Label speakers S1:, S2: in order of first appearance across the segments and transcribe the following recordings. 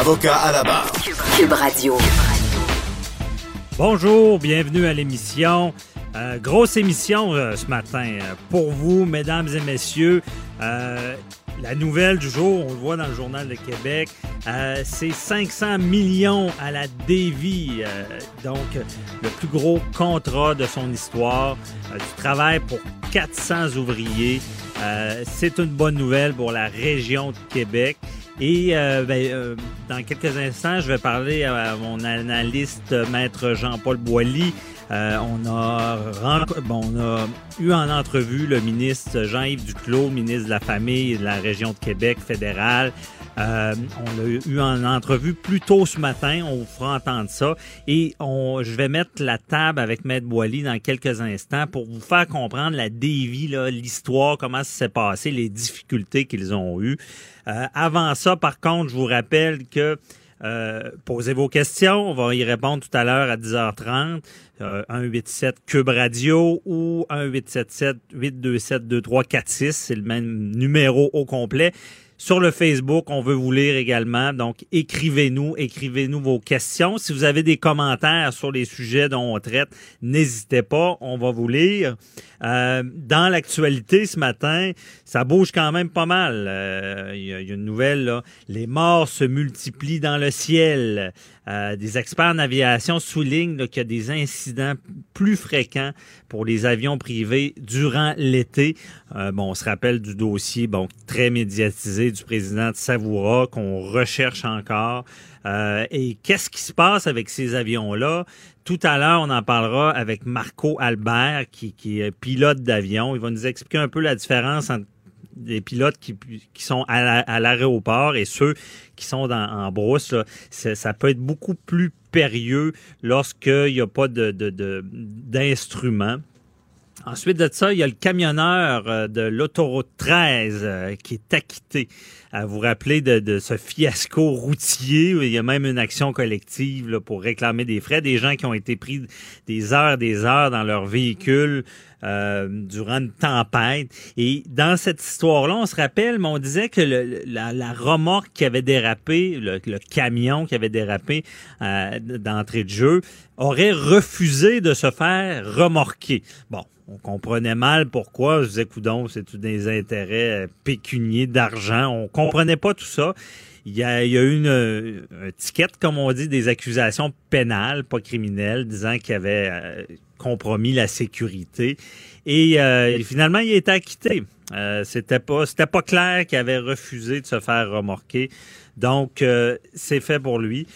S1: Avocat à la barre.
S2: Cube Radio.
S3: Bonjour, bienvenue à l'émission. Euh, grosse émission euh, ce matin euh, pour vous, mesdames et messieurs. Euh, la nouvelle du jour, on le voit dans le Journal de Québec, euh, c'est 500 millions à la Davy, euh, donc le plus gros contrat de son histoire, euh, du travail pour 400 ouvriers. Euh, c'est une bonne nouvelle pour la région de Québec. Et euh, ben, euh, dans quelques instants, je vais parler à mon analyste, maître Jean-Paul Boilly. Euh, on, a bon, on a eu en entrevue le ministre Jean-Yves Duclos, ministre de la Famille et de la région de Québec fédéral. Euh, on l'a eu en entrevue plus tôt ce matin. On vous fera entendre ça. Et on, je vais mettre la table avec Maître Boily dans quelques instants pour vous faire comprendre la dévie, l'histoire, comment ça s'est passé, les difficultés qu'ils ont eues. Euh, avant ça, par contre, je vous rappelle que euh, posez vos questions. On va y répondre tout à l'heure à 10h30. Euh, 187 Cube Radio ou 1877 827 2346. C'est le même numéro au complet. Sur le Facebook, on veut vous lire également. Donc, écrivez-nous, écrivez-nous vos questions. Si vous avez des commentaires sur les sujets dont on traite, n'hésitez pas, on va vous lire. Euh, dans l'actualité ce matin, ça bouge quand même pas mal. Euh, Il y, y a une nouvelle, là. les morts se multiplient dans le ciel. Euh, des experts en aviation soulignent qu'il y a des incidents plus fréquents pour les avions privés durant l'été. Euh, bon, on se rappelle du dossier bon très médiatisé du président de Savoura qu'on recherche encore. Et qu'est-ce qui se passe avec ces avions-là? Tout à l'heure, on en parlera avec Marco Albert, qui, est pilote d'avion. Il va nous expliquer un peu la différence entre des pilotes qui, sont à la- à l'aéroport et ceux qui sont en brousse. ça peut être beaucoup plus périlleux lorsqu'il n'y a pas d'instruments. Ensuite de ça, il y a le camionneur euh, de l'autoroute 13 euh, qui est acquitté. À vous rappeler de, de ce fiasco routier. Il y a même une action collective là, pour réclamer des frais. Des gens qui ont été pris des heures, des heures dans leur véhicule euh, durant une tempête. Et dans cette histoire-là, on se rappelle, mais on disait que le- la, la remorque qui avait dérapé, le, le camion qui avait dérapé euh, d'entrée de jeu, aurait refusé de se faire remorquer. Bon, on comprenait mal pourquoi. Je disais, coudon, c'est des intérêts euh, pécuniers d'argent? On comprenait pas tout ça. Il y a, eu une, euh, un ticket, comme on dit, des accusations pénales, pas criminelles, disant qu'il avait euh, compromis la sécurité. Et finalement, il a été acquitté. Euh, c'était pas, c'était pas clair qu'il avait refusé de se faire remorquer. Donc, c'est fait pour lui.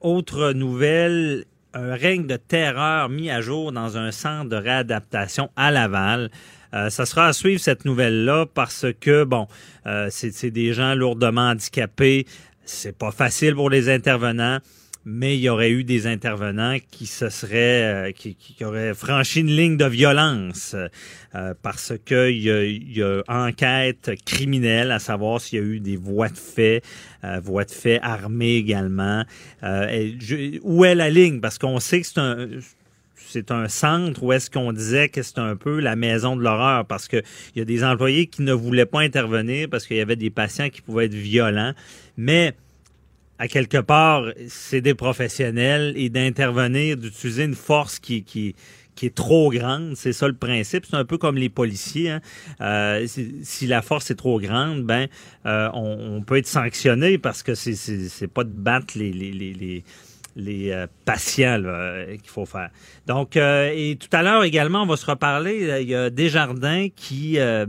S3: Autre nouvelle, un règne de terreur mis à jour dans un centre de réadaptation à Laval. Euh, ça sera à suivre cette nouvelle-là parce que, bon, euh, c'est des gens lourdement handicapés. C'est pas facile pour les intervenants, mais il y aurait eu des intervenants qui se seraient, euh, qui, qui auraient franchi une ligne de violence euh, parce que il y a, il y a enquête criminelle à savoir s'il y a eu des voies de fait, euh, voies de fait armées également. Euh, où est la ligne? Parce qu'on sait que c'est un c'est un centre où est-ce qu'on disait que c'est un peu la maison de l'horreur parce que il y a des employés qui ne voulaient pas intervenir parce qu'il y avait des patients qui pouvaient être violents, mais à quelque part, c'est des professionnels et d'intervenir, d'utiliser une force qui, qui, qui est trop grande, c'est ça le principe. C'est un peu comme les policiers. hein. Euh, si, la force est trop grande, ben euh, on, on peut être sanctionné parce que c'est pas de battre les, les, les, les les euh, patients là, qu'il faut faire. Donc, euh, et tout à l'heure également, on va se reparler. Il y a Desjardins qui, euh,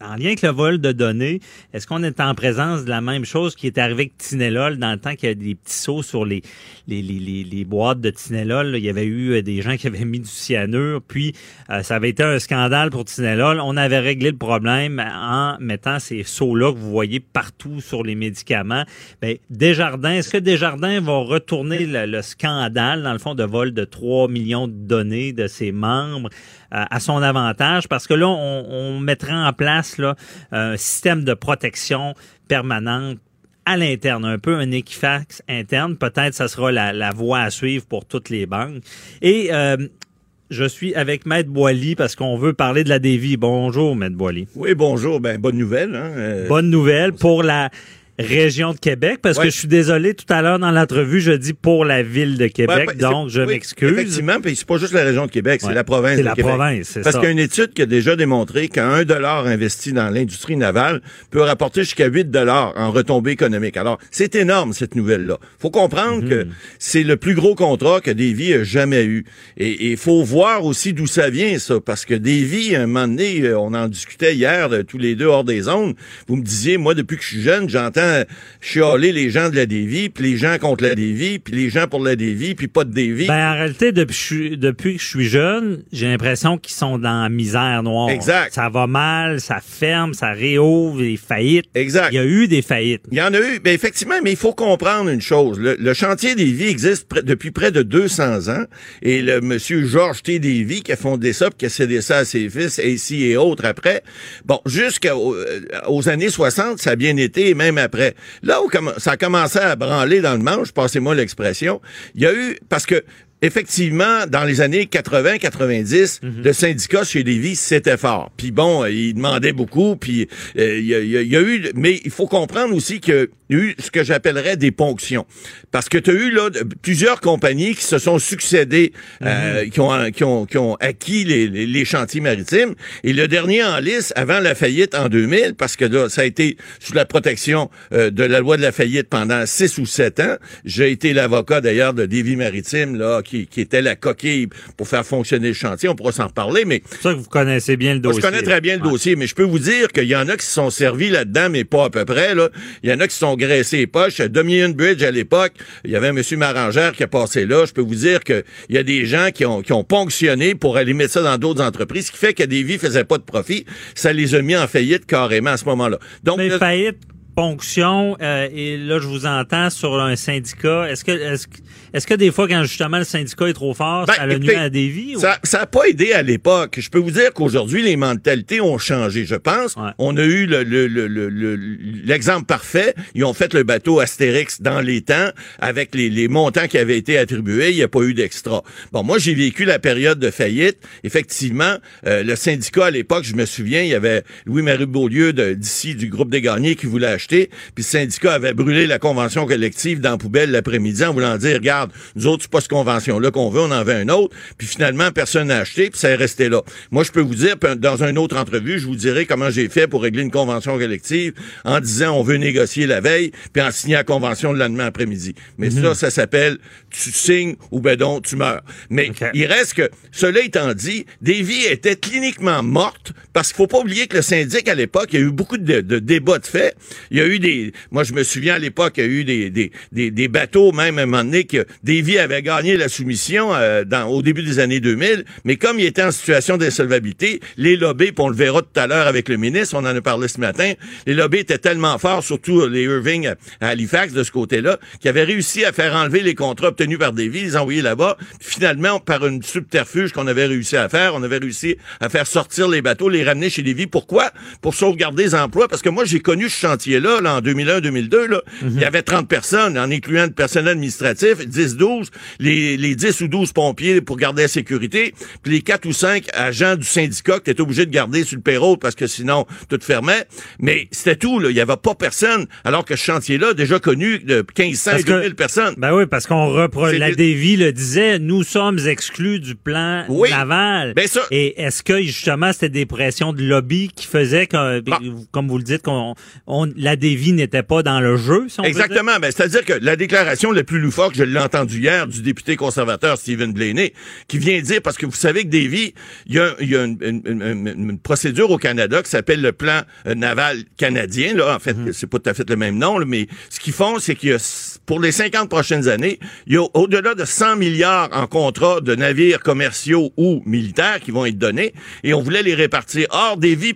S3: en lien avec le vol de données, est-ce qu'on est en présence de la même chose qui est arrivé avec Tinelol dans le temps qu'il y a des petits sauts sur les, les, les, les, boîtes de Tinelol? Il y avait eu des gens qui avaient mis du cyanure, puis ça avait été un scandale pour Tinelol. On avait réglé le problème en mettant ces sauts-là que vous voyez partout sur les médicaments. Ben, Desjardins, est-ce que Desjardins va retourner le, scandale, dans le fond, de vol de 3 millions de données de ses membres euh, à son avantage? Parce que là, on, on mettra en place là, un système de protection permanente à l'interne, un peu un Equifax interne. Peut-être ça sera la, la voie à suivre pour toutes les banques. Et euh, je suis avec Maître Boily parce qu'on veut parler de la dévie. Bonjour, Maître Boily.
S4: Oui, bonjour. Ben, bonne nouvelle. Hein? Euh...
S3: Bonne nouvelle pour la région de Québec, parce
S4: Ouais.
S3: que je suis désolé, tout à l'heure dans l'entrevue, je dis pour la ville de Québec,
S4: Ouais,
S3: donc je
S4: oui,
S3: m'excuse.
S4: Effectivement, puis c'est pas juste la région de Québec,
S3: Ouais.
S4: c'est la province
S3: C'est la
S4: Québec.
S3: province, c'est
S4: Parce
S3: ça.
S4: qu'il y a une étude qui a déjà démontré qu'un dollar investi dans l'industrie navale peut rapporter jusqu'à 8 dollars en retombées économiques. Alors, c'est énorme, cette nouvelle-là. faut comprendre
S3: Mhm.
S4: que c'est le plus gros contrat que Davy a jamais eu. Et il faut voir aussi d'où ça vient, ça, parce que Davy, à un moment donné, euh, on en discutait hier, euh, tous les deux hors des zones, vous me disiez, moi, depuis que je suis jeune, j'entends chialer les gens de la Davy, puis les gens contre la Davy, puis les gens pour la Davy, puis pas de Davy.
S3: Ben, en réalité, depuis, que je suis jeune, j'ai l'impression qu'ils sont dans la misère noire.
S4: Exact.
S3: Ça va mal, ça ferme, ça réouvre, des faillites.
S4: Exact.
S3: Il y a eu des faillites.
S4: Il y en a eu, ben effectivement, mais il faut comprendre une chose. Le, le chantier des vies existe depuis près de 200 ans, et le monsieur Georges T. Davy qui a fondé ça, puis qui a cédé ça à ses fils, ainsi et autres après. Bon, jusqu'aux euh, années 60, ça a bien été, et même après. Là où ça a commencé à branler dans le manche, passez-moi l'expression, il y a eu, parce que Effectivement, dans les années 80-90, le syndicat chez Lévis, c'était fort. Puis bon, euh, il demandait beaucoup, puis euh, il y, a, y y eu... Mais il faut comprendre aussi a eu ce que j'appellerais des ponctions. Parce que tu as eu là plusieurs compagnies qui se sont succédées, euh, qui, ont, qui, ont, qui ont acquis les, les- les chantiers maritimes. Et le dernier en lice, avant la faillite en 2000, parce que là, ça a été sous la protection euh, de la loi de la faillite pendant six ou sept ans. J'ai été l'avocat d'ailleurs de Davy Maritime, là, qui, qui était la coquille pour faire fonctionner le chantier. On pourra s'en reparler, mais
S3: C'est ça que vous connaissez bien le
S4: moi,
S3: dossier.
S4: je connais très bien le
S3: Ouais.
S4: dossier, mais je peux vous dire qu'il y en a qui se sont servis là-dedans, mais pas à peu près. Là. Il y en a qui se sont graissés les poches. Dominion Bridge, à l'époque, il y avait un monsieur Marangère qui a passé là. Je peux vous dire qu'il y a des gens qui ont, qui ont ponctionné pour aller mettre ça dans d'autres entreprises, ce qui fait que des vies faisaient pas de profit. Ça les a mis en faillite carrément à ce moment-là. Donc,
S3: Mais faillite, ponction, euh, et là, je vous entends sur un syndicat. Est-ce que, est-ce, que- est-ce que des fois, quand justement le syndicat est trop fort,
S4: Ben,
S3: ça le nuit à des vies? ou-
S4: Ça n'a pas aidé à l'époque. Je peux vous dire qu'aujourd'hui, les mentalités ont changé, je pense.
S3: Ouais.
S4: On a eu le- le- le- le- l'exemple parfait. Ils ont fait le bateau Astérix dans les temps avec les, les montants qui avaient été attribués. Il n'y a pas eu d'extra. Bon, moi, j'ai vécu la période de faillite. Effectivement, euh, le syndicat à l'époque, je me souviens, il y avait Louis-Marie Beaulieu d'ici, du groupe des gagnés, qui voulait acheter. Puis le syndicat avait brûlé la convention collective dans la poubelle l'après-midi en voulant dire, regarde, nous autres, c'est pas cette convention-là qu'on veut, on en veut un autre. Puis finalement, personne n'a acheté, puis ça est resté là. Moi, je peux vous dire, puis dans une autre entrevue, je vous dirai comment j'ai fait pour régler une convention collective en disant, on veut négocier la veille, puis en signer la convention le lendemain après-midi. Mais ça, ça s'appelle, tu signes ou ben donc, tu meurs. Mais il reste que, cela étant dit, Davy était cliniquement morte parce qu'il faut pas oublier que le syndic à l'époque, il y a eu beaucoup de, de débats de fait. Il y a eu des, moi je me souviens à l'époque, il y a eu des, des, des, des bateaux même à un moment donné que Davy avait gagné la soumission euh, dans, au début des années 2000, mais comme il était en situation d'insolvabilité, les lobbies, puis on le verra tout à l'heure avec le ministre, on en a parlé ce matin, les lobbies étaient tellement forts, surtout les Irving à, Halifax de ce côté-là, qu'ils avaient réussi à faire enlever les contrats obtenus par Davy, les envoyer là-bas. Finalement, par une subterfuge qu'on avait réussi à faire, on avait réussi à faire sortir les bateaux, les ramener chez Davy. Pourquoi? Pour sauvegarder les emplois. Parce que moi, j'ai connu ce chantier-là, là, en 2001-2002, là. Il y avait 30 personnes, en incluant le personnel administratif, 10-12, les, les 10 ou 12 pompiers pour garder la sécurité, puis les 4 ou 5 agents du syndicat que tu obligé de garder sur le payroll parce que sinon, tout fermait. Mais c'était tout, là. Il y avait pas personne. Alors que ce chantier-là, déjà connu de 1500
S3: Parce
S4: et
S3: que-
S4: 2000 personnes.
S3: Ben oui, parce qu'on repro...
S4: C'est
S3: la Dévie le disait, nous sommes exclus du plan
S4: Oui.
S3: naval.
S4: Ben ça-
S3: Et est-ce que justement c'était des pressions de lobby qui faisaient que, comme vous le dites, qu'on on- la dévie n'était pas dans le jeu, si on?
S4: Exactement. Ben, c'est-à-dire que la déclaration la plus loufoque, je l'ai entendue hier, du député conservateur Stephen Blaney, qui vient dire, parce que vous savez que Davy, il y a, il y a une, une- une- une procédure au Canada qui s'appelle le plan euh, naval canadien. Là, en fait, c'est pas tout à fait le même nom, là, mais ce qu'ils font, c'est qu'il y a, pour les 50 prochaines années, il y a au-delà de 100 milliards en contrats de navires commerciaux ou militaires qui vont être donnés, et on voulait les répartir. Or, Davy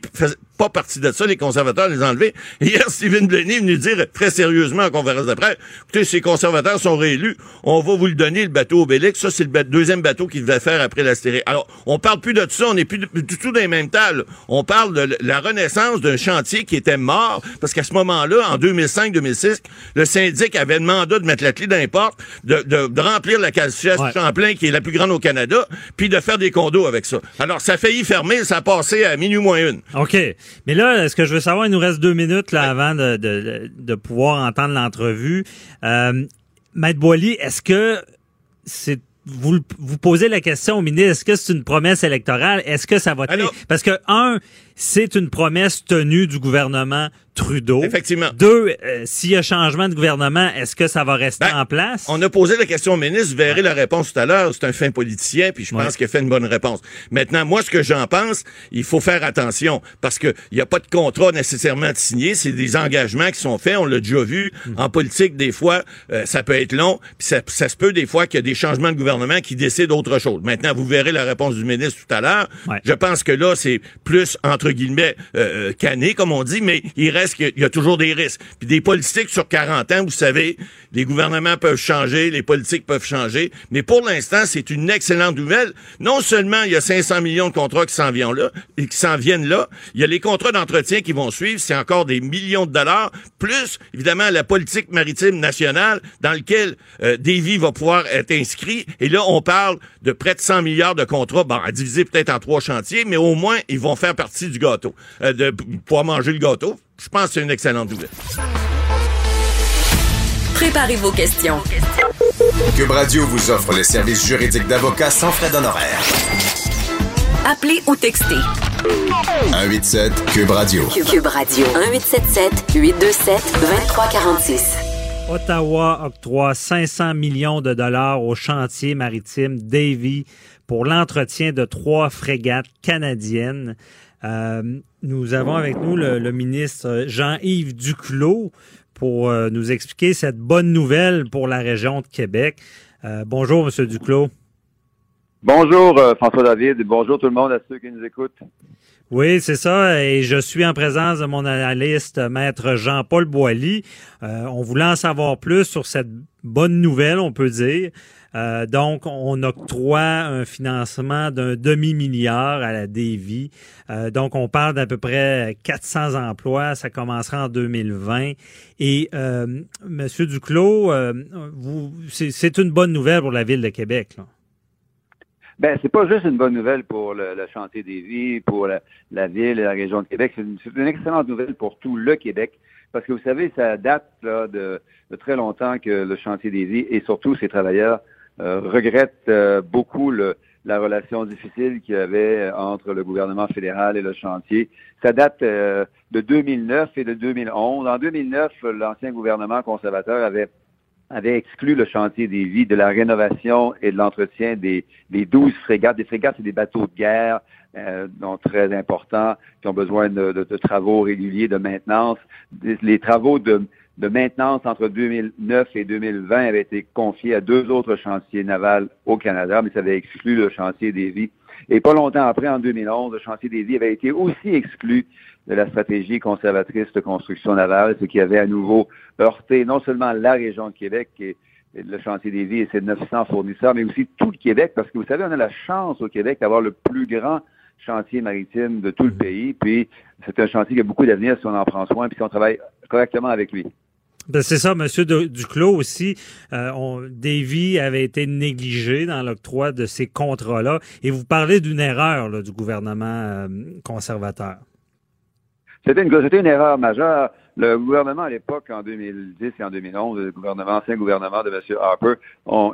S4: pas partie de ça, les conservateurs les enlever. Et hier, Stephen Blaney est venu dire très sérieusement en conférence de presse, écoutez, ces conservateurs sont réélus, on va vous le donner, le bateau Obélix. Ça, c'est le ba- deuxième bateau qu'il devait faire après l'astérix. Alors, on parle plus de ça, on n'est plus du tout dans les mêmes tables. On parle de la renaissance d'un chantier qui était mort, parce qu'à ce moment-là, en 2005-2006, le syndic avait le mandat de mettre la clé dans les portes, de, de- de remplir la calcium
S3: Ouais.
S4: Champlain, qui est la plus grande au Canada, puis de faire des condos avec ça. Alors, ça a failli fermer, ça a passé à minuit moins une.
S3: OK. Mais là, ce que je veux savoir, il nous reste deux minutes là, avant de, de, de pouvoir entendre l'entrevue. Euh, Maître Boily, est-ce que c'est vous, vous posez la question au ministre, est-ce que c'est une promesse électorale? Est-ce que ça va tenir? Parce que, un, c'est une promesse tenue du gouvernement Trudeau.
S4: Effectivement.
S3: Deux, euh, s'il y a changement de gouvernement, est-ce que ça va rester
S4: Ben,
S3: en place?
S4: On a posé la question au ministre, vous verrez la réponse tout à l'heure. C'est un fin politicien, puis je pense qu'il a fait une bonne réponse. Maintenant, moi, ce que j'en pense, il faut faire attention, parce que il n'y a pas de contrat nécessairement de signé, c'est des engagements qui sont faits, on l'a déjà vu.
S3: Hmm.
S4: En politique, des fois, euh, ça peut être long, puis ça, ça se peut des fois qu'il y a des changements de gouvernement qui décident autre chose. Maintenant, vous verrez la réponse du ministre tout à l'heure.
S3: Ouais.
S4: Je pense que là, c'est plus, entre guillemets, euh, euh, comme on dit, mais il reste qu'il y a- toujours des risques. Puis des politiques sur 40 ans, vous savez, les gouvernements peuvent changer, les politiques peuvent changer, mais pour l'instant, c'est une excellente nouvelle. Non seulement il y a 500 millions de contrats qui s'en viennent là, qui s'en viennent là, il y a les contrats d'entretien qui vont suivre, c'est encore des millions de dollars, plus, évidemment, la politique maritime nationale dans lequel euh, Davy va pouvoir être inscrit. Et là, on parle de près de 100 milliards de contrats, bon, à diviser peut-être en trois chantiers, mais au moins, ils vont faire partie du gâteau, euh, de pouvoir manger le gâteau. Je pense que c'est une excellente nouvelle.
S2: Préparez vos questions.
S1: Cube Radio vous offre les services juridiques d'avocats sans frais d'honoraires.
S2: Appelez ou textez.
S1: 187 Cube Radio.
S2: Cube Radio. 1877 827 2346.
S3: Ottawa octroie 500 millions de dollars au chantier maritime Davy pour l'entretien de trois frégates canadiennes. Euh, nous avons avec nous le, le ministre Jean-Yves Duclos pour euh, nous expliquer cette bonne nouvelle pour la région de Québec. Euh, bonjour, Monsieur Duclos.
S5: Bonjour euh, François David et bonjour tout le monde à ceux qui nous écoutent.
S3: Oui, c'est ça. Et je suis en présence de mon analyste, maître Jean-Paul Boilly. Euh, on voulait en savoir plus sur cette bonne nouvelle, on peut dire. Euh, donc, on octroie un financement d'un demi-milliard à la Davy. Euh, donc, on parle d'à peu près 400 emplois. Ça commencera en 2020. Et euh, Monsieur Duclos, euh, vous, c'est, une bonne nouvelle pour la ville de Québec. Là.
S5: Ben, c'est pas juste une bonne nouvelle pour le, le chantier des vies, pour la, la ville et la région de Québec. C'est une, c'est une excellente nouvelle pour tout le Québec. Parce que vous savez, ça date là, de, de très longtemps que le chantier des vies et surtout ses travailleurs euh, regrettent euh, beaucoup le, la relation difficile qu'il y avait entre le gouvernement fédéral et le chantier. Ça date euh, de 2009 et de 2011. En 2009, l'ancien gouvernement conservateur avait avait exclu le chantier des vies de la rénovation et de l'entretien des, des 12 frégates. Des frégates, c'est des bateaux de guerre, euh, donc très importants, qui ont besoin de, de, de travaux réguliers de maintenance. Les travaux de, de maintenance entre 2009 et 2020 avaient été confiés à deux autres chantiers navals au Canada, mais ça avait exclu le chantier des vies. Et pas longtemps après, en 2011, le chantier des vies avait été aussi exclu de la stratégie conservatrice de construction navale, ce qui avait à nouveau heurté non seulement la région de Québec et, et le chantier des vies et ses 900 fournisseurs, mais aussi tout le Québec, parce que vous savez, on a la chance au Québec d'avoir le plus grand chantier maritime de tout le pays, puis c'est un chantier qui a beaucoup d'avenir si on en prend soin, puis si on travaille correctement avec lui.
S3: Ben, c'est ça, Monsieur Duclos aussi. Euh, Davy avait été négligé dans l'octroi de ces contrats-là. Et vous parlez d'une erreur du gouvernement euh, conservateur.
S5: C'était une, erreur majeure. Le gouvernement à l'époque, en 2010 et en 2011, le gouvernement, ancien gouvernement de M. Harper,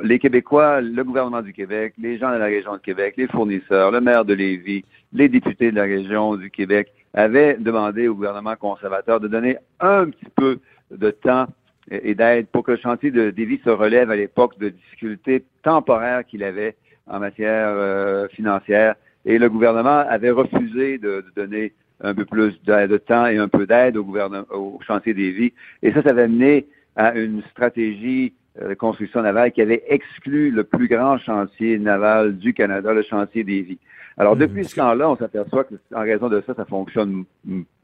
S5: les Québécois, le gouvernement du Québec, les gens de la région de Québec, les fournisseurs, le maire de Lévis, les députés de la région du Québec avait demandé au gouvernement conservateur de donner un petit peu de temps et d'aide pour que le chantier de Davy se relève à l'époque de difficultés temporaires qu'il avait en matière euh, financière. Et le gouvernement avait refusé de, donner un peu plus de, temps et un peu d'aide au au chantier Davy. Et ça, ça avait mené à une stratégie euh, de construction navale qui avait exclu le plus grand chantier naval du Canada, le chantier Davy. Alors, mmh. depuis ce temps-là, on s'aperçoit qu'en raison de ça, ça fonctionne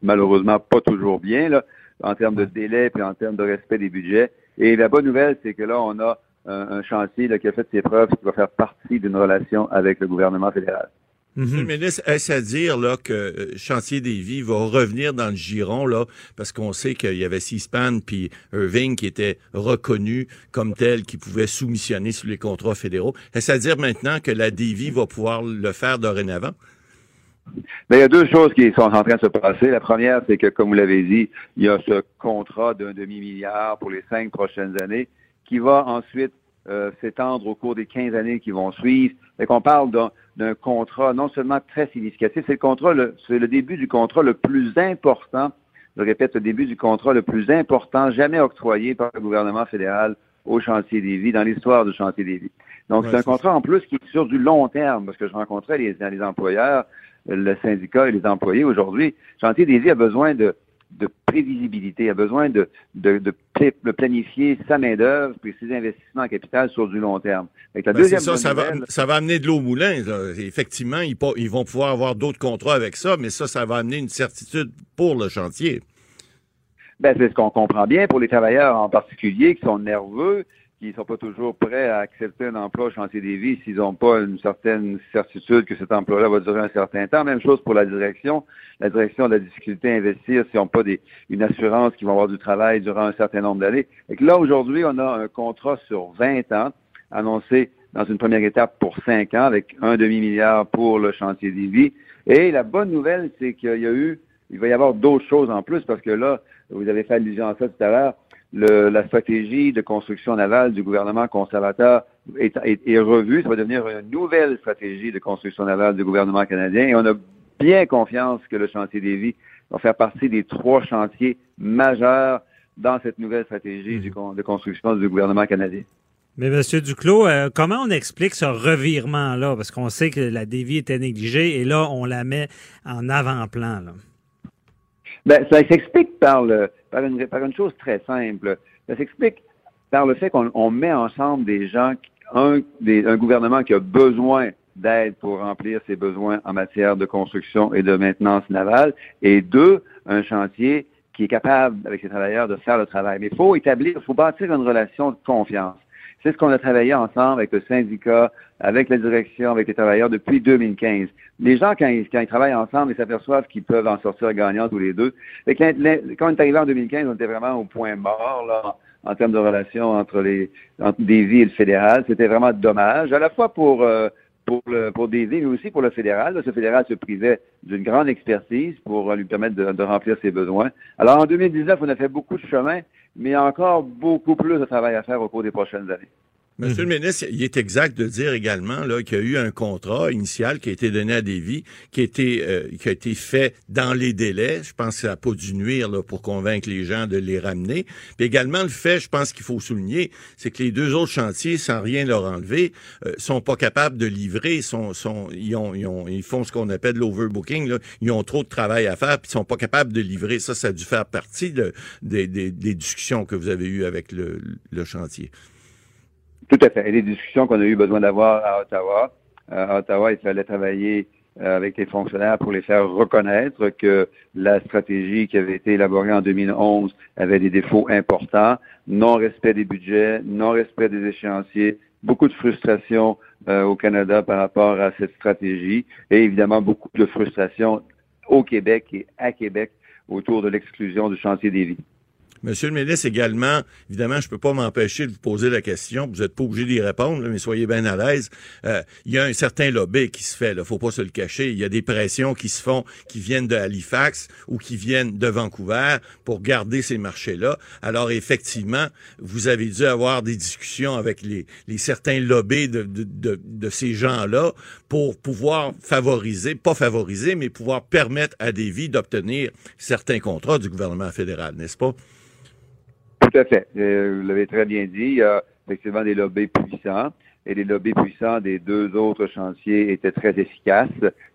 S5: malheureusement pas toujours bien, là, en termes de délai puis en termes de respect des budgets. Et la bonne nouvelle, c'est que là, on a un, chantier là, qui a fait ses preuves, qui va faire partie d'une relation avec le gouvernement fédéral.
S4: Monsieur le ministre, est-ce à dire là, que euh, Chantier des Vies va revenir dans le giron, là, parce qu'on sait qu'il y avait C-SPAN puis Irving qui étaient reconnus comme tels qui pouvaient soumissionner sur les contrats fédéraux. Est-ce à dire maintenant que la DV va pouvoir le faire dorénavant?
S5: Bien, il y a deux choses qui sont en train de se passer. La première, c'est que, comme vous l'avez dit, il y a ce contrat d'un demi-milliard pour les cinq prochaines années qui va ensuite euh, s'étendre au cours des 15 années qui vont suivre. Et qu'on parle d'un contrat non seulement très significatif, c'est le contrat, c'est le début du contrat le plus important, je répète, le début du contrat le plus important jamais octroyé par le gouvernement fédéral au chantier des vies, dans l'histoire du chantier des vies. Donc, c'est un contrat en plus qui est sur du long terme, parce que je rencontrais les, les employeurs, le syndicat et les employés aujourd'hui. Chantier des vies a besoin de de prévisibilité, a besoin de, de, de, planifier sa main-d'œuvre et ses investissements en capital sur du long terme.
S4: la ben, deuxième ça, ça, va, ça va amener de l'eau au moulin. Effectivement, ils, ils vont pouvoir avoir d'autres contrats avec ça, mais ça, ça va amener une certitude pour le chantier.
S5: Ben, c'est ce qu'on comprend bien pour les travailleurs en particulier qui sont nerveux, qui ne sont pas toujours prêts à accepter un emploi au chantier des vies s'ils n'ont pas une certaine certitude que cet emploi-là va durer un certain temps. Même chose pour la direction. La direction a la difficulté à investir s'ils n'ont pas des, une assurance qu'ils vont avoir du travail durant un certain nombre d'années. Et là, aujourd'hui, on a un contrat sur 20 ans annoncé dans une première étape pour 5 ans avec un demi-milliard pour le chantier des vies. Et la bonne nouvelle, c'est qu'il y a eu, il va y avoir d'autres choses en plus parce que là, vous avez fait allusion à ça tout à l'heure, le, la stratégie de construction navale du gouvernement conservateur est, est, revue. Ça va devenir une nouvelle stratégie de construction navale du gouvernement canadien et on a bien confiance que le chantier des vies va faire partie des trois chantiers majeurs dans cette nouvelle stratégie de construction du gouvernement canadien.
S3: Mais Monsieur Duclos, euh, comment on explique ce revirement-là? Parce qu'on sait que la dévie était négligée et là, on la met en avant-plan.
S5: Ben, ça s'explique par, le, par, une, par une chose très simple. Ça s'explique par le fait qu'on met ensemble des gens, un, des, un gouvernement qui a besoin d'aide pour remplir ses besoins en matière de construction et de maintenance navale, et deux, un chantier qui est capable, avec ses travailleurs, de faire le travail. Mais il faut établir, il faut bâtir une relation de confiance. C'est ce qu'on a travaillé ensemble avec le syndicat, avec la direction, avec les travailleurs depuis 2015. Les gens, quand ils, quand ils travaillent ensemble, ils s'aperçoivent qu'ils peuvent en sortir gagnants tous les deux. Quand, on est arrivé en 2015, on était vraiment au point mort là, en termes de relation entre les entre Davy et le fédéral. C'était vraiment dommage, à la fois pour euh, pour le pour Davy, mais aussi pour le fédéral. ce fédéral se privait d'une grande expertise pour lui permettre de, de, remplir ses besoins. Alors en 2019, on a fait beaucoup de chemin, mais il y a encore beaucoup plus de travail à faire au cours des prochaines années.
S4: Monsieur le ministre, il est exact de dire également qu'il y a eu un contrat initial qui a été donné à Davy, qui a été euh, qui a été fait dans les délais. Je pense que ça n'a pas dû nuire là, pour convaincre les gens de les ramener. Puis également le fait, je pense qu'il faut souligner, c'est que les deux autres chantiers, sans rien leur enlever, euh, sont pas capables de livrer. Sont, sont ils, ont, ils, ont, ils font ce qu'on appelle l'overbooking. Ils ont trop de travail à faire, puis ils sont pas capables de livrer. Ça, ça a dû faire partie de, des, des, des discussions que vous avez eues avec le, le chantier.
S5: Tout à fait. Et les discussions qu'on a eu besoin d'avoir à Ottawa. Euh, à Ottawa, il fallait travailler euh, avec les fonctionnaires pour les faire reconnaître que la stratégie qui avait été élaborée en 2011 avait des défauts importants, non-respect des budgets, non-respect des échéanciers, beaucoup de frustration euh, au Canada par rapport à cette stratégie et évidemment beaucoup de frustration au Québec et à Québec autour de l'exclusion du chantier des vies.
S4: Monsieur le ministre, également, évidemment, je peux pas m'empêcher de vous poser la question. Vous n'êtes pas obligé d'y répondre, mais soyez bien à l'aise. Euh, il y a un certain lobby qui se fait. Il faut pas se le cacher. Il y a des pressions qui se font, qui viennent de Halifax ou qui viennent de Vancouver pour garder ces marchés-là. Alors effectivement, vous avez dû avoir des discussions avec les, les certains lobbies de, de ces gens-là pour pouvoir favoriser, pas favoriser, mais pouvoir permettre à des vies d'obtenir certains contrats du gouvernement fédéral, n'est-ce pas?
S5: Tout à fait. Euh, vous l'avez très bien dit. Il y a effectivement des lobbies puissants. Et les lobbies puissants des deux autres chantiers étaient très efficaces.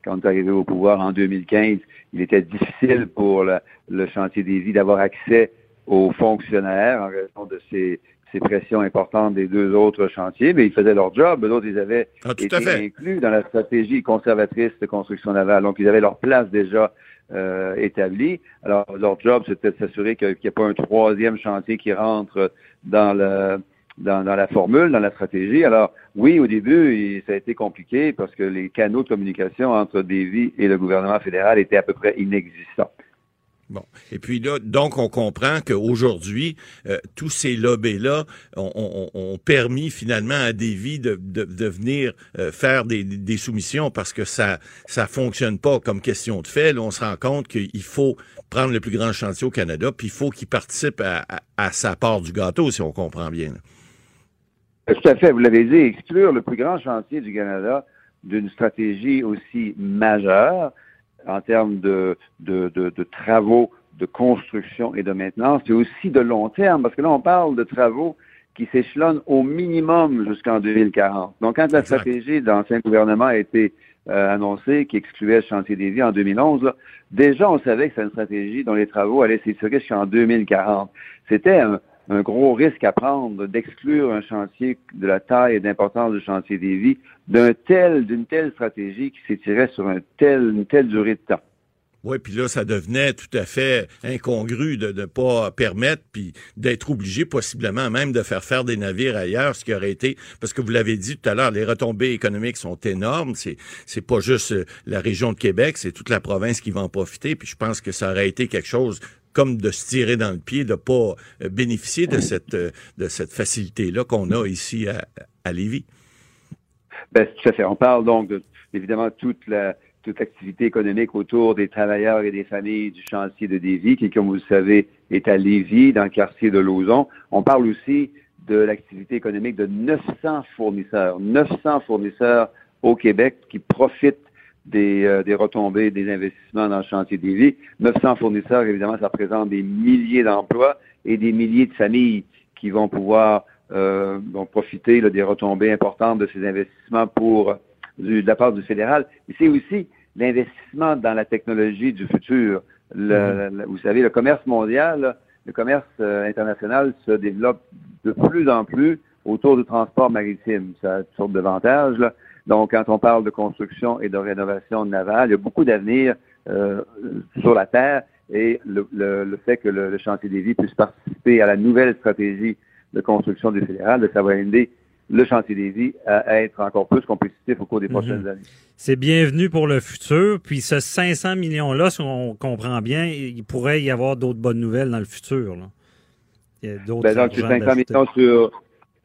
S5: Quand on est arrivé au pouvoir en 2015, il était difficile pour le chantier des vies d'avoir accès aux fonctionnaires en raison de ces, ces pressions importantes des deux autres chantiers, mais ils faisaient leur job. D'autres, ils avaient
S4: Ah,
S5: été inclus dans la stratégie conservatrice de construction navale. Donc, ils avaient leur place déjà euh, établie. Alors, leur job, c'était de s'assurer qu'il n'y ait pas un troisième chantier qui rentre dans le dans, la formule, dans la stratégie. Alors, oui, au début, ça a été compliqué parce que les canaux de communication entre Davy et le gouvernement fédéral étaient à peu près inexistants.
S4: Bon. Et puis là, donc, on comprend qu'aujourd'hui, euh, tous ces lobbies-là ont, permis finalement à Davy de, de, venir euh, faire des, des soumissions parce que ça ça fonctionne pas comme question de fait. Là, on se rend compte qu'il faut prendre le plus grand chantier au Canada, puis il faut qu'il participe à, à- sa part du gâteau, si on comprend bien.
S5: Tout à fait, vous l'avez dit, exclure le plus grand chantier du Canada d'une stratégie aussi majeure en termes de, de, de, de travaux de construction et de maintenance, c'est aussi de long terme, parce que là, on parle de travaux qui s'échelonnent au minimum jusqu'en 2040. Donc, quand la
S4: Exact.
S5: stratégie de l'ancien gouvernement a été euh, annoncée, qui excluait le chantier des vies en 2011, là, déjà, on savait que c'était une stratégie dont les travaux allaient s'étirer jusqu'en 2040. C'était un, un gros risque à prendre d'exclure un chantier de la taille et d'importance du chantier des vies d'une telle stratégie qui s'étirait sur une telle durée de temps.
S4: Oui, puis là, ça devenait tout à fait incongru de ne pas permettre, puis d'être obligé possiblement même de faire faire des navires ailleurs, ce qui aurait été, parce que vous l'avez dit tout à l'heure, les retombées économiques sont énormes. C'est c'est pas juste euh, la région de Québec, c'est toute la province qui va en profiter. Puis je pense que ça aurait été quelque chose comme de se tirer dans le pied, de pas euh, bénéficier de cette euh, de cette facilité là qu'on a ici à, à Lévis.
S5: Ben, tout à fait. On parle donc de, évidemment, toute la, toute l'activité économique autour des travailleurs et des familles du chantier de Lévis, qui, comme vous le savez, est à Lévis, dans le quartier de Lauson. On parle aussi de l'activité économique de 900 fournisseurs, 900 fournisseurs au Québec qui profitent des, euh, des retombées des investissements dans le chantier des vies. 900 fournisseurs, évidemment, ça représente des milliers d'emplois et des milliers de familles qui vont pouvoir euh, vont profiter là, des retombées importantes de ces investissements pour du, de la part du fédéral. Mais c'est aussi l'investissement dans la technologie du futur. Le, le- vous savez, le commerce mondial, le commerce euh, international se développe de plus en plus autour du transport maritime. Ça a toutes sortes d'avantages. Donc, quand on parle de construction et de rénovation navale, il y a beaucoup d'avenir euh, sur la Terre et le, le- le fait que le, le chantier des vies puisse participer à la nouvelle stratégie de construction du fédéral, ça va aider le chantier des vies à être encore plus compétitif au cours des prochaines années.
S3: C'est bienvenu pour le futur. Puis ce 500 millions-là, si on comprend bien, il pourrait y avoir d'autres bonnes nouvelles dans le futur. Là. Il y a d'autres
S5: Ben, donc, c'est
S3: argents
S5: 500
S3: d'ajouter.
S5: millions sur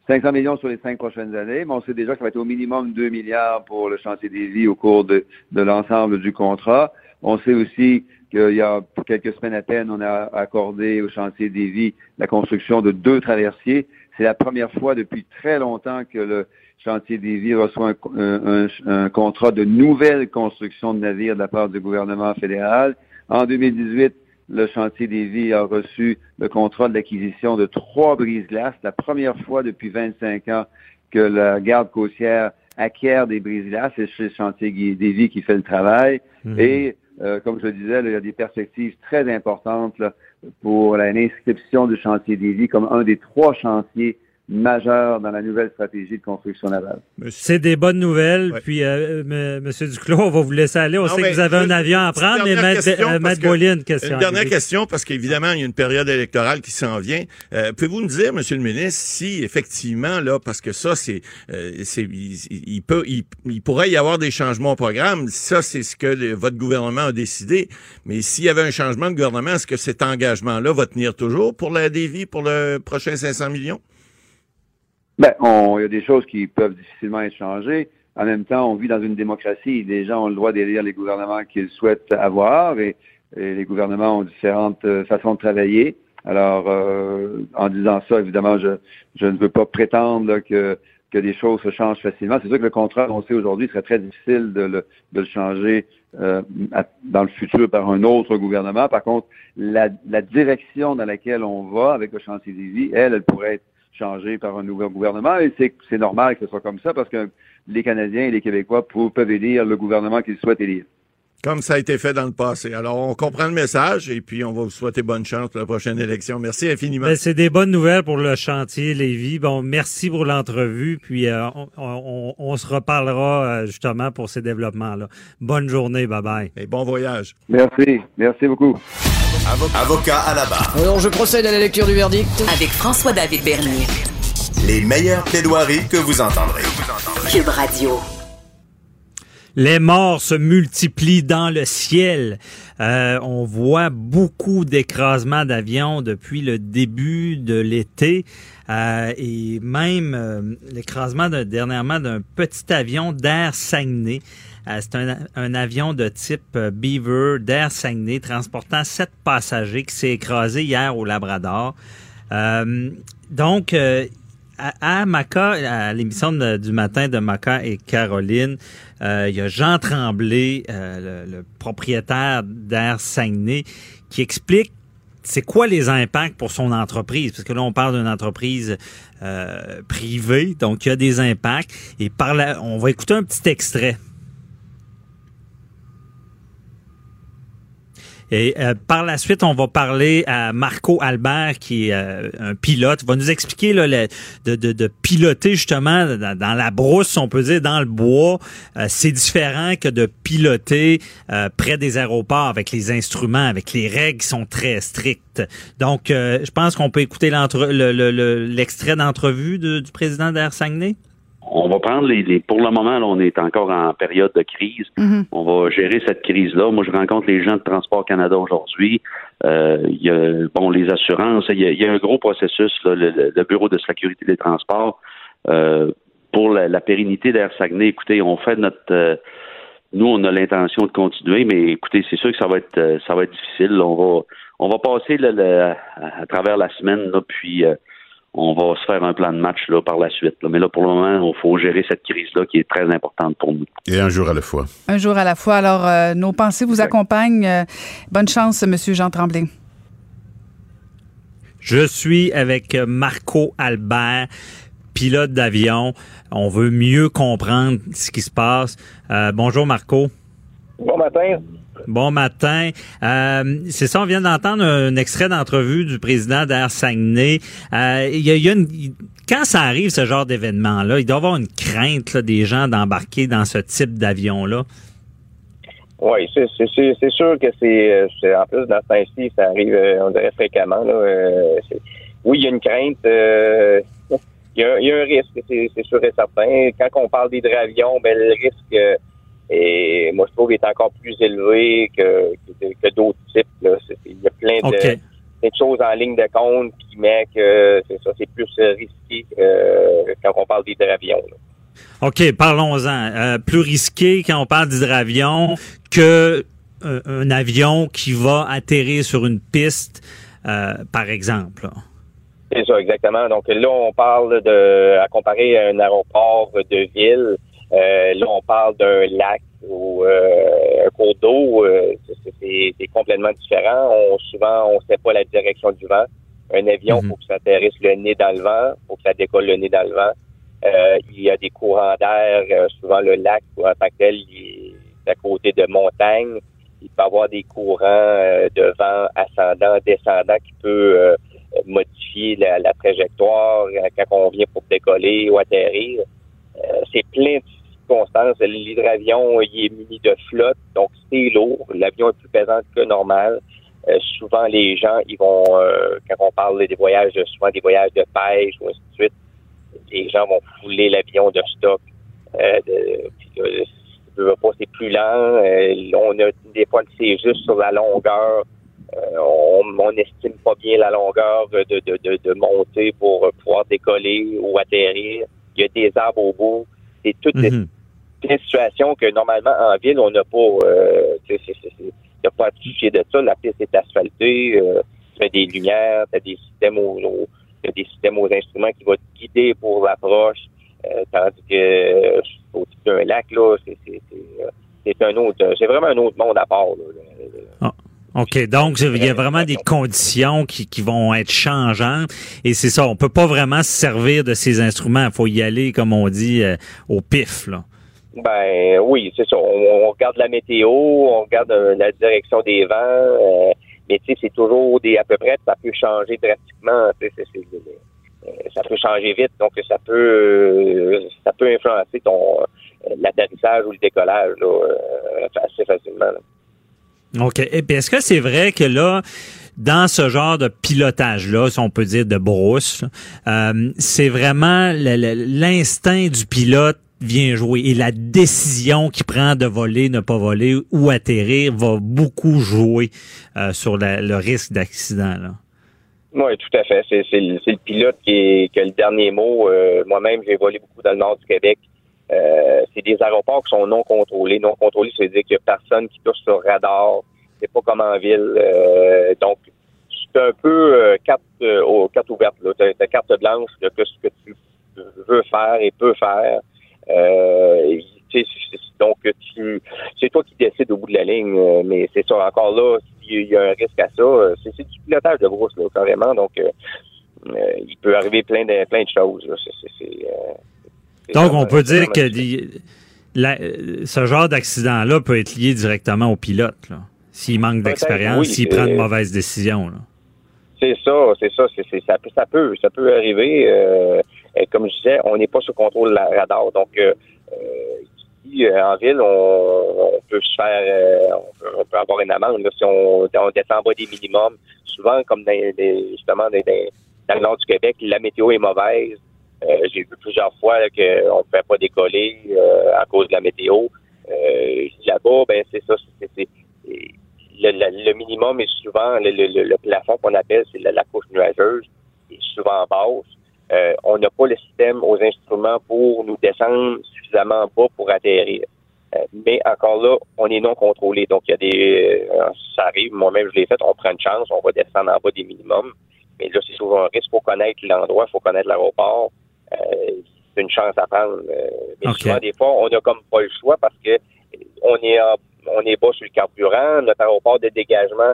S5: 500 millions sur les cinq prochaines années, mais on sait déjà que ça va être au minimum 2 milliards pour le chantier des vies au cours de, l'ensemble du contrat. On sait aussi qu'il y a quelques semaines à peine, on a accordé au chantier des vies la construction de deux traversiers. C'est la première fois depuis très longtemps que le chantier des vies reçoit un- un contrat de nouvelle construction de navires de la part du gouvernement fédéral. En 2018, le chantier des vies a reçu le contrat de l'acquisition de trois brises-glaces, la première fois depuis 25 ans que la garde côtière acquiert des brises-glaces. C'est chez le chantier des vies qui fait le travail.
S3: Mhm.
S5: Et euh, comme je le disais, là, il y a des perspectives très importantes là, pour l'inscription du chantier des vies comme un des trois chantiers majeur dans la nouvelle stratégie de construction navale.
S3: C'est des bonnes nouvelles.
S4: Ouais.
S3: Puis, euh, M. Monsieur Duclos, on va vous laisser aller. On
S4: Non,
S3: sait que vous avez un avion à prendre, mais
S4: dernière
S3: Maître,
S4: question,
S3: euh, une question.
S4: Une dernière question, parce qu'évidemment, il y a une période électorale qui s'en vient. Euh, Pouvez-vous nous dire, Monsieur le ministre, si effectivement, là, parce que ça, c'est, euh, c'est, il, il peut, il, il pourrait y avoir des changements au programme. Ça, c'est ce que le- votre gouvernement a décidé. Mais s'il y avait un changement de gouvernement, est-ce que cet engagement-là va tenir toujours pour la dévie pour le prochain 500 millions?
S5: Ben, on- il y a des choses qui peuvent difficilement être changées. En même temps, on vit dans une démocratie. Les gens ont le droit d'élire les gouvernements qu'ils souhaitent avoir et, et les gouvernements ont différentes euh, façons de travailler. Alors, euh, en disant ça, évidemment, je, je ne veux pas prétendre là, que, que des choses se changent facilement. C'est sûr que le contrat annoncé aujourd'hui serait très difficile de le, de le changer euh, dans le futur par un autre gouvernement. Par contre, la, la direction dans laquelle on va avec le chantier vies, elle, elle pourrait être changé par un nouveau gouvernement. Et c'est, c'est normal que ce soit comme ça parce que les Canadiens et les Québécois peuvent élire le gouvernement qu'ils souhaitent élire.
S4: Comme ça a été fait dans le passé. Alors, on comprend le message et puis on va vous souhaiter bonne chance pour la prochaine élection. Merci infiniment.
S3: Ben, c'est des bonnes nouvelles pour le chantier Lévis. Bon, merci pour l'entrevue. Puis euh, on, on- on se reparlera euh, justement pour ces développements-là. Bonne journée. Bye bye.
S4: Et bon voyage.
S5: Merci. Merci beaucoup.
S1: Avocat à la barre.
S6: Alors, je procède à la lecture du verdict.
S2: Avec François-David Bernier.
S1: Les meilleures plaidoiries que vous entendrez.
S2: Cube Radio.
S3: Les morts se multiplient dans le ciel. Euh, on voit beaucoup d'écrasements d'avions depuis le début de l'été. Euh, et même euh, l'écrasement de- dernièrement d'un petit avion d'Air Saguenay. Euh, C'est un, avion de type euh, Beaver d'Air Saguenay transportant sept passagers qui s'est écrasé hier au Labrador. Euh, donc, à, Maca, à l'émission du matin de Maca et Caroline, euh, il y a Jean Tremblay, le, le propriétaire d'Air Saguenay, qui explique c'est quoi les impacts pour son entreprise? Parce que là, on parle d'une entreprise privée, donc il y a des impacts. Et par là, on va écouter un petit extrait. Et euh, par la suite, on va parler à Marco Albert, qui est euh, un pilote. Il va nous expliquer là, le- de, de, de piloter justement dans, la brousse, on peut dire, dans le bois. Euh, c'est différent que de piloter euh, près des aéroports avec les instruments, avec les règles qui sont très strictes. Donc, euh, je pense qu'on peut écouter l'entre- le- le- l'extrait d'entrevue de- du président d'Air Saguenay.
S7: On va prendre les, les- pour le moment, là, on est encore en période de crise. On va gérer cette crise-là. Moi, je rencontre les gens de Transport Canada aujourd'hui. Euh, Il y a bon les assurances. Il y a, il y a un gros processus, là, le, bureau de sécurité des transports euh, pour la, la pérennité d'Air Saguenay. Écoutez, on fait notre euh, nous, on a l'intention de continuer, mais écoutez, c'est sûr que ça va être ça va être difficile. On va on va passer là, le- à, à travers la semaine, là, puis euh, on va se faire un plan de match là, par la suite. là. Mais là, pour le moment, il faut gérer cette crise-là qui est très importante pour nous.
S8: Et un jour à la fois.
S9: Un jour à la fois. Alors, euh, nos pensées vous accompagnent. Euh, bonne chance, Monsieur Jean Tremblay.
S3: Je suis avec Marco Albert, pilote d'avion. On veut mieux comprendre ce qui se passe. Euh, bonjour Marco.
S10: Bon matin.
S3: Bon matin. Euh, c'est ça, on vient d'entendre un extrait d'entrevue du président d'Air Saguenay. Euh, y a, une, quand ça arrive, ce genre d'événement-là, il doit y avoir une crainte là, des gens d'embarquer dans ce type d'avion-là.
S10: Oui, c'est sûr que c'est euh, c'est- en plus dans ce temps-ci, ça arrive, euh, on dirait fréquemment. Là, euh, oui, il y a une crainte. il, y a, y a un risque, c'est c'est sûr et certain. Quand on parle d'hydravion, ben le risque est, moi je trouve est encore plus élevé que, que, que d'autres types. Là. Il y a plein de,
S3: OK.
S10: plein de choses en ligne de compte qui met que c'est ça, c'est plus euh, risqué euh, quand on parle d'hydravion.
S3: OK, parlons-en. Euh, plus risqué quand on parle d'hydravion que euh, un avion qui va atterrir sur une piste, par exemple.
S10: C'est ça, exactement. Donc là, on parle de, à comparer à un aéroport de ville, là, on parle d'un lac ou euh, un cours d'eau. euh, c'est- complètement différent. On, souvent, on ne sait pas la direction du vent. Un avion, il faut que ça atterrisse le nez dans le vent, faut que ça décolle le nez dans le vent. Euh, il y a des courants d'air. euh, souvent, le lac, en tant que tel, il est à côté de montagnes. Il peut y avoir des courants euh, de vent ascendant, descendant qui peut euh, modifier la, la, trajectoire quand on vient pour décoller ou atterrir. C'est plein de circonstances. L'hydravion, il est muni de flotte, donc c'est lourd. L'avion est plus pesant que normal. souvent, les gens, ils vont, quand on parle des voyages, souvent des voyages de pêche ou ainsi de suite, les gens vont fouler l'avion de stock. Euh, de, c'est plus lent. Euh, on a des fois c'est juste sur la longueur. Euh, on n'estime pas bien la longueur de, de, de, de, montée pour pouvoir décoller ou atterrir. Il y a des arbres au bout. C'est toutes des, mhm. situations que normalement en ville, on n'a pas. Euh, il n'y a pas à toucher de ça. La piste est asphaltée. Euh, tu des lumières, tu as des systèmes aux, aux, des systèmes aux instruments qui vont te guider pour l'approche. Euh, tandis que au d'un lac, là, c'est un autre, c'est vraiment un autre monde à part.
S3: Ah, OK, donc il y a vraiment des conditions qui, qui vont être changeantes et c'est ça, on peut pas vraiment se servir de ces instruments, il faut y aller comme on dit euh, au pif là.
S10: Ben oui, c'est ça. On, regarde la météo, on regarde euh, la direction des vents, mais tu sais, c'est toujours des à peu près, ça peut changer drastiquement. Euh, ça peut changer vite, donc ça peut euh, ça peut influencer ton euh, l'atterrissage ou le décollage assez facilement.
S3: OK. Et puis est-ce que c'est vrai que là, dans ce genre de pilotage-là, si on peut dire de brousse, c'est vraiment l'instinct du pilote vient jouer et la décision qu'il prend de voler, ne pas voler ou atterrir va beaucoup jouer sur le risque d'accident. Là.
S10: Oui, tout à fait. C'est, le, pilote qui, qui, a le dernier mot. Euh, moi-même, j'ai volé beaucoup dans le nord du Québec. Euh, c'est des aéroports qui sont non contrôlés. Non contrôlés, ça veut dire qu'il n'y a personne qui touche sur radar. C'est pas comme en ville. Euh, donc, c'est un peu carte, aux carte ouverte. Tu as, carte blanche de ce que tu veux faire et peux faire. donc, tu, c'est toi qui décides au bout de la ligne. Mais c'est ça, encore là, il y a un risque à ça. Euh, c'est du pilotage de brousse, là, carrément. Donc, euh, euh, il peut arriver plein de, plein de choses.
S3: Donc, on peut dire que ce genre d'accident-là peut être lié directement au pilote, s'il manque d'expérience, s'il prend une mauvaise décision.
S10: C'est ça, c'est ça, c'est, ça, ça, peut, ça peut arriver. comme je disais, on n'est pas sous contrôle de la radar, donc euh, en ville, on, peut se faire, euh, on, peut, avoir une amende si on, descend bas des minimums. Souvent, comme dans, justement dans, le nord du Québec, la météo est mauvaise. Euh, j'ai vu plusieurs fois qu'on ne peut pas décoller à cause de la météo. Là-bas, ben c'est ça, c'est le, minimum est souvent le, plafond qu'on appelle, c'est la, couche nuageuse, est souvent en basse. Euh, on n'a pas le système aux instruments pour nous descendre suffisamment bas pour atterrir. Euh, mais encore là, on est non contrôlé. Donc, il y a des. Euh, ça arrive, moi-même, je l'ai fait, on prend une chance, on va descendre en bas des minimums. Mais là, c'est souvent un risque. Il faut connaître l'endroit, il faut connaître l'aéroport. C'est une chance à prendre. mais souvent, des fois, on n'a comme pas le choix parce que on est on est bas sur le carburant, notre aéroport de dégagement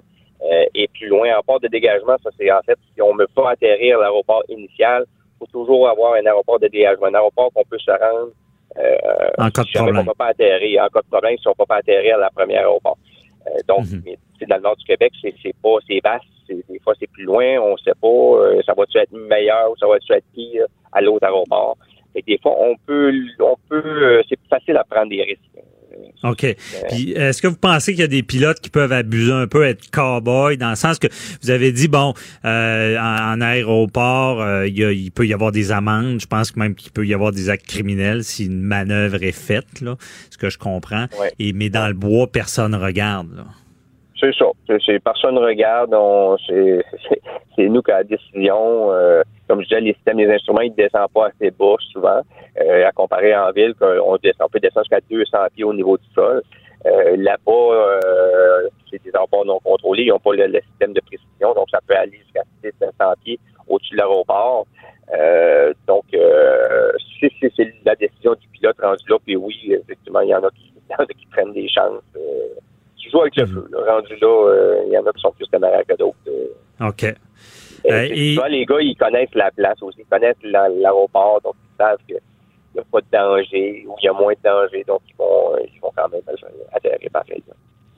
S10: est plus loin. En port de dégagement, ça c'est en fait si on ne veut pas atterrir l'aéroport initial, faut toujours avoir un aéroport de dégagement, un aéroport qu'on peut se rendre
S3: euh, en cas de problème.
S10: On va pas atterrir, en cas de problème, si on ne peut pas atterrir à la première aéroport. Euh, donc, mm dans le nord du Québec, c'est, c'est pas, c'est basse, des fois c'est plus loin, on sait pas, euh, ça va-tu être meilleur ou ça va-tu être pire? À l'autre aéroport. Et des fois, on peut, on peut, euh, c'est plus facile à prendre des risques.
S3: OK. Puis est-ce que vous pensez qu'il y a des pilotes qui peuvent abuser un peu, être cow-boy, dans le sens que vous avez dit, bon, euh, en, aéroport, euh, il, peut y avoir des amendes. Je pense même qu'il peut y avoir des actes criminels si une manœuvre est faite, là, ce que je comprends. Et, mais dans le bois, personne regarde. Là.
S10: C'est ça. C'est, personne regarde. c'est, nous qui avons la décision. Euh, comme je disais, les systèmes, les instruments, ils ne descendent pas assez bas souvent. Euh, à comparer en ville, on, descend, on peut descendre jusqu'à 200 pieds au niveau du sol. Euh, là-bas, c'est des aéroports non contrôlés. Ils n'ont pas le, système de précision, donc ça peut aller jusqu'à 600 pieds au-dessus de l'aéroport. donc, c'est, la décision du pilote rendu là. Puis oui, effectivement, il y en a qui, y en a qui prennent des chances tu joues avec le feu. Rendu là, euh, il y en a qui sont plus téméraires que d'autres. Euh.
S3: OK. Euh,
S10: et... les gars, ils connaissent la place aussi, ils connaissent l'aéroport, donc ils savent qu'il n'y a pas de danger ou il y a moins de danger, donc ils vont, ils vont quand même atterrir pareil.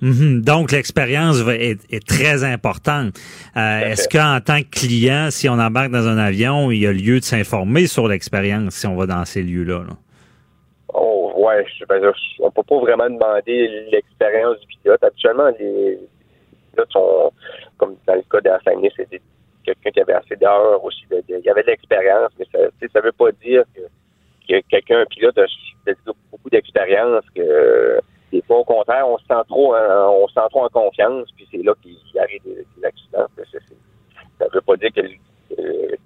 S3: Mhm. Donc, l'expérience est, est très importante. Euh, Est-ce qu'en tant que client, si on embarque dans un avion, il y a lieu de s'informer sur l'expérience si on va dans ces lieux-là? là?
S10: Oh, ouais, je, ben, on peut pas vraiment demander l'expérience du pilote. Habituellement, les pilotes sont, comme dans le cas d'Assagné, c'est quelqu'un qui avait assez d'heures aussi. de- il y avait de l'expérience, mais ça, ça veut pas dire que, que quelqu'un, un pilote, a beaucoup d'expérience, que des fois, au contraire, on se sent trop, on se sent trop en confiance, puis c'est là qu'il arrive des, des accidents. Ça, ça veut pas dire que, le-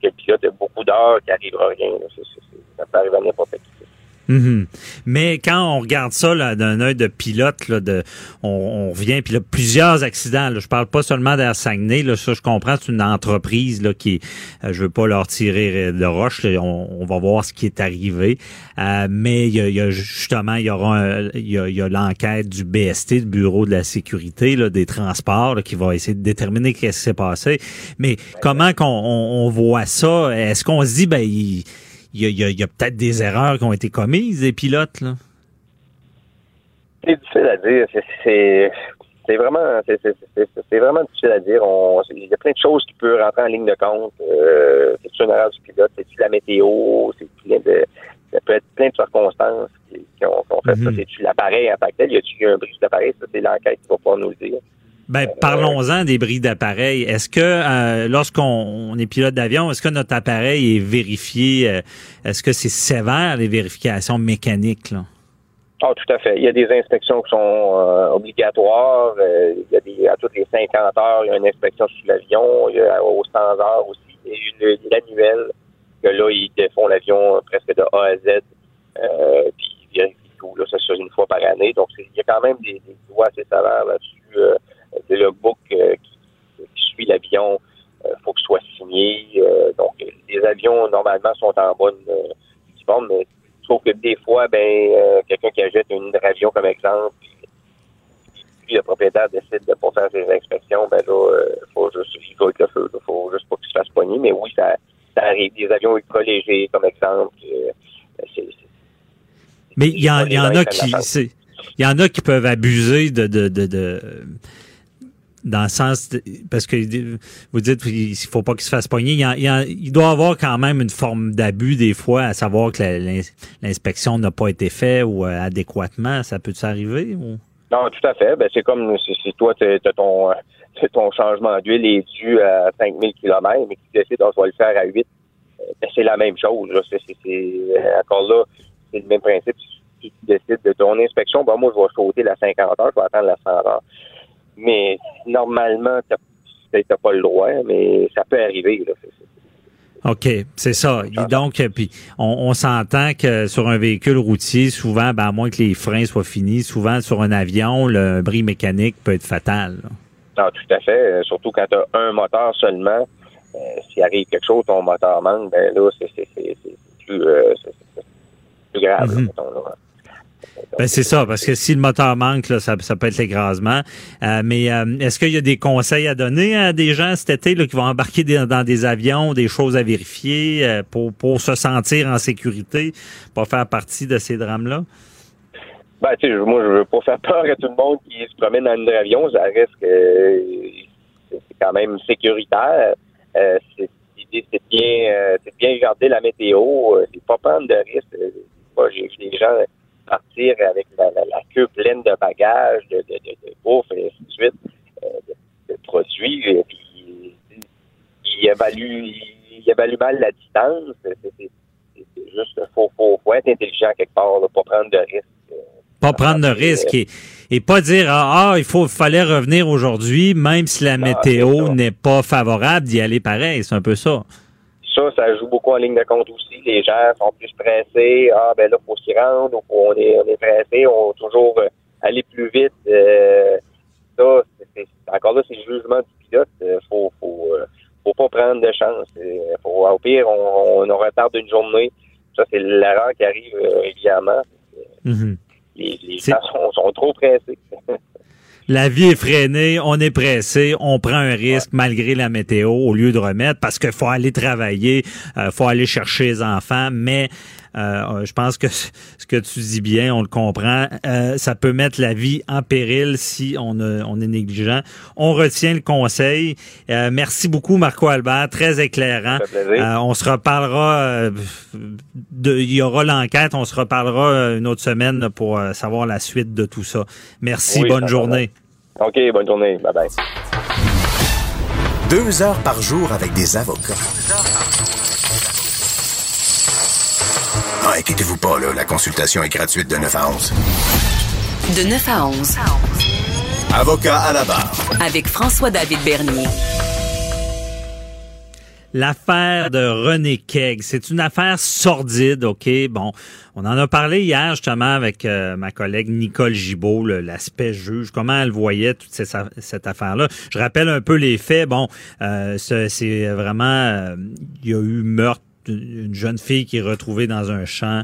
S10: que le pilote a beaucoup d'heures, qu'il n'arrivera rien. ça peut arriver à n'importe qui.
S3: Mhm. Mais quand on regarde ça là, d'un œil de pilote, là, de, on, on revient, puis là, plusieurs accidents. Là, je parle pas seulement d'Air Saguenay, là, ça je comprends, c'est une entreprise là, qui, euh, je veux pas leur tirer de roche, là, on, on va voir ce qui est arrivé. Euh, mais il y y a justement, il y aura il y a, y a l'enquête du BST, du Bureau de la sécurité là, des transports, là, qui va essayer de déterminer qu'est-ce qui s'est passé. Mais comment qu'on on, on voit ça? Est-ce qu'on se dit, ben, il il y a, peut-être des erreurs qui ont été commises des pilotes. Là.
S10: C'est difficile à dire. C'est- vraiment c'est vraiment difficile à dire. Il y a plein de choses qui peuvent rentrer en ligne de compte. Euh, c'est une erreur du pilote, c'est la météo, c'est plein de ça peut être plein de circonstances qui, qui ont, qui ont fait ça.
S3: Mhm.
S10: C'est-tu l'appareil en tant que tel? Y a-tu eu un bris d'appareil? Ça, c'est l'enquête qui va pas nous le dire.
S3: Ben, parlons-en des bris d'appareil. Est-ce que euh, lorsqu'on on est pilote d'avion, est-ce que notre appareil est vérifié? euh, est-ce que c'est sévère, les vérifications mécaniques? Là?
S10: Ah, tout à fait. Il y a des inspections qui sont euh, obligatoires. Euh, il y a des, à toutes les 50 heures, il y a une inspection sur l'avion. Il y a aux 100 heures aussi. Il y a une- l'annuel, que là, ils défont l'avion presque de A à Z. Euh, puis ils vérifient tout. Là, ça se fait une fois par année. Donc, il y a quand même des, des lois assez sévères là-dessus. Euh, le logbook euh, qui, qui suit l'avion, il faut que soit signé. Euh, donc, les avions, normalement, sont en bonne euh, forme, mais Sauf que des fois, ben, euh, quelqu'un qui achète une hydravion comme exemple, puis, le propriétaire décide de pas faire ses inspections, ben là, euh, faut juste, il faut le feu, là, faut juste pas qu'il se fasse poigner. Mais oui, ça, ça arrive. Des avions ultra légers, comme exemple, euh,
S3: Mais il y, y en a qui il y en a qui peuvent abuser de, de, de, de- dans le sens de- parce que vous dites qu'il faut pas qu'il se fasse pogner. Il, en- il en- il doit avoir quand même une forme d'abus des fois, à savoir que l'inspection n'a pas été faite ou euh, adéquatement. Ça peut s'arriver? Ou?
S10: Non, tout à fait. Ben, c'est comme si, toi, t'as t'as ton, changement d'huile est dû à 5000 km, mais tu décides, on va le faire à 8, euh, ben, c'est la même chose. C'est- euh, encore là, c'est le même principe. Si tu décides de ton inspection, ben, moi, je vais sauter la 50 heures, je vais attendre la 100 heures. Mais normalement, t'as, pas le droit, mais ça peut arriver. Là.
S3: OK, c'est ça. Donc, euh, puis on, on s'entend que sur un véhicule routier, souvent, ben, à moins que les freins soient finis, souvent sur un avion, le bris mécanique peut être fatal. là.
S10: Non, tout à fait. Euh, surtout quand tu as un moteur seulement. Euh, S'il arrive quelque chose, ton moteur manque, ben là, c'est plus, euh, plus grave. là,
S3: Mhm.
S10: mettons, là.
S3: Ben c'est ça, parce que si le moteur manque, ça, peut être l'écrasement. Euh, mais euh, est-ce qu'il y a des conseils à donner à des gens cet été qui vont embarquer dans des avions, des choses à vérifier euh, pour, pour se sentir en sécurité, pas faire partie de ces drames-là?
S10: Ben, tu sais, moi, je veux pas faire peur à tout le monde qui se promène dans un avion. Ça reste que euh, c'est quand même sécuritaire. L'idée, c'est bien, bien regarder la météo. C'est pas prendre de risques. Moi, j'ai vu des gens partir avec la, la- la queue pleine de bagages, de, de, de, de bouffe et ainsi de suite, euh, de, de produits. Et puis, il évalue, il évalue mal la distance. C'est juste, faut, faut, faut être intelligent quelque part, là, pas prendre de risques.
S3: Pas prendre de risques et, et pas dire ah, ah, il faut fallait revenir aujourd'hui, même si la météo n'est pas favorable, d'y aller pareil. C'est un peu ça.
S10: Ça, ça joue beaucoup en ligne de compte aussi. Les gens sont plus pressés. Ah, ben là, faut s'y rendre. On est, on est pressé. On veut toujours euh, aller plus vite. Euh, ça, c'est- encore là, c'est le jugement du pilote. Euh, faut, faut, faut pas prendre de chance. Faut, au pire, on, on retarde une journée. Ça, c'est l'erreur qui arrive régulièrement.
S3: Mhm.
S10: Les, gens sont, sont trop pressés.
S3: La vie est freinée, on est pressé, on prend un risque malgré la météo au lieu de remettre parce qu'il faut aller travailler, euh, faut aller chercher les enfants, mais euh, je pense que ce que tu dis bien, on le comprend. Euh, ça peut mettre la vie en péril si on, on est négligent. On retient le conseil. Euh, merci beaucoup, Marco Albert, très éclairant. on se reparlera. de, il y aura l'enquête. On se reparlera une autre semaine pour savoir la suite de tout ça. Merci. bonne journée.
S10: OK, bonne journée. Bye bye.
S1: Deux heures par jour avec des avocats. Inquiétez-vous pas, là, la consultation est gratuite de 9 à 11.
S2: De 9 à 11.
S1: Avocat à la barre.
S2: Avec François-David Bernier.
S3: L'affaire de René Keg, c'est une affaire sordide, OK? Bon, on en a parlé hier justement avec euh, ma collègue Nicole Gibault, l'aspect juge, comment elle voyait toute cette, affaire-là? Je rappelle un peu les faits. Bon, euh, c'est vraiment, euh, il y a eu meurtre d'une jeune fille qui est retrouvée dans un champ.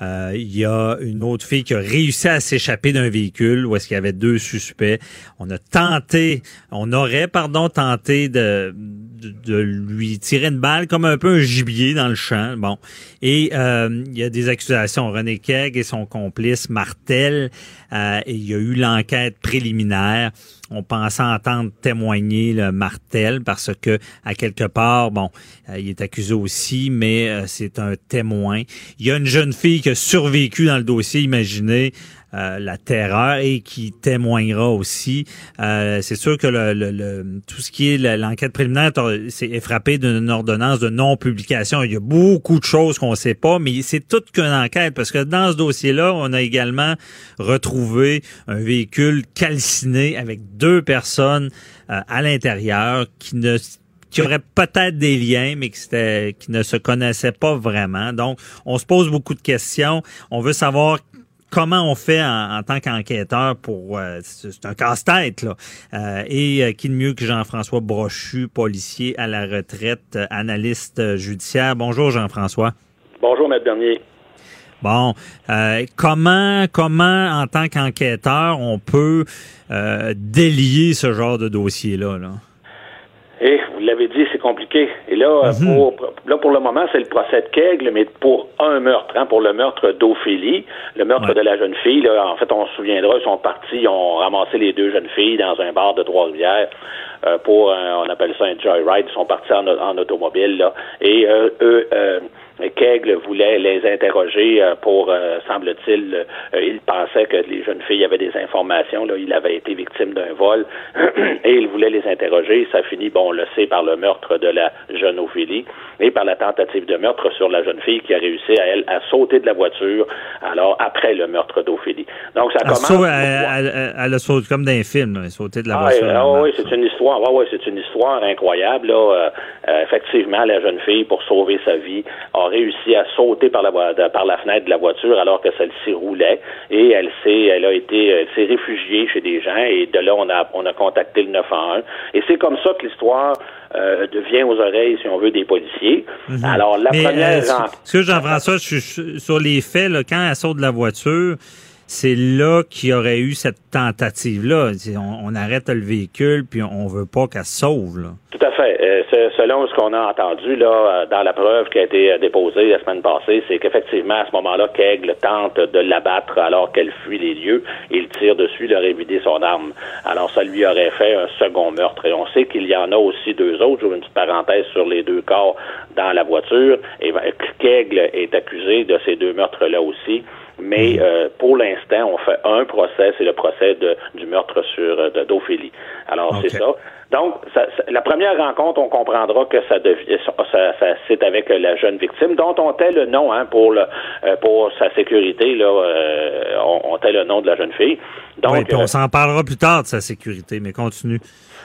S3: Euh, il y a une autre fille qui a réussi à s'échapper d'un véhicule où est-ce qu'il y avait deux suspects. On a tenté, on aurait, pardon, tenté de, de, lui tirer une balle comme un peu un gibier dans le champ. Bon. Et euh, il y a des accusations. René Keg et son complice Martel. Euh, il y a eu l'enquête préliminaire. On pensait entendre témoigner le Martel parce que à quelque part, bon, euh, il est accusé aussi, mais c'est un témoin. Il y a une jeune fille qui a survécu dans le dossier, imaginez. Euh, la terreur et qui témoignera aussi. Euh, c'est sûr que le, tout ce qui est l'enquête préliminaire est frappé d'une ordonnance de non-publication. Il y a beaucoup de choses qu'on ne sait pas, mais c'est toute qu'une enquête parce que dans ce dossier-là, on a également retrouvé un véhicule calciné avec deux personnes euh, à l'intérieur qui ne qui auraient peut-être des liens, mais qui, qui ne se connaissaient pas vraiment. Donc, on se pose beaucoup de questions. On veut savoir comment on fait en, tant qu'enquêteur pour euh, c'est un casse-tête là. Euh, et euh, qui de mieux que Jean-François Brochu policier à la retraite analyste judiciaire? Bonjour Jean-François.
S8: Bonjour maître Bernier.
S3: Bon, comment comment en tant qu'enquêteur on peut délier ce genre de dossier là? Là
S8: et vous l'avez dit, Et là, mhm. pour, là, pour le moment, c'est le procès de Kegel, mais pour un meurtre, hein, pour le meurtre d'Ophélie, le meurtre de la jeune fille. Là, en fait, on se souviendra, ils sont partis, ils ont ramassé les deux jeunes filles dans un bar de Trois-Rivières euh, pour, on appelle ça un joyride. Ils sont partis en, en automobile, là. Et euh, eux, euh, Kegel voulait les interroger euh, pour, euh, semble-t-il, euh, il pensait que les jeunes filles avaient des informations. Là, il avait été victime d'un vol et il voulait les interroger. Ça finit, bon, on le sait, par le meurtre de la jeune Ophélie et par la tentative de meurtre sur la jeune fille qui a réussi à elle à sauter de la voiture. Alors après le meurtre d'Ophélie. Donc ça commence.
S3: elle, a sauté comme dans un film, a sauté de la
S8: ah,
S3: voiture.
S8: Ah, oui, c'est une histoire. Ouais, ouais, c'est une histoire incroyable. Là. effectivement, la jeune fille, pour sauver sa vie, a réussi à sauter par la, par la fenêtre de la voiture alors que celle-ci roulait et elle s'est, elle a été, elle s'est réfugiée chez des gens et de là on a, on a contacté le 911 et c'est comme ça que l'histoire euh, devient aux oreilles, si on veut, des policiers.
S3: Mhm. Alors la première, euh, ce que Jean-François, je suis sur les faits là, quand elle saute de la voiture c'est là qu'il y aurait eu cette tentative-là. On, arrête le véhicule, puis on veut pas qu'elle se sauve.
S8: Tout à fait. Euh, selon ce qu'on a entendu là euh, dans la preuve qui a été euh, déposée la semaine passée, c'est qu'effectivement, à ce moment-là, Kegle tente de l'abattre alors qu'elle fuit les lieux il tire dessus, il aurait vidé son arme. Alors, ça lui aurait fait un second meurtre. Et on sait qu'il y en a aussi deux autres. J'ouvre une petite parenthèse sur les deux corps dans la voiture. Et est accusé de ces deux meurtres-là aussi. Mais mhm. euh, pour l'instant, on fait un procès, c'est le procès de, du meurtre sur euh, d'Ophélie. Alors c'est ça. Donc, ça, la première rencontre, on comprendra que ça, ça, ça c'est avec la jeune victime, dont on tait le nom hein, pour le euh, pour sa sécurité. Là, euh, on, on tait le nom de la jeune fille.
S3: Donc, oui, puis on s'en parlera plus tard de sa sécurité, mais continue.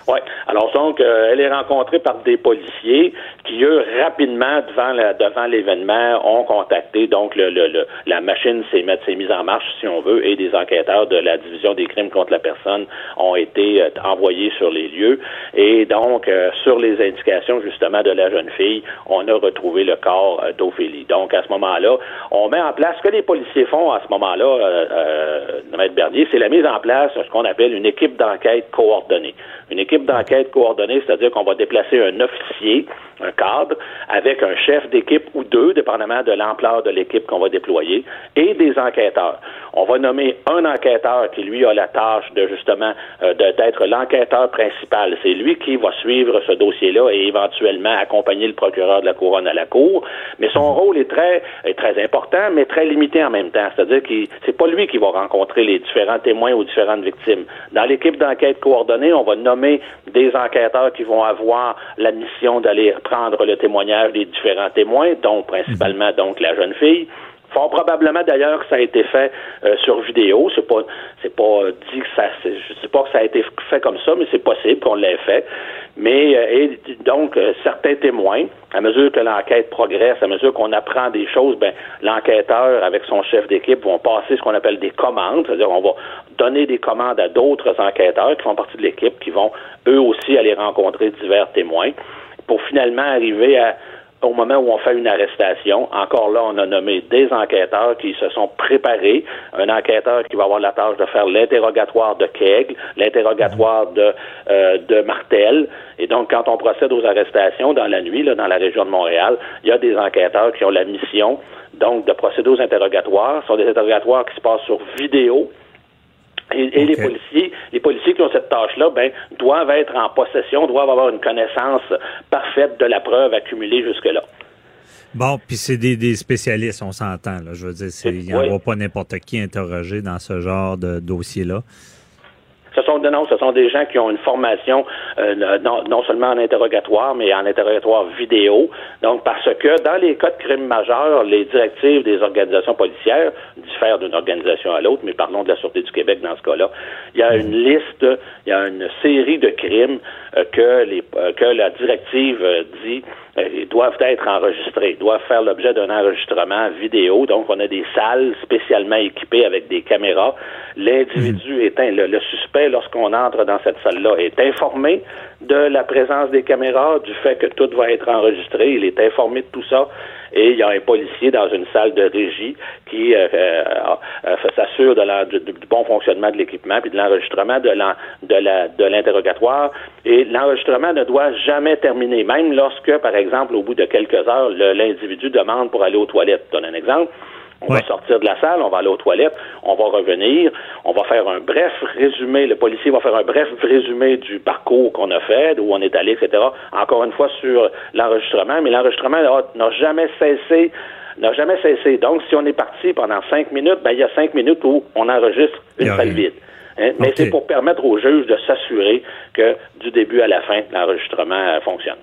S8: Oui. Alors donc, euh, elle est rencontrée par des policiers qui, eux, rapidement, devant la, devant l'événement, ont contacté donc le, le, la machine s'est mise en marche, si on veut, et des enquêteurs de la division des crimes contre la personne ont été euh, envoyés sur les lieux. Et donc, euh, sur les indications justement de la jeune fille, on a retrouvé le corps euh, d'Ophélie. Donc, à ce moment-là, on met en place ce que les policiers font à ce moment-là, euh, Maître Bernier, c'est la mise en place de ce qu'on appelle une équipe d'enquête coordonnée. Une équipe d'enquête coordonnée, c'est-à-dire qu'on va déplacer un officier un cadre, avec un chef d'équipe ou deux, dépendamment de l'ampleur de l'équipe qu'on va déployer, et des enquêteurs. On va nommer un enquêteur qui, lui, a la tâche de, justement, euh, d'être l'enquêteur principal. C'est lui qui va suivre ce dossier-là et éventuellement accompagner le procureur de la couronne à la cour. Mais son rôle est très, est très important, mais très limité en même temps. C'est-à-dire que c'est pas lui qui va rencontrer les différents témoins ou différentes victimes. Dans l'équipe d'enquête coordonnée, on va nommer des enquêteurs qui vont avoir la mission d'aller prendre le témoignage des différents témoins, dont principalement donc la jeune fille. Fort probablement d'ailleurs que ça a été fait euh, sur vidéo. C'est pas c'est pas dit que ça je sais pas que ça a été fait comme ça, mais c'est possible qu'on l'ait fait. Mais euh, et donc euh, certains témoins, à mesure que l'enquête progresse, à mesure qu'on apprend des choses, ben l'enquêteur avec son chef d'équipe vont passer ce qu'on appelle des commandes, c'est-à-dire on va donner des commandes à d'autres enquêteurs qui font partie de l'équipe, qui vont eux aussi aller rencontrer divers témoins pour finalement arriver à au moment où on fait une arrestation, encore là, on a nommé des enquêteurs qui se sont préparés. Un enquêteur qui va avoir la tâche de faire l'interrogatoire de Kegel, l'interrogatoire de, euh, de Martel. Et donc, quand on procède aux arrestations dans la nuit, là, dans la région de Montréal, il y a des enquêteurs qui ont la mission, donc, de procéder aux interrogatoires. Ce sont des interrogatoires qui se passent sur vidéo. Et, les policiers, les policiers qui ont cette tâche-là, ben, doivent être en possession, doivent avoir une connaissance parfaite de la preuve accumulée jusque-là.
S3: Bon, puis c'est des, spécialistes, on s'entend. Je veux dire, il n'y aura pas n'importe qui interrogé dans ce genre de dossier-là.
S8: Ce sont, non, ce sont des gens qui ont une formation euh, non, seulement en interrogatoire, mais en interrogatoire vidéo. Donc, parce que dans les cas de crimes majeurs, les directives des organisations policières diffèrent d'une organisation à l'autre, mais parlons de la Sûreté du Québec dans ce cas-là. Il y a une liste, il y a une série de crimes euh, que, les, euh, que la directive dit doivent être enregistrés, doivent faire l'objet d'un enregistrement vidéo. Donc, on a des salles spécialement équipées avec des caméras. L'individu est le, le suspect lorsqu'on entre dans cette salle-là, est informé de la présence des caméras, du fait que tout va être enregistré. Il est informé de tout ça. Et il y a un policier dans une salle de régie qui euh, euh, euh, s'assure de du, bon fonctionnement de l'équipement puis de l'enregistrement de, de l'interrogatoire. Et l'enregistrement ne doit jamais terminer, même lorsque, par exemple, au bout de quelques heures, l'individu demande pour aller aux toilettes. Je donne un exemple. On va sortir de la salle, on va aller aux toilettes, on va revenir, on va faire un bref résumé, le policier va faire un bref résumé du parcours qu'on a fait, d'où on est allé, etc. Encore une fois sur l'enregistrement, mais l'enregistrement n'a jamais cessé n'a jamais cessé. Donc, si on est parti pendant cinq minutes, ben, il y a cinq minutes où on enregistre une salle vide. Hein? Mais c'est pour permettre aux juges de s'assurer que du début à la fin, l'enregistrement euh, fonctionne.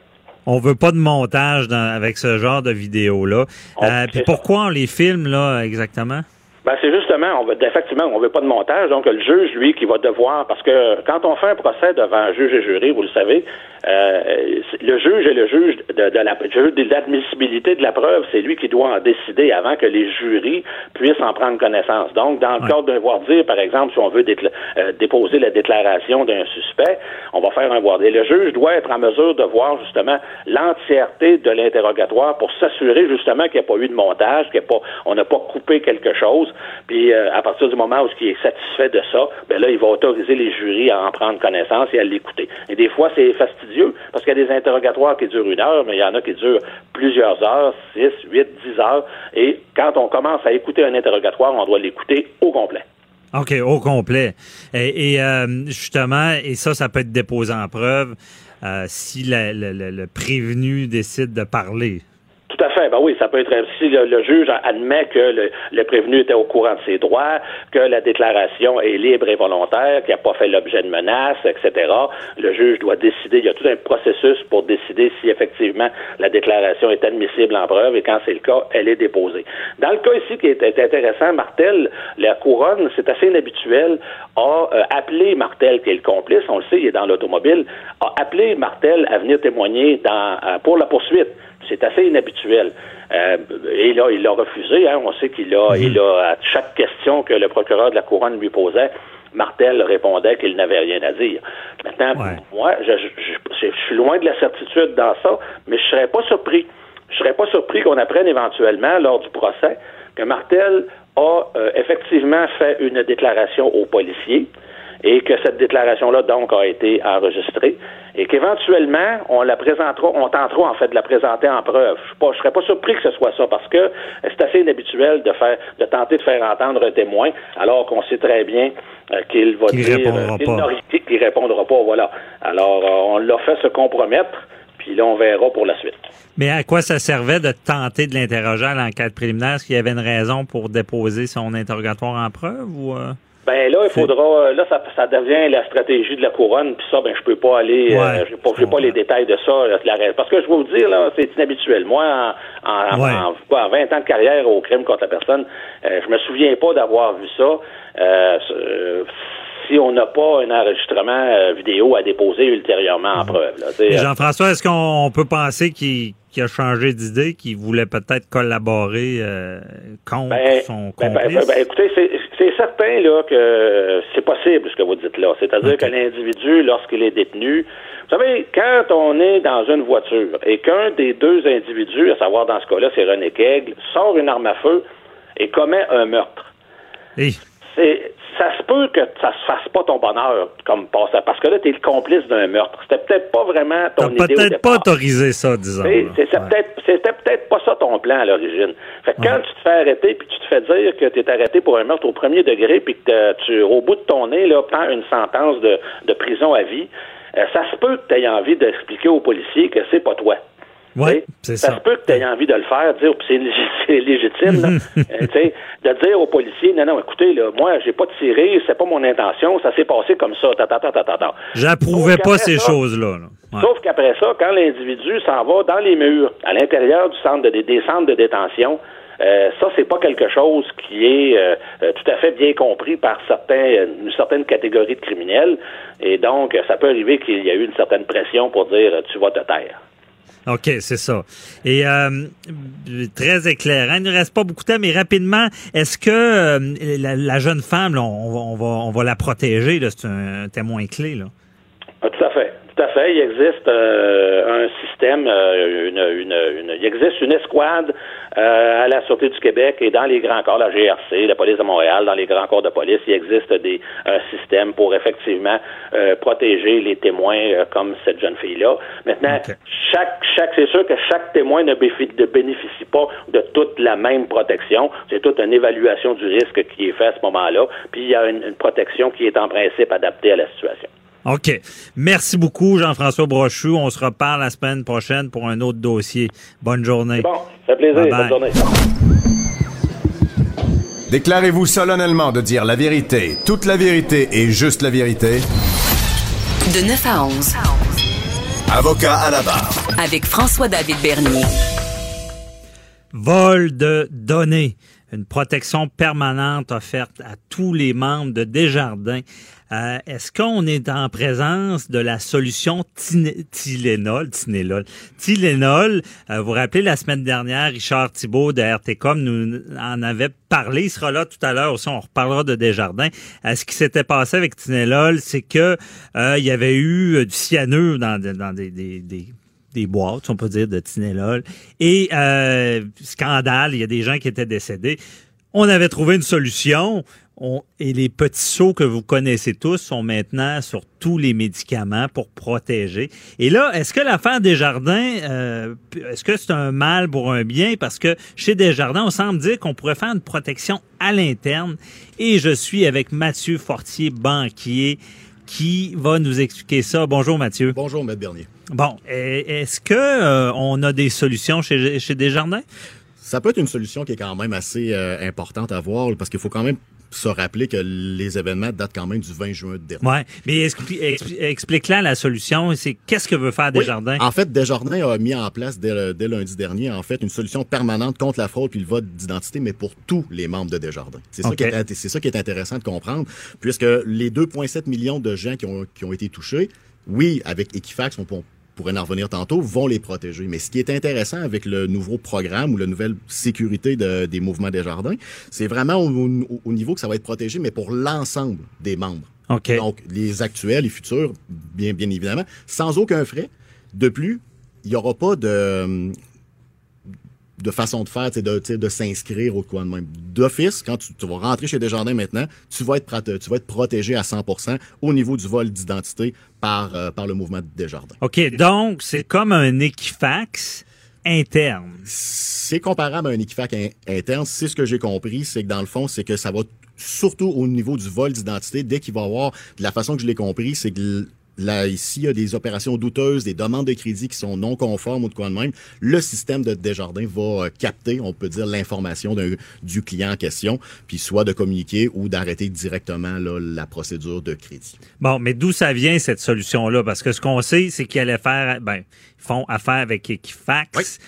S3: On veut pas de montage avec ce genre de vidéo-là. Euh, puis pourquoi on les filme, là, exactement?
S8: Ben, c'est justement, on veut, effectivement, on veut pas de montage. Donc, le juge, lui, qui va devoir, parce que quand on fait un procès devant un juge et jury, vous le savez, euh, le juge est le juge de, de la juge de l'admissibilité de la preuve. C'est lui qui doit en décider avant que les jurys puissent en prendre connaissance. Donc, dans le cadre d'un voir dire, par exemple, si on veut euh, déposer la déclaration d'un suspect, on va faire un voir dire. Le juge doit être en mesure de voir justement l'entièreté de l'interrogatoire pour s'assurer justement qu'il n'y a pas eu de montage, qu'il pas, on n'a pas coupé quelque chose. Puis euh, à partir du moment où il est satisfait de ça, ben là, il va autoriser les jurys à en prendre connaissance et à l'écouter. Et des fois, c'est fastidieux parce qu'il y a des interrogatoires qui durent une heure, mais il y en a qui durent plusieurs heures, six, huit, dix heures. Et quand on commence à écouter un interrogatoire, on doit l'écouter au complet.
S3: OK, au complet. Et, euh, justement, et ça, ça peut être déposé en preuve euh, si le prévenu décide de parler.
S8: Tout à fait. Ben oui, ça peut être si le, juge admet que le, prévenu était au courant de ses droits, que la déclaration est libre et volontaire, qu'il n'a pas fait l'objet de menaces, etc. Le juge doit décider. Il y a tout un processus pour décider si effectivement la déclaration est admissible en preuve et quand c'est le cas, elle est déposée. Dans le cas ici qui est intéressant, Martel, la couronne, c'est assez inhabituel, a euh, appelé Martel, qui est le complice, on le sait, il est dans l'automobile, a appelé Martel à venir témoigner dans, euh, pour la poursuite C'est assez inhabituel. Euh, et là, il l'a refusé. Hein. On sait qu'il a, il a, à chaque question que le procureur de la couronne lui posait, Martel répondait qu'il n'avait rien à dire. Maintenant, moi, je, je, suis loin de la certitude dans ça, mais je serais pas surpris. Je serais pas surpris qu'on apprenne éventuellement lors du procès que Martel a euh, effectivement fait une déclaration aux policiers et que cette déclaration-là, donc, a été enregistrée et qu'éventuellement, on la présentera, on tentera, en fait, de la présenter en preuve. Je ne serais pas surpris que ce soit ça parce que c'est assez inhabituel de faire, de tenter de faire entendre un témoin alors qu'on sait très bien euh, qu'il va dire,
S3: répondra
S8: euh, qu'il répondra pas, voilà. Alors, euh, on l'a fait se compromettre. Puis là, on verra pour la suite.
S3: Mais à quoi ça servait de tenter de l'interroger à l'enquête préliminaire? Est-ce qu'il y avait une raison pour déposer son interrogatoire en preuve ou...
S8: Ben là, il faudra. Là, ça, ça, devient la stratégie de la couronne, puis ça, ben je peux pas aller. Euh, j'ai pas, pas les détails de ça. parce que je vais vous dire là, c'est inhabituel. Moi, en, en, 20 ans de carrière au crime contre la personne, euh, je me souviens pas d'avoir vu ça. Euh, si on n'a pas un enregistrement vidéo à déposer ultérieurement en preuve.
S3: Jean-François, est-ce qu'on peut penser qu'il qui a changé d'idée, qui voulait peut-être collaborer euh, contre ben, son
S8: ben, ben,
S3: complice?
S8: Ben, écoutez, c'est certain là que c'est possible ce que vous dites là. C'est-à-dire que l'individu, lorsqu'il est détenu, vous savez, quand on est dans une voiture et qu'un des deux individus, à savoir dans ce cas-là, c'est René Kegel, sort une arme à feu et commet un meurtre. C'est ça se peut que ça se fasse pas ton bonheur comme passant, parce que là, tu es le complice d'un meurtre. C'était peut-être pas vraiment ton idée
S3: peut-être pas autorisé ça, disons.
S8: C'était peut-être pas ça ton plan à l'origine. Fait que quand tu te fais arrêter, puis tu te fais dire que tu es arrêté pour un meurtre au premier degré, puis que tu, au bout de ton nez, là, prends une sentence de, de prison à vie, euh, ça se peut que tu aies envie d'expliquer aux policiers que c'est pas toi.
S3: Oui, c'est ça.
S8: Ça se peut que tu aies envie de le faire, dire, c'est légitime, là, euh, de dire aux policiers, non, non, écoutez, là, moi, j'ai pas tiré, c'est pas mon intention, ça s'est passé comme ça, ta, ta, ta, ta, ta.
S3: J'approuvais pas ces choses-là.
S8: Sauf qu'après ça, quand l'individu s'en va dans les murs, à l'intérieur du centre de, des centres de détention, euh, ça, c'est pas quelque chose qui est euh, tout à fait bien compris par certains, une certaine catégorie de criminels. Et donc, ça peut arriver qu'il y a eu une certaine pression pour dire tu vas te taire.
S3: OK, c'est ça. Et euh, très éclairant. Il ne reste pas beaucoup de temps, mais rapidement, est-ce que euh, la, jeune femme, on, va, on va la protéger? C'est un, témoin clé. Là.
S8: Ah, tout à fait. Tout à fait. Il existe euh, un système, euh, une, une, une, il existe une escouade euh, à la Sûreté du Québec et dans les grands corps, la GRC, la police de Montréal, dans les grands corps de police, il existe des un système pour effectivement protéger les témoins comme cette jeune fille-là. Maintenant, chaque, chaque, c'est sûr que chaque témoin ne bénéficie pas de toute la même protection. C'est toute une évaluation du risque qui est faite à ce moment-là. Puis il y a une protection qui est en principe adaptée à la situation.
S3: OK. Merci beaucoup, Jean-François Brochu. On se reparle la semaine prochaine pour un autre dossier. Bonne journée.
S8: Bon, ça fait plaisir. Bonne journée.
S1: Déclarez-vous solennellement de dire la vérité, toute la vérité et juste la vérité.
S2: De 9 à 11.
S1: Avocat à la barre.
S2: Avec François-David Bernier.
S3: Vol de données une protection permanente offerte à tous les membres de Desjardins. Euh, est-ce qu'on est en présence de la solution Tylenol, Tylenol, Tylenol? Euh, vous vous rappelez, la semaine dernière, Richard Thibault de RTCOM nous en avait parlé. Il sera là tout à l'heure aussi. On reparlera de Desjardins. Euh, ce qui s'était passé avec Tylenol, c'est que il y avait eu du cyanure dans, des des boîtes, on peut dire, de Tylenol. Et scandale, il y a des gens qui étaient décédés. On avait trouvé une solution et les petits seaux que vous connaissez tous sont maintenant sur tous les médicaments pour protéger. Et là, est-ce que l'affaire Desjardins, euh, est-ce que c'est un mal pour un bien? Parce que chez Desjardins, on semble dire qu'on pourrait faire une protection à l'interne. Et je suis avec Mathieu Fortier, banquier, qui va nous expliquer ça. Bonjour Mathieu.
S11: Bonjour Maître Bernier.
S3: Bon, est-ce que euh, on a des solutions chez, chez Desjardins?
S11: Ça peut être une solution qui est quand même assez euh, importante à voir parce qu'il faut quand même se rappeler que les événements datent quand même du 20 juin dernier.
S3: Oui, mais explique-là la solution. C'est qu'est-ce que veut faire Desjardins?
S11: en fait, Desjardins a mis en place dès, lundi dernier, en fait, une solution permanente contre la fraude et le vote d'identité, mais pour tous les membres de Desjardins. C'est ça, qui est, ça qui est intéressant de comprendre, puisque les 2,7 millions de gens qui ont, qui ont été touchés, oui, avec Equifax, on, pourrait en revenir tantôt, vont les protéger. Mais ce qui est intéressant avec le nouveau programme ou la nouvelle sécurité de, des mouvements des jardins, c'est vraiment au, au, au niveau que ça va être protégé, mais pour l'ensemble des membres. Donc, les actuels, les futurs, bien, bien évidemment, sans aucun frais. De plus, il n'y aura pas de, de façon de faire, de, de s'inscrire au coin de même. D'office, quand tu, tu vas rentrer chez Desjardins maintenant, tu vas être, tu vas être protégé à 100% au niveau du vol d'identité par, euh, par le mouvement Desjardins.
S3: OK, donc c'est comme un Equifax interne.
S11: C'est comparable à un Equifax in- interne. C'est ce que j'ai compris, c'est que dans le fond, c'est que ça va surtout au niveau du vol d'identité, dès qu'il va y avoir, de la façon que je l'ai compris, c'est que là, ici, il y a des opérations douteuses, des demandes de crédit qui sont non conformes ou de quoi de même, le système de Desjardins va euh, capter, on peut dire, l'information du client en question, puis soit de communiquer ou d'arrêter directement là, la procédure de crédit.
S3: Bon, mais d'où ça vient cette solution-là? Parce que ce qu'on sait, c'est qu'ils allaient faire, ben, ils font affaire avec Equifax.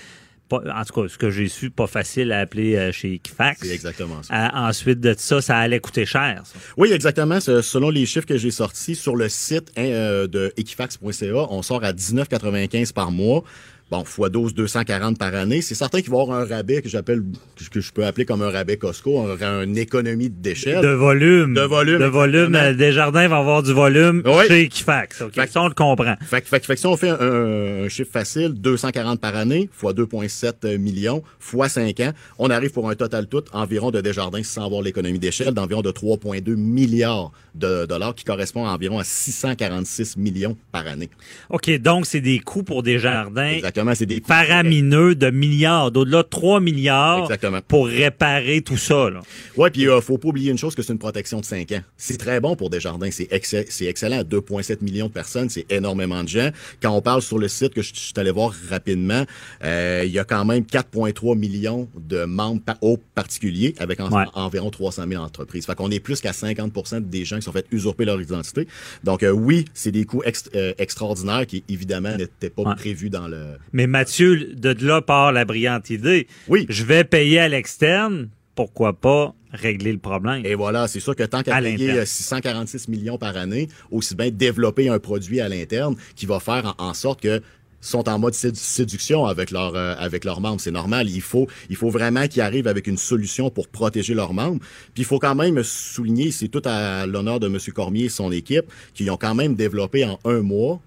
S3: Pas- en tout cas, ce que j'ai su, pas facile à appeler euh, chez Equifax.
S11: C'est exactement ça.
S3: Euh, ensuite de ça, ça allait coûter cher. ça.
S11: Oui, exactement. Selon les chiffres que j'ai sortis sur le site hein, euh, de equifax.ca, on sort à 19,95 par mois. Bon, x 12, 240 par année. C'est certain qu'il va y avoir un rabais que j'appelle, que je peux appeler comme un rabais Costco, un, une économie d'échelle.
S3: De volume.
S11: De volume.
S3: De volume. euh, Desjardins va avoir du volume
S11: Oui.
S3: chez Equifax. OK,
S11: Fait
S3: ça, on le comprend.
S11: Fait, fait, si on fait un, un chiffre facile, 240 par année, fois 2,7 millions, fois 5 ans, on arrive pour un total tout environ de Desjardins, sans avoir l'économie d'échelle, d'environ de 3,2 milliards de dollars, qui correspond à environ à 646 millions par année.
S3: OK, donc c'est des coûts pour Desjardins
S11: Exactement, c'est des
S3: faramineux de milliards, d'au-delà de 3 milliards
S11: Exactement.
S3: pour réparer tout ça. Là.
S11: Ouais, puis euh, faut pas oublier une chose que c'est une protection de 5 ans. C'est très bon pour Desjardins, c'est excellent, c'est excellent. 2,7 millions de personnes, c'est énormément de gens. Quand on parle sur le site que je, je suis allé voir rapidement, euh, il y a quand même 4,3 millions de membres par, au particulier avec en-
S3: Ouais.
S11: environ 300 000 entreprises. Fait qu'on est plus qu'à 50% des gens qui sont fait usurper leur identité. Donc euh, oui, c'est des coûts euh, extraordinaires qui évidemment n'étaient pas
S3: Ouais.
S11: prévus dans le.
S3: Mais Mathieu, de là part la brillante idée.
S11: Oui.
S3: Je vais payer à l'externe, pourquoi pas régler le problème?
S11: Et voilà, c'est sûr que tant qu'à payer
S3: l'interne.
S11: euh, 646 millions par année, aussi bien développer un produit à l'interne qui va faire en, en sorte que sont en mode sédu- séduction avec leurs euh, avec leurs membres, c'est normal. Il faut il faut vraiment qu'ils arrivent avec une solution pour protéger leurs membres. Puis il faut quand même souligner, c'est tout à l'honneur de M. Cormier et son équipe, qui ont quand même développé en un mois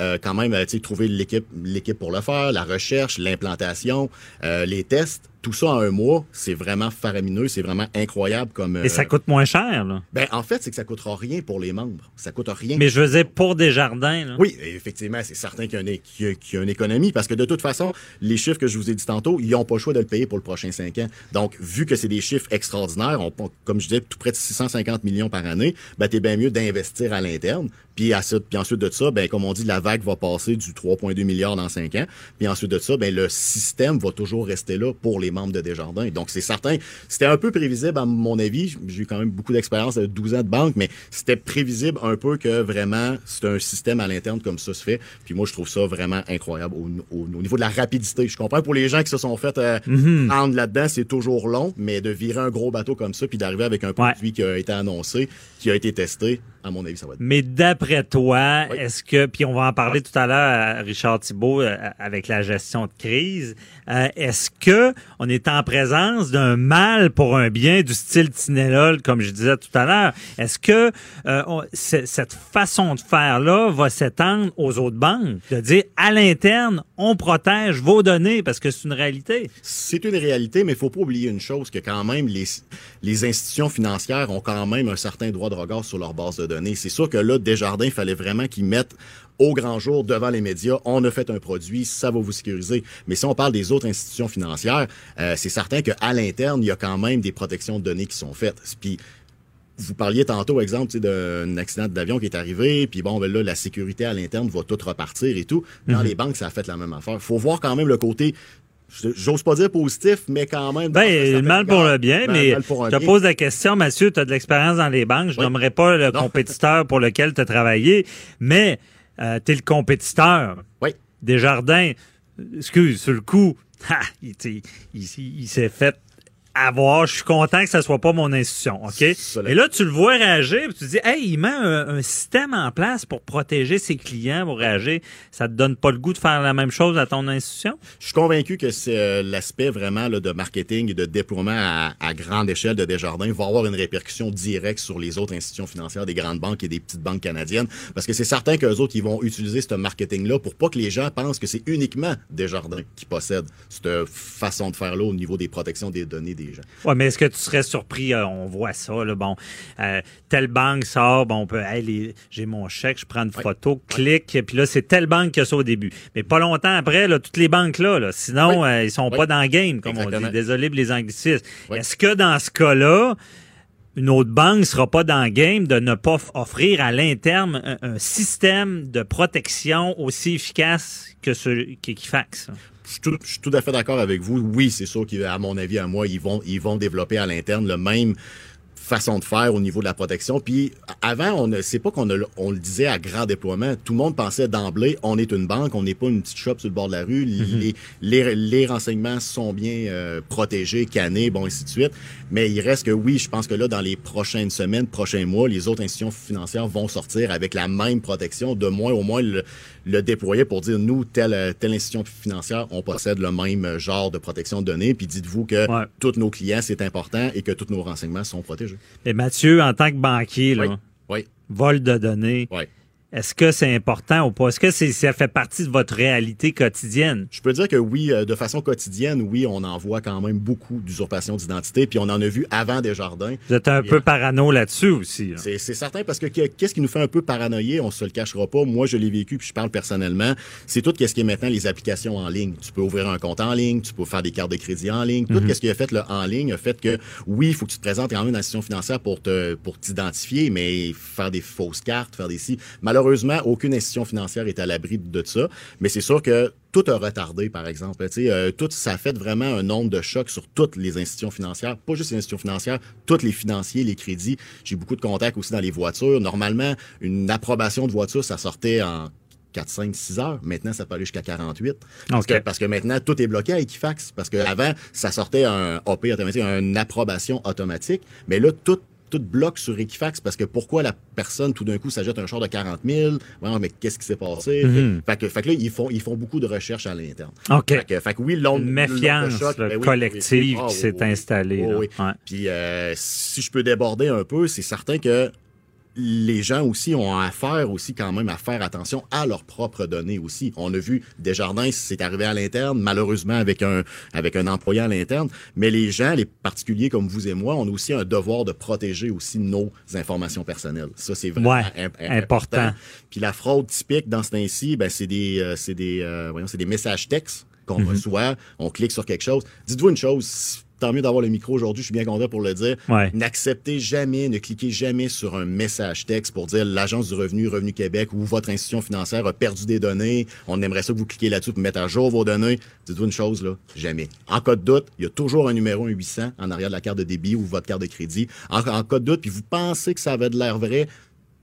S11: euh, quand même, euh, trouver l'équipe, l'équipe pour le faire, la recherche, l'implantation, euh, les tests, tout ça en un mois, c'est vraiment faramineux, c'est vraiment incroyable comme.
S3: Et ça
S11: euh,
S3: coûte moins cher, là.
S11: ben, en fait, c'est que ça coûtera rien pour les membres. Ça coûte rien.
S3: Mais je veux dire, pour Desjardins, là.
S11: Oui, effectivement, c'est certain qu'il y, a une, qu'il y a- qu'il y a une économie parce que de toute façon, les chiffres que je vous ai dit tantôt, ils n'ont pas le choix de le payer pour le prochain 5 ans. Donc, vu que c'est des chiffres extraordinaires, on, comme je disais, tout près de 650 millions par année, ben, t'es bien mieux d'investir à l'interne. Puis, à ça- puis ensuite de ça, ben, comme on dit, la vague va passer du 3,2 milliards dans 5 ans. Puis ensuite de ça, ben, le système va toujours rester là pour les membres de Desjardins. Donc, c'est certain. C'était un peu prévisible, à mon avis. J'ai eu quand même beaucoup d'expérience de 12 ans de banque, mais c'était prévisible un peu que vraiment, c'est un système à l'interne comme ça se fait. Puis moi, je trouve ça vraiment incroyable au, au- au niveau de la rapidité. Je comprends pour les gens qui se sont fait euh,
S3: Mhm.
S11: prendre là-dedans, c'est toujours long, mais de virer un gros bateau comme ça puis d'arriver avec un produit qui a été annoncé, qui a été testé, à mon avis, ça va être
S3: Mais d'après toi, est-ce que, puis on va en parler tout à l'heure à Richard Thibault euh, avec la gestion de crise, euh, est-ce que on est en présence d'un mal pour un bien du style Tinelol, comme je disais tout à l'heure? Est-ce que euh, on- cette façon de faire-là va s'étendre aux autres banques? De dire, à l'interne, on protège vos données parce que c'est une réalité.
S11: C'est une réalité, mais il faut pas oublier une chose, que quand même, les, les institutions financières ont quand même un certain droit de regard sur leur base de C'est sûr que là, Desjardins, il fallait vraiment qu'ils mettent au grand jour devant les médias, on a fait un produit, ça va vous sécuriser. Mais si on parle des autres institutions financières, euh, c'est certain qu'à l'interne, il y a quand même des protections de données qui sont faites. Puis vous parliez tantôt, exemple, d'un accident d'avion qui est arrivé, puis bon, ben là, la sécurité à l'interne va tout repartir et tout. Dans
S3: Mhm.
S11: les banques, ça a fait la même affaire. faut voir quand même le côté, j'ose pas dire positif, mais quand même...
S3: Ben, le mal pour le bien,
S11: mal-
S3: mais je te pose la question, Mathieu, tu as de l'expérience dans les banques. Je
S11: Oui.
S3: nommerai pas le compétiteur pour lequel tu as travaillé, mais tu es le compétiteur.
S11: Oui.
S3: Desjardins, excuse, sur le coup, ha, il, t'sais, il- il- il s'est fait à voir. Je suis content que ça soit pas mon institution, OK? Et là, tu le vois réagir, puis tu te dis, hey, il met un, un système en place pour protéger ses clients, pour réagir. Ça te donne pas le goût de faire la même chose à ton institution?
S11: Je suis convaincu que c'est euh, l'aspect vraiment là, de marketing et de déploiement à, à grande échelle de Desjardins va avoir une répercussion directe sur les autres institutions financières, des grandes banques et des petites banques canadiennes, parce que c'est certain qu'eux autres, ils vont utiliser ce marketing-là pour pas que les gens pensent que c'est uniquement Desjardins qui possède cette façon de faire-là au niveau des protections des données des gens.
S3: Ouais, mais est-ce que tu serais surpris? euh, on voit ça, là, bon, euh, telle banque sort, bon, on peut, hey, les- j'ai mon chèque, je prends une photo, clique, puis là, c'est telle banque qui a ça au début. Mais pas longtemps après, là, toutes les banques là, là sinon,
S11: Oui.
S3: euh, ils sont
S11: Oui.
S3: pas dans le game, comme on dit. Désolé pour les anglicismes. Est-ce que dans ce cas-là, une autre banque sera pas dans le game de ne pas offrir à l'interne un, un système de protection aussi efficace que ce qu'Equifax?
S11: Je suis tout, je suis tout à fait d'accord avec vous. Oui, c'est sûr qu'à mon avis, à moi, ils vont, ils vont développer à l'interne le même façon de faire au niveau de la protection. Puis avant, on ne c'est pas qu'on a- on le disait à grand déploiement. Tout le monde pensait d'emblée, on est une banque, on n'est pas une petite shop sur le bord de la rue. Les, les, les renseignements sont bien euh, protégés, cannés, bon, ainsi de suite. Mais il reste que oui, je pense que là, dans les prochaines semaines, prochains mois, les autres institutions financières vont sortir avec la même protection, de moins au moins le, le déployer pour dire, nous, telle, euh, telle institution financière, on possède le même genre de protection de données. Puis dites-vous que tous nos clients, c'est important et que tous nos renseignements sont protégés.
S3: Et Mathieu, en tant que banquier, là,
S11: Oui. Oui.
S3: vol de données, est-ce que c'est important ou pas? Est-ce que c'est, ça fait partie de votre réalité quotidienne?
S11: Je peux dire que oui, euh, de façon quotidienne, oui, on en voit quand même beaucoup d'usurpations d'identité, puis on en a vu avant Desjardins.
S3: Vous êtes un peu parano là-dessus aussi. là.
S11: C'est c'est certain parce que que- qu'est-ce qui nous fait un peu paranoïer, on se le cachera pas. Moi, je l'ai vécu puis je parle personnellement. C'est tout ce qui est maintenant les applications en ligne. Tu peux ouvrir un compte en ligne, tu peux faire des cartes de crédit en ligne. Tout
S3: Mhm.
S11: ce qui a fait le en ligne a fait que oui, il faut que tu te présentes quand même dans l'institution financière pour te pour t'identifier, mais faire des fausses cartes, faire des si. Malheureusement, aucune institution financière est à l'abri de ça. Mais c'est sûr que tout a retardé, par exemple. Euh, tout ça a fait vraiment un nombre de chocs sur toutes les institutions financières, pas juste les institutions financières, tous les financiers, les crédits. J'ai beaucoup de contacts aussi dans les voitures. Normalement, une approbation de voiture, ça sortait en 4, 5, 6 heures. Maintenant, ça peut aller jusqu'à 48. Parce,
S3: OK.
S11: que, parce que maintenant, tout est bloqué à Equifax. Parce qu'avant, ça sortait un OP automatique, une approbation automatique. Mais là, tout tout bloque sur Equifax parce que pourquoi la personne tout d'un coup s'ajoute un char de 40 000 Ouais, mais qu'est-ce qui s'est passé?
S3: Mhm.
S11: fait, que, fait que là ils font ils font beaucoup de recherches à l'interne
S3: OK.
S11: fait que, fait que oui l'onde
S3: méfiance
S11: choc, ben oui,
S3: collective
S11: oui, oui. Ah,
S3: qui s'est
S11: oui,
S3: installée. Ouais.
S11: Puis euh, si je peux déborder un peu, c'est certain que les gens aussi ont affaire aussi quand même à faire attention à leurs propres données aussi. On a vu Desjardins, c'est arrivé à l'interne, malheureusement avec un avec un employé à l'interne, mais les gens, les particuliers comme vous et moi, on a aussi un devoir de protéger aussi nos informations personnelles. Ça c'est vraiment
S3: Ouais, important.
S11: Puis la fraude typique dans ce temps-ci, ben c'est des euh, c'est des euh, voyons, c'est des messages textes qu'on
S3: Mhm.
S11: reçoit, on clique sur quelque chose. Dites-vous une chose, tant mieux d'avoir le micro aujourd'hui, je suis bien content pour le dire.
S3: Ouais.
S11: N'acceptez jamais, ne cliquez jamais sur un message texte pour dire l'Agence du revenu, Revenu Québec ou votre institution financière a perdu des données. On aimerait ça que vous cliquez là-dessus pour mettre à jour vos données. Dites-vous une chose, là, jamais. En cas de doute, il y a toujours un numéro, un 800 en arrière de la carte de débit ou votre carte de crédit. En, en cas de doute, puis vous pensez que ça avait de l'air vrai,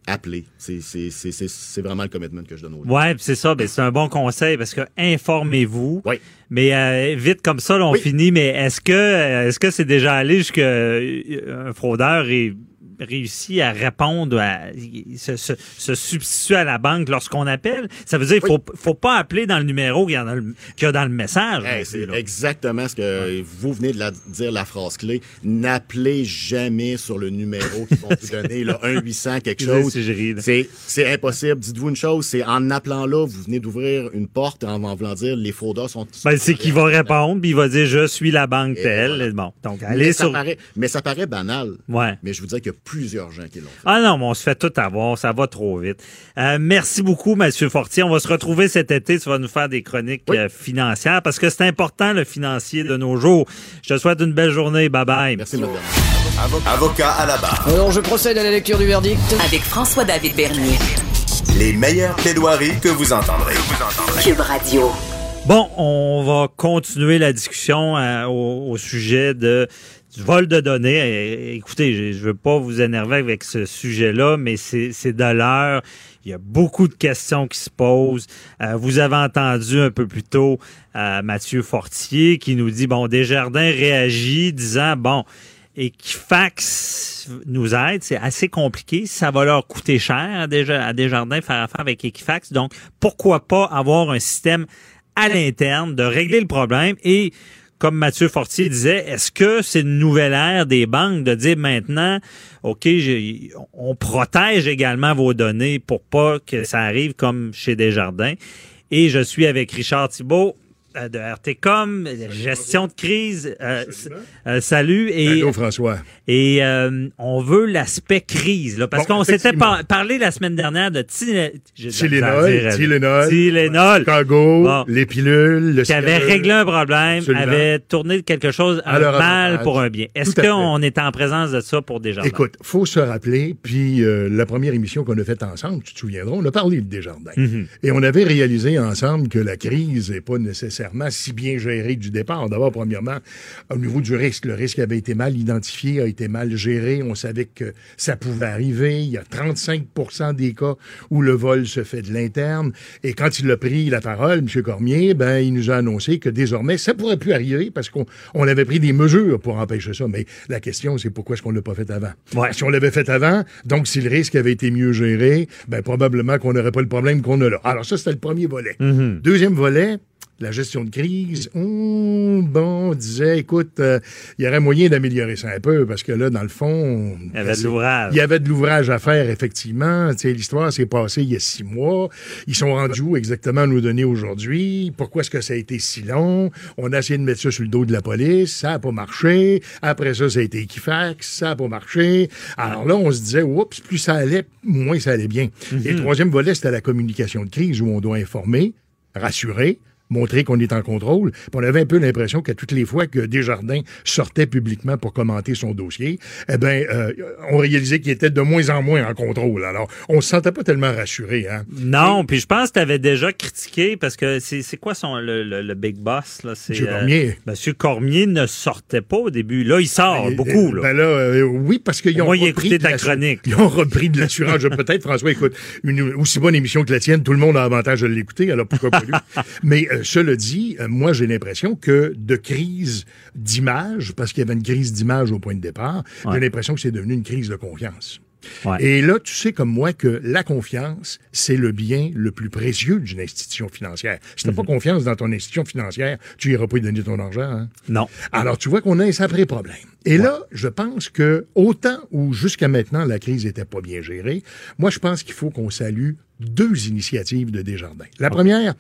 S11: appelez. C'est c'est- c'est- c'est- c'est vraiment le commitment que je donne aux gens.
S3: Ouais, c'est ça, ben, c'est un bon conseil parce que informez-vous. Mais euh, vite comme ça, là, on
S11: Oui.
S3: finit. Mais est-ce que euh, est-ce que c'est déjà allé jusqu'à euh, un fraudeur ait réussi à répondre à se, se, se substituer à la banque lorsqu'on appelle? Ça veut dire qu'il faut, faut pas appeler dans le numéro qu'il y a dans le, y a dans le message.
S11: Hey,
S3: non
S11: c'est exactement ce que vous venez de la- dire la phrase clé. N'appelez jamais sur le numéro qu'ils vont vous donner, là, 1 800 quelque chose. C'est, c'est impossible. Dites-vous une chose, c'est en appelant là, vous venez d'ouvrir une porte en, en voulant dire les fraudeurs sont.
S3: Ben, c'est qu'il va répondre, puis il va dire je suis la banque
S11: Et
S3: telle.
S11: voilà.
S3: Bon, donc
S11: mais,
S3: allez
S11: ça
S3: sur.
S11: paraît, mais ça paraît banal.
S3: Ouais.
S11: Mais je vous dis qu'il y a plusieurs gens qui l'ont fait.
S3: Ah non, mais on se fait tout avoir, ça va trop vite. Euh, merci beaucoup, Mathieu Fortier. On va se retrouver cet été. Tu vas nous faire des chroniques euh, financières parce que c'est important le financier de nos jours. Je te souhaite une belle journée. Bye bye.
S11: Merci, madame.
S1: Avocat à la barre.
S6: Alors, je procède à la lecture du verdict.
S2: Avec François-David Bernier.
S1: Les meilleures plaidoiries que vous entendrez.
S2: Cube Radio.
S3: Bon, on va continuer la discussion euh, au, au sujet de vol de données. Écoutez, je je veux pas vous énerver avec ce sujet-là, mais c'est de l'heure. Il y a beaucoup de questions qui se posent. Euh, vous avez entendu un peu plus tôt euh, Mathieu Fortier qui nous dit, bon, Desjardins réagit disant, bon, Equifax nous aide, c'est assez compliqué, ça va leur coûter cher à Desjardins faire affaire avec Equifax. Donc, pourquoi pas avoir un système à l'interne de régler le problème et comme Mathieu Fortier disait, est-ce que c'est une nouvelle ère des banques de dire maintenant, OK, on protège également vos données pour pas que ça arrive comme chez Desjardins? Et je suis avec Richard Thibault de RTCOM, gestion de crise. Euh, s- euh, salut. Et,
S12: Allô, François.
S3: et euh, on veut l'aspect crise, là, parce
S12: Bon,
S3: qu'on s'était par- parlé la semaine dernière de Tylenol.
S12: Tylenol, Tylenol. Chicago,
S3: Bon.
S12: les pilules, le
S3: qui avait réglé un problème,
S12: Absolument.
S3: avait tourné quelque chose,
S12: À
S3: mal pour un bien. Est-ce qu'on est en présence de ça pour des jardins?
S12: Écoute, faut se rappeler, puis euh, la première émission qu'on a faite ensemble, tu te souviendras, on a parlé de Desjardins.
S3: Mhm.
S12: Et on avait réalisé ensemble que la crise n'est pas nécessairement si bien gérée du départ. D'abord, premièrement, au niveau du risque, le risque avait été mal identifié, a été mal géré. On savait que ça pouvait arriver. Il y a 35% des cas où le vol se fait de l'interne. Et quand il a pris la parole, M. Cormier, ben, il nous a annoncé que désormais, ça pourrait plus arriver parce qu'on on avait pris des mesures pour empêcher ça. Mais la question, c'est pourquoi est-ce qu'on l'a pas fait avant? Si on l'avait fait avant, donc si le risque avait été mieux géré, ben, probablement qu'on n'aurait pas le problème qu'on a là. Alors ça, c'était le premier volet.
S3: Mhm.
S12: Deuxième volet, la gestion de crise, hum, bon, on disait, écoute, euh, il y aurait moyen d'améliorer ça un peu, parce que là, dans le fond...
S3: Il y avait de l'ouvrage.
S12: Il y avait de l'ouvrage à faire, effectivement. Tu sais, l'histoire s'est passée il y a six mois. Ils sont rendus où exactement à nous donner aujourd'hui? Pourquoi est-ce que ça a été si long? On a essayé de mettre ça sur le dos de la police. Ça n'a pas marché. Après ça, ça a été Equifax. Ça n'a pas marché. Alors là, on se disait, oups, plus ça allait, moins ça allait bien. Et le troisième volet, c'était la communication de crise où on doit informer, rassurer, montrer qu'on est en contrôle. Puis on avait un peu l'impression qu'à toutes les fois que Desjardins sortait publiquement pour commenter son dossier, eh ben, euh, on réalisait qu'il était de moins en moins en contrôle. Alors, on se sentait pas tellement rassuré, hein.
S3: Non, puis je pense que tu avais déjà critiqué parce que c'est quoi son le, le- le big boss là? C'est
S12: Monsieur Cormier.
S3: Monsieur Cormier ne sortait pas au début. Là, il sort
S12: Ben,
S3: beaucoup là.
S12: Ben là, euh, oui, parce qu'ils ont
S3: Moi,
S12: repris de
S3: ta chronique.
S12: Ils ont repris de l'assurance. Peut-être, François, écoute, une aussi bonne émission que la tienne, tout le monde a avantage de l'écouter, alors pourquoi pas lui? Mais euh, cela dit, euh, moi, j'ai l'impression que de crise d'image, parce qu'il y avait une crise d'image au point de départ,
S3: Ouais.
S12: j'ai l'impression que c'est devenu une crise de confiance.
S3: Ouais.
S12: Et là, tu sais comme moi que la confiance, c'est le bien le plus précieux d'une institution financière. Si tu n'as pas confiance dans ton institution financière, tu iras pas y donner ton argent. hein?
S3: Non.
S12: Alors, tu vois qu'on a un sacré problème. Et là, je pense que autant où jusqu'à maintenant la crise n'était pas bien gérée, moi, je pense qu'il faut qu'on salue deux initiatives de Desjardins. La première,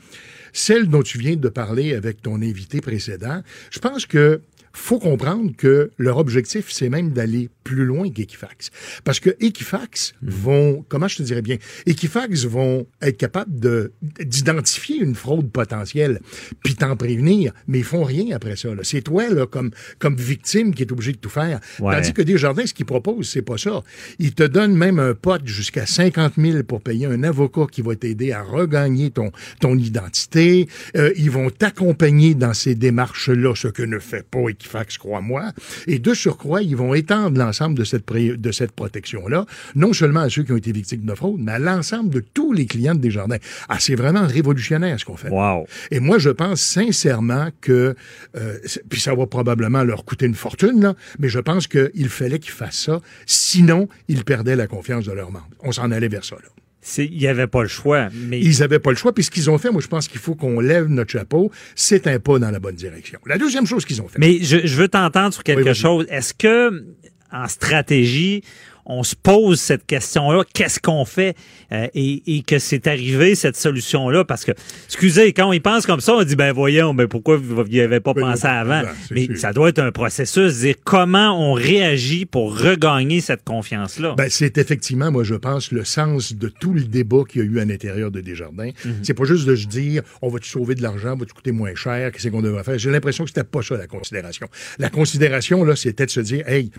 S12: celle dont tu viens de parler avec ton invité précédent, je pense que faut comprendre que leur objectif, c'est même d'aller plus loin qu'Equifax. Parce que Equifax vont, comment je te dirais bien, Equifax vont être capables de, d'identifier une fraude potentielle, puis t'en prévenir, mais ils font rien après ça. là. C'est toi, là, comme, comme victime, qui est obligé de tout faire.
S3: Ouais.
S12: Tandis que Desjardins, ce qu'ils proposent, c'est pas ça. Ils te donnent même un pote jusqu'à 50 000 pour payer un avocat qui va t'aider à regagner ton, ton identité. Euh, ils vont t'accompagner dans ces démarches-là, ce que ne fait pas Equifax, crois-moi. Et de surcroît, ils vont étendre l'ensemble de cette, pré- de cette protection-là, non seulement à ceux qui ont été victimes de fraude, mais à l'ensemble de tous les clients de Desjardins. Ah, c'est vraiment révolutionnaire ce qu'on fait.
S3: Wow.
S12: Et moi, je pense sincèrement que, euh, puis ça va probablement leur coûter une fortune, là, mais je pense qu'il fallait qu'ils fassent ça. Sinon, ils perdaient la confiance de leurs membres. On s'en allait vers ça. Là.
S3: C'est- Il n'y avait pas le choix. Mais
S12: Ils n'avaient pas le choix, puis ce qu'ils ont fait, moi, je pense qu'il faut qu'on lève notre chapeau. C'est un pas dans la bonne direction. La deuxième chose qu'ils ont fait.
S3: Mais je, je veux t'entendre sur quelque
S12: Oui,
S3: chose. Est-ce que en stratégie, on se pose cette question-là, qu'est-ce qu'on fait euh, et, et que c'est arrivé cette solution-là parce que excusez quand on y pense comme ça, on dit ben voyons, mais pourquoi vous n'y avez pas
S12: Ben,
S3: pensé
S12: non,
S3: avant?
S12: ben, c'est
S3: Mais
S12: sûr.
S3: ça doit être un processus, dire comment on réagit pour regagner cette confiance-là.
S12: Ben, c'est effectivement, moi, je pense, le sens de tout le débat qu'il y a eu à l'intérieur de Desjardins.
S3: Mhm.
S12: C'est pas juste de se dire, on va te sauver de l'argent, va te coûter moins cher, qu'est-ce qu'on devrait faire? J'ai l'impression que c'était pas ça, la considération. La considération, là, c'était de se dire, hey,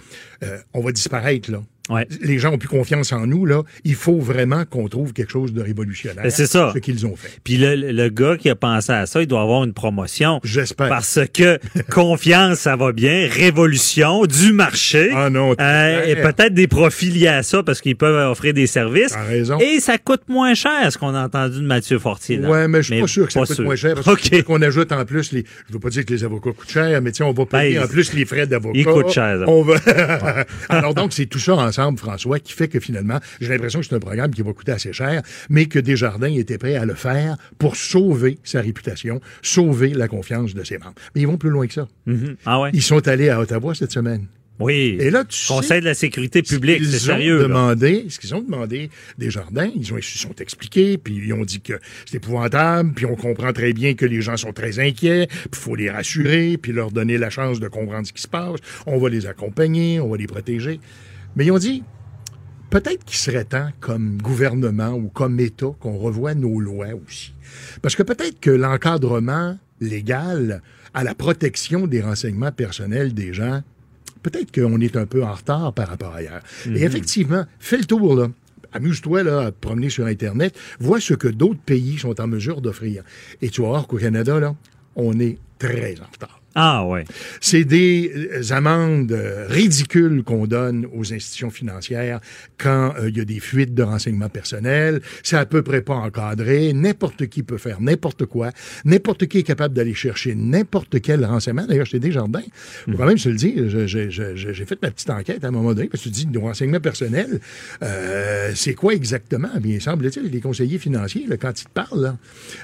S12: euh, on va disparaître, là. Les gens ont plus confiance en nous. Là. Il faut vraiment qu'on trouve quelque chose de révolutionnaire.
S3: Ben, c'est ça.
S12: Ce qu'ils ont fait.
S3: Puis le, le gars qui a pensé à ça, il doit avoir une promotion.
S12: J'espère.
S3: Parce que confiance, ça va bien. Révolution du marché.
S12: Ah non.
S3: Euh, et peut-être des profits liés à ça parce qu'ils peuvent offrir des services.
S12: Raison.
S3: Et ça coûte moins cher, ce qu'on a entendu de Mathieu Fortier. là.
S12: Ouais, mais je suis pas sûr que ça coûte
S3: sûr.
S12: moins cher. Parce
S3: OK.
S12: qu'on ajoute en plus les. Je veux pas dire que les avocats coûtent cher, mais tiens, on va payer
S3: Ben,
S12: en plus les frais d'avocat.
S3: ils coûtent cher.
S12: On va. Alors donc, c'est tout ça ensemble, François, qui fait que finalement, j'ai l'impression que c'est un programme qui va coûter assez cher, mais que Desjardins était prêt à le faire pour sauver sa réputation, sauver la confiance de ses membres. Mais ils vont plus loin que ça.
S3: Mhm. Ah ouais?
S12: Ils sont allés à Ottawa cette semaine.
S3: Oui.
S12: Et là, tu
S3: Conseil
S12: sais,
S3: de la sécurité publique,
S12: ils
S3: c'est
S12: ont
S3: sérieux. là.
S12: demandé, ce qu'ils ont demandé des jardins, ils ont ils se sont expliqués, puis ils ont dit que c'est épouvantable, puis on comprend très bien que les gens sont très inquiets, puis il faut les rassurer, puis leur donner la chance de comprendre ce qui se passe. On va les accompagner, on va les protéger. Mais ils ont dit, peut-être qu'il serait temps, comme gouvernement ou comme État, qu'on revoie nos lois aussi. Parce que peut-être que l'encadrement légal à la protection des renseignements personnels des gens, peut-être qu'on est un peu en retard par rapport à ailleurs. Et effectivement, fais le tour, là. Amuse-toi là, à te promener sur Internet, vois ce que d'autres pays sont en mesure d'offrir. Et tu vas voir qu'au Canada, là, on est très en retard.
S3: Ah ouais.
S12: C'est des euh, amendes euh, ridicules qu'on donne aux institutions financières quand euh, il y a des fuites de renseignements personnels. C'est à peu près pas encadré. N'importe qui peut faire n'importe quoi. N'importe qui est capable d'aller chercher n'importe quel renseignement. D'ailleurs, chez Desjardins, faut quand même se le dire, j'ai fait ma petite enquête à un moment donné parce que tu dis, nos renseignements personnels, euh, c'est quoi exactement? Bien, semble-t-il, les conseillers financiers, là, quand ils te parlent, là,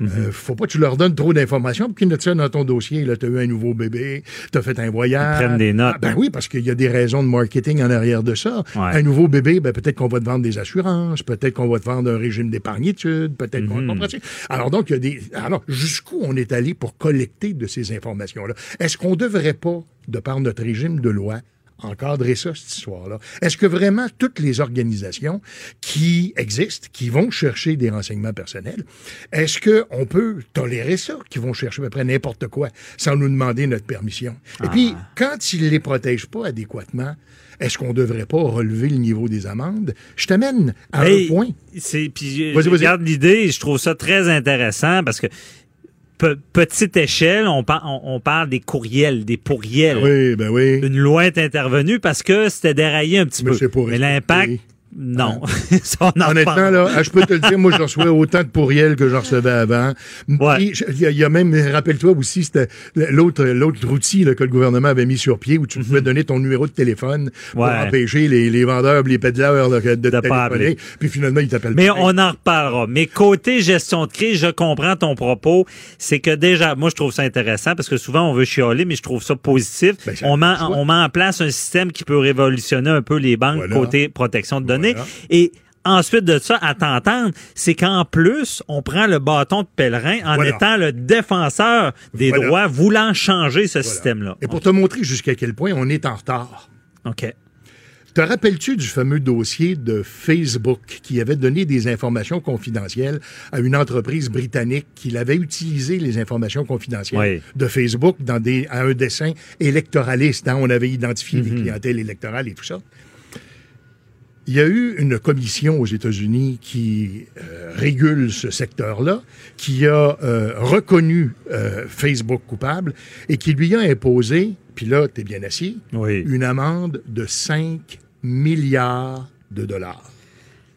S12: euh, faut pas que tu leur donnes trop d'informations pour qu'ils ça dans ton dossier. Tu as eu un nouveau bébé, tu as fait un voyage.
S3: Ils prennent des notes.
S12: Ah, ben oui, parce qu'il y a des raisons de marketing en arrière de ça.
S3: Ouais.
S12: Un nouveau bébé, ben peut-être qu'on va te vendre des assurances, peut-être qu'on va te vendre un régime d'épargnitude, peut-être qu'on
S3: Mhm.
S12: comprends-tu? Alors donc, il y a des. Alors, jusqu'où on est allé pour collecter de ces informations-là? Est-ce qu'on devrait pas, de par notre régime de loi, encadrer ça, cette histoire-là? Est-ce que vraiment toutes les organisations qui existent, qui vont chercher des renseignements personnels, est-ce qu'on peut tolérer ça, qui vont chercher à peu près n'importe quoi sans nous demander notre permission? Et puis, quand ils ne les protègent pas adéquatement, est-ce qu'on ne devrait pas relever le niveau des amendes? Je t'amène à un point.
S3: Puis je regarde l'idée, je trouve ça très intéressant parce que pe- petite échelle, on, par- on, on parle des courriels, des pourriels.
S12: Oui, ben oui.
S3: Une loi est intervenue parce que c'était déraillé un petit
S12: Mais
S3: peu.
S12: pour
S3: Mais l'impact, non. Ça, on en
S12: Honnêtement,
S3: parle.
S12: là, je peux te le dire, moi, je reçois autant de pourriels que je recevais avant. Il y, a- il y a même, rappelle-toi aussi, c'était l'autre, l'autre outil là, que le gouvernement avait mis sur pied où tu pouvais donner ton numéro de téléphone pour
S3: Mhm. Ouais.
S12: empêcher les, les vendeurs, les pédaleurs là, de,
S3: pas appeler.
S12: Puis finalement, ils t'appellent
S3: Mais
S12: pas.
S3: on en reparlera. Mais côté gestion de crise, je comprends ton propos. C'est que déjà, moi, je trouve ça intéressant parce que souvent, on veut chialer, mais je trouve ça positif.
S12: Ben, ça
S3: on, met, on met en place un système qui peut révolutionner un peu les banques
S12: Voilà.
S3: côté protection de données.
S12: Voilà.
S3: Et Ensuite de ça, à t'entendre, c'est qu'en plus, on prend le bâton de pèlerin en
S12: Voilà.
S3: étant le défenseur des
S12: Voilà.
S3: droits, voulant changer ce système-là.
S12: Et pour te montrer jusqu'à quel point on est en retard.
S3: OK.
S12: Te rappelles-tu du fameux dossier de Facebook qui avait donné des informations confidentielles à une entreprise britannique qui avait utilisé les informations confidentielles
S3: Oui.
S12: de Facebook dans des, à un dessin électoraliste? hein? On avait identifié
S3: Mhm.
S12: les clientèles électorales et tout ça. Il y a eu une commission aux États-Unis qui euh, régule ce secteur-là, qui a euh, reconnu euh, Facebook coupable et qui lui a imposé, puis là, t'es bien assis, une amende de 5 milliards de dollars.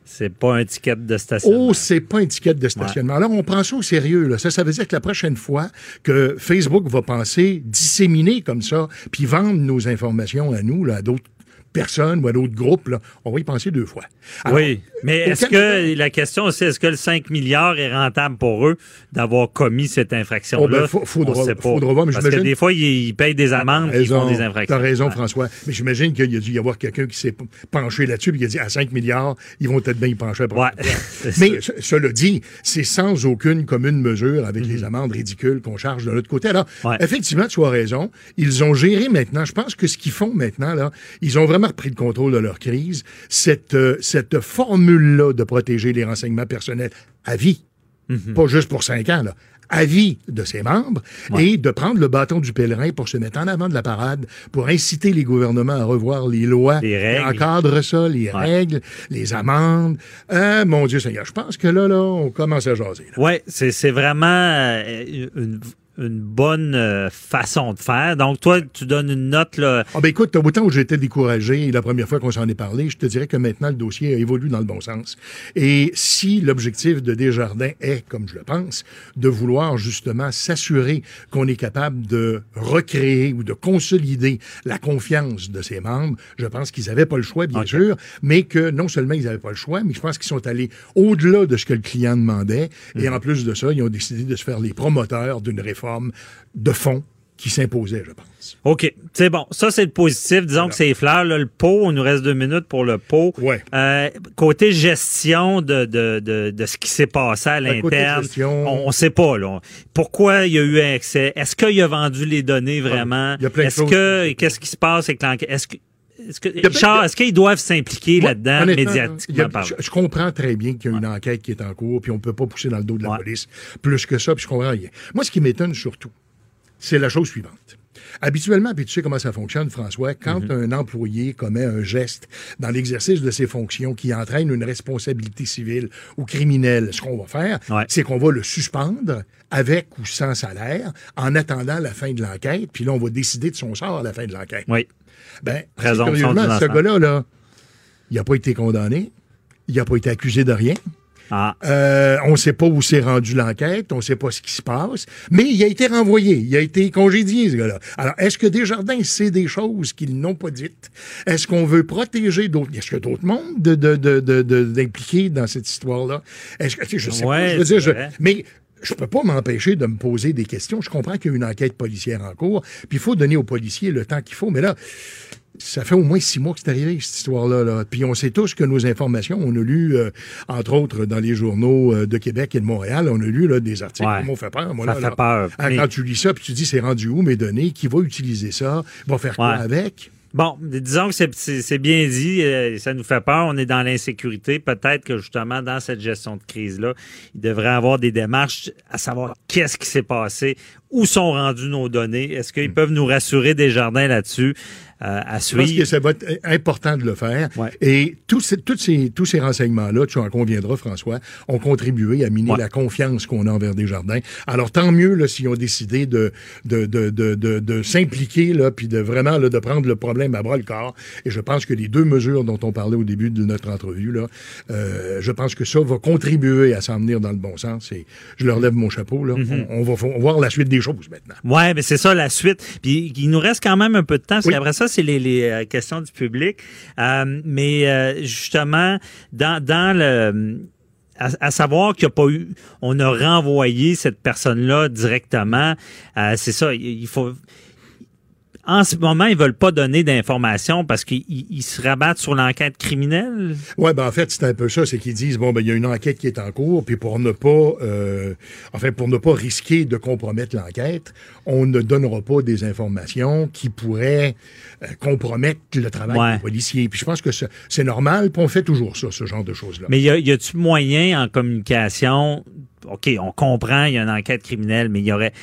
S3: C'est pas un ticket de stationnement.
S12: Oh, c'est pas une ticket de stationnement. Alors, on prend ça au sérieux. Là. Ça, ça veut dire que la prochaine fois que Facebook va penser disséminer comme ça, puis vendre nos informations à nous, là, à d'autres personnes ou à d'autres groupes, là, on va y penser deux fois. Alors,
S3: oui, mais est-ce que la question c'est est-ce que le 5 milliards est rentable pour eux d'avoir commis cette infraction-là?
S12: Oh, ben, faudra-
S3: On sait pas.
S12: faudra voir, mais
S3: Parce que des fois, ils, payent des amendes et ils font des infractions.
S12: T'as raison. François. Mais j'imagine qu'il y a dû y avoir quelqu'un qui s'est penché là-dessus et qui a dit à 5 milliards, ils vont peut-être bien y pencher après.
S3: Ouais, c'est
S12: Mais ce- cela dit, c'est sans aucune commune mesure avec les amendes ridicules qu'on charge de l'autre côté. Alors.
S3: Ouais.
S12: effectivement, tu as raison. Ils ont géré maintenant. Je pense que ce qu'ils font maintenant, là, ils ont vraiment repris le contrôle de leur crise. Cette, euh, cette formule-là de protéger les renseignements personnels à vie,
S3: Mm-hmm.
S12: pas juste pour cinq ans, là, avis de ses membres et de prendre le bâton du pèlerin pour se mettre en avant de la parade, pour inciter les gouvernements à revoir les lois
S3: Les règles.
S12: qui encadrent ça, les règles, les amendes. Euh, mon Dieu Seigneur, je pense que là, là, on commence à jaser.
S3: Oui, c'est c'est vraiment euh, une, une bonne euh, façon de faire. Donc, toi, tu donnes une note, là.
S12: Ah ben écoute, autant où j'étais découragé la première fois qu'on s'en est parlé, je te dirais que maintenant le dossier a évolué dans le bon sens. Et si l'objectif de Desjardins est, comme je le pense, de vouloir justement s'assurer qu'on est capable de recréer ou de consolider la confiance de ses membres, je pense qu'ils n'avaient pas le choix, bien sûr, mais que non seulement ils n'avaient pas le choix, mais je pense qu'ils sont allés au-delà de ce que le client demandait. Et en plus de ça, ils ont décidé de se faire les promoteurs d'une réforme de fond qui s'imposait, je pense.
S3: OK, c'est bon. Ça, c'est le positif. Disons que c'est fleurs. Là, le pot, on nous reste deux minutes pour le pot.
S12: Ouais.
S3: Euh, côté gestion de, de, de, de ce qui s'est passé à
S12: Ben,
S3: l'interne, on ne sait pas. Là. Pourquoi il y a eu un excès? Est-ce qu'il a vendu les données vraiment?
S12: il y a plein de
S3: Est-ce
S12: choses.
S3: que qu'est-ce qui se passe avec l'enquête? Est-ce que est-ce que, Richard, est-ce qu'ils doivent s'impliquer
S12: Moi,
S3: là-dedans médiatiquement
S12: a- je, je comprends très bien qu'il y a une enquête qui est en cours, puis on peut pas pousser dans le dos de la police plus que ça, puis je comprends rien. Moi, ce qui m'étonne surtout, c'est la chose suivante. Habituellement, puis tu sais comment ça fonctionne, François, quand
S3: Mm-hmm.
S12: un employé commet un geste dans l'exercice de ses fonctions qui entraîne une responsabilité civile ou criminelle, ce qu'on va faire, c'est qu'on va le suspendre avec ou sans salaire en attendant la fin de l'enquête, puis là, on va décider de son sort à la fin de l'enquête.
S3: Oui.
S12: Ben, curieusement, ce gars-là, là, il n'a pas été condamné, il n'a pas été accusé de rien.
S3: Ah.
S12: Euh, on ne sait pas où s'est rendue l'enquête, on ne sait pas ce qui se passe, mais il a été renvoyé, il a été congédié, ce gars-là. Alors, est-ce que Desjardins sait des choses qu'ils n'ont pas dites? Est-ce qu'on veut protéger d'autres? Est-ce qu'il y a d'autres mondes de, de, de, de- de- d'impliqués dans cette histoire-là? Est-ce que, tu sais, je sais
S3: Ouais,
S12: pas, je veux dire, je- mais je peux pas m'empêcher de me poser des questions. Je comprends qu'il y a une enquête policière en cours, puis il faut donner aux policiers le temps qu'il faut, mais là, ça fait au moins six mois que c'est arrivé, cette histoire-là. Là. Puis on sait tous que nos informations, on a lu, euh, entre autres, dans les journaux euh, de Québec et de Montréal, on a lu là, des articles
S3: Ouais.
S12: qui m'ont fait peur. Moi,
S3: Ça
S12: là,
S3: fait peur.
S12: Ah,
S3: Mais-
S12: Quand tu lis ça, puis tu dis, c'est rendu où mes données? Qui va utiliser ça? Va faire quoi
S3: Ouais.
S12: avec?
S3: Bon, disons que c'est- bien dit, euh, ça nous fait peur, on est dans l'insécurité. Peut-être que justement, dans cette gestion de crise-là, il devrait avoir des démarches à savoir qu'est-ce qui s'est passé, où sont rendues nos données, est-ce qu'ils peuvent nous rassurer des jardins là-dessus? Euh, à
S12: Je pense que
S3: suivre.
S12: ça va être important de le faire. Et tous ces, tous ces, tous ces renseignements-là, tu en conviendras, François, ont contribué à miner la confiance qu'on a envers Desjardins. Alors, tant mieux là, s'ils ont décidé de, de, de, de, de, s'impliquer, là, puis de vraiment là, de prendre le problème à bras le corps. Et je pense que les deux mesures dont on parlait au début de notre entrevue, là, euh, je pense que ça va contribuer à s'en venir dans le bon sens. Et je leur lève mon chapeau. Là.
S3: Mhm.
S12: on, on va voir la suite des choses maintenant.
S3: Ouais, mais c'est ça la suite. Puis il nous reste quand même un peu de temps, parce qu'après ça, c'est les, euh, questions du public. Euh, mais euh, justement, dans, dans le à, savoir qu'il a pas eu, on a renvoyé cette personne-là directement. C'est ça, il faut. En ce moment, ils veulent pas donner d'informations parce qu'ils ils se rabattent sur l'enquête criminelle?
S12: Ouais, ben en fait, c'est un peu ça, c'est qu'ils disent bon ben il y a une enquête qui est en cours, puis pour ne pas, euh, enfin pour ne pas risquer de compromettre l'enquête, on ne donnera pas des informations qui pourraient euh, compromettre le travail
S3: Ouais.
S12: des policiers. Puis je pense que c'est c'est normal, puis on fait toujours ça, ce genre de choses là.
S3: Mais y a- y a-tu moyen en communication? OK, on comprend, il y a une enquête criminelle, mais il y aurait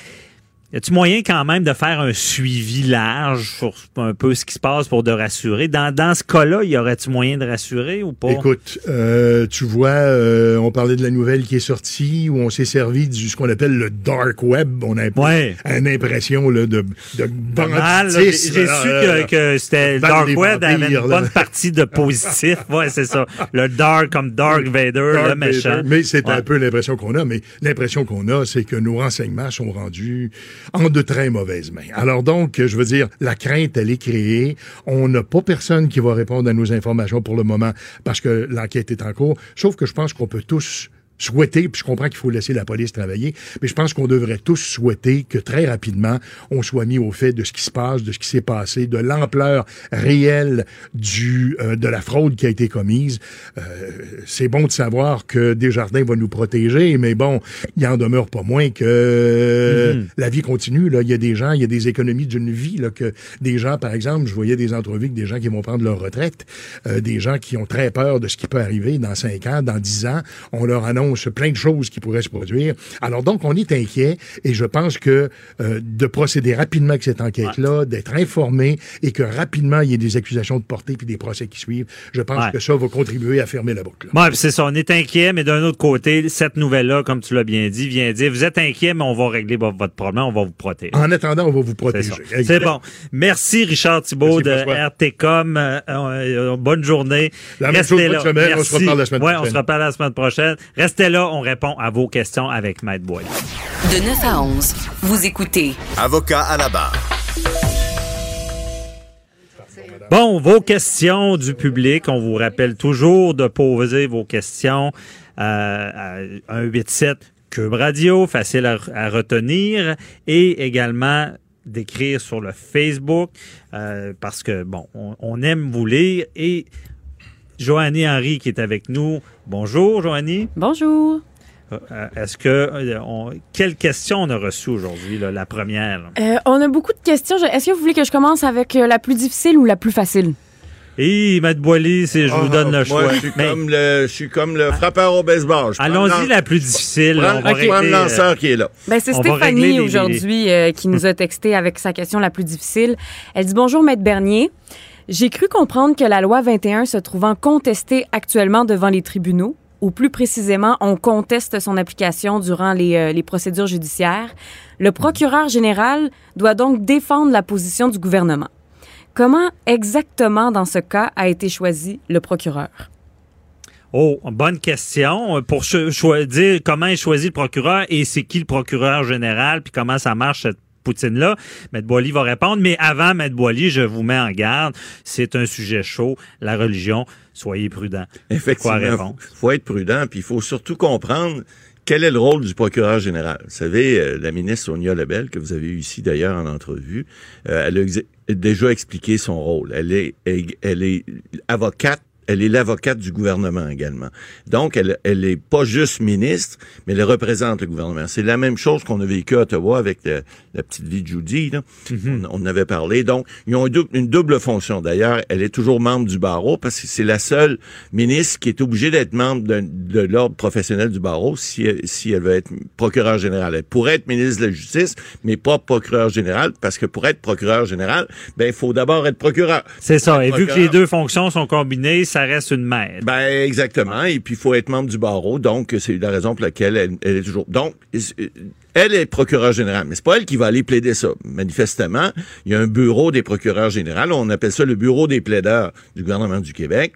S3: y a-tu moyen quand même de faire un suivi large sur un peu ce qui se passe pour de rassurer? Dans, dans ce cas-là, y aurait-tu moyen de rassurer ou pas?
S12: Écoute, euh, tu vois, euh, on parlait de la nouvelle qui est sortie où on s'est servi du ce qu'on appelle le dark web. On a
S3: Ouais.
S12: une impression là, de, de.
S3: J'ai su que, que c'était Dark Web avait une
S12: là.
S3: bonne partie de positif. Ouais, c'est ça. Le Dark comme Dark Vader,
S12: Dark
S3: le méchant.
S12: Vader. Mais c'est
S3: Ouais.
S12: un peu l'impression qu'on a. Mais l'impression qu'on a, c'est que nos renseignements sont rendus en de très mauvaises mains. Alors donc, je veux dire, la crainte, elle est créée. On n'a pas personne qui va répondre à nos informations pour le moment parce que l'enquête est en cours. Sauf que je pense qu'on peut tous souhaiter, puis je comprends qu'il faut laisser la police travailler, mais je pense qu'on devrait tous souhaiter que très rapidement, on soit mis au fait de ce qui se passe, de ce qui s'est passé, de l'ampleur réelle du euh, de la fraude qui a été commise. Euh, c'est bon de savoir que Desjardins va nous protéger, mais bon, il en demeure pas moins que
S3: Mhm.
S12: la vie continue. Là, il y a des gens, il y a des économies d'une vie là, que des gens, par exemple, je voyais des entrevues avec des gens qui vont prendre leur retraite, euh, des gens qui ont très peur de ce qui peut arriver dans cinq ans, dans dix ans. On leur annonce annonce plein de choses qui pourraient se produire. Alors donc, on est inquiet et je pense que euh, de procéder rapidement avec cette enquête-là, d'être informé et que rapidement il y ait des accusations de portée puis des procès qui suivent, je pense
S3: Ouais.
S12: que ça va contribuer à fermer la boucle.
S3: Puis c'est ça, on est inquiet, mais d'un autre côté, cette nouvelle-là, comme tu l'as bien dit, vient dire, vous êtes inquiet, mais on va régler vo- votre problème, on va vous protéger.
S12: En attendant, on va vous protéger.
S3: C'est bon. Merci Richard Thibault de
S12: Merci.
S3: RTCOM. Euh, euh, bonne journée.
S12: La même
S3: Restez
S12: chose,
S3: là.
S12: semaine. On se
S3: Merci.
S12: reparle la semaine
S3: Ouais,
S12: prochaine.
S3: on se reparle la semaine prochaine. Restez là, on répond à vos questions avec Maître Boyle.
S2: De 9 à 11, vous écoutez
S1: Avocat à la barre.
S3: Bon, vos questions du public, on vous rappelle toujours de poser vos questions euh, à 187 Cube Radio, facile à, à retenir, et également d'écrire sur le Facebook, euh, parce que, bon, on, on aime vous lire. Et Joannie Henry qui est avec nous. Bonjour, Joannie.
S13: Bonjour.
S3: Euh, Est-ce que... euh, on- quelle question on a reçue aujourd'hui, la première?
S13: Euh, on a beaucoup de questions. Est-ce que vous voulez que je commence avec la plus difficile ou la plus facile?
S3: Et Maître Boily, c'est, je vous
S4: Ah,
S3: donne le
S4: moi,
S3: choix.
S4: Je suis,
S3: Mais-
S4: comme le, je suis comme le frappeur au baseball.
S3: Allons-y, la plus difficile.
S4: Prends-
S3: On va
S4: le lanceur qui est là.
S13: Ben, c'est Stéphanie aujourd'hui euh, qui nous a texté avec sa question la plus difficile. Elle dit Bonjour, Maître Bernier. J'ai cru comprendre que la loi 21 se trouvant contestée actuellement devant les tribunaux, ou plus précisément, on conteste son application durant les, euh, les procédures judiciaires. Le procureur général doit donc défendre la position du gouvernement. Comment exactement, dans ce cas, a été choisi le procureur?
S3: Oh, bonne question. Pour dire comment est choisi le procureur et c'est qui le procureur général, puis comment ça marche cette poutine-là, Maître Boily va répondre. Mais avant, Maître Boily, je vous mets en garde. C'est un sujet chaud, la religion. Soyez prudents. Quoi
S4: Effectivement, il faut être prudent, puis il faut surtout comprendre quel est le rôle du procureur général. Vous savez, euh, la ministre Sonia Lebel, que vous avez eu ici d'ailleurs en entrevue, euh, elle a déjà expliqué son rôle. Elle est, elle, elle est avocate elle est l'avocate du gouvernement également. Donc, elle, elle est pas juste ministre, mais elle représente le gouvernement. C'est la même chose qu'on a vécu à Ottawa avec le- la petite vie de Judy. Là. on, on en avait parlé. Donc, ils ont une double, une double fonction. D'ailleurs, elle est toujours membre du barreau parce que c'est la seule ministre qui est obligée d'être membre de, l'ordre professionnel du barreau si elle, si elle veut être procureur général. Elle pourrait être ministre de la Justice, mais pas procureur général parce que pour être procureur général, ben, il faut d'abord être procureur.
S3: C'est ça. Et vu que les deux fonctions sont combinées, ça reste une mère.
S4: ben exactement. Et puis il faut être membre du barreau, donc c'est la raison pour laquelle elle, elle est toujours. Donc euh, elle est procureure générale, mais c'est pas elle qui va aller plaider ça. Manifestement, il y a un bureau des procureurs généraux, on appelle ça le bureau des plaideurs du gouvernement du Québec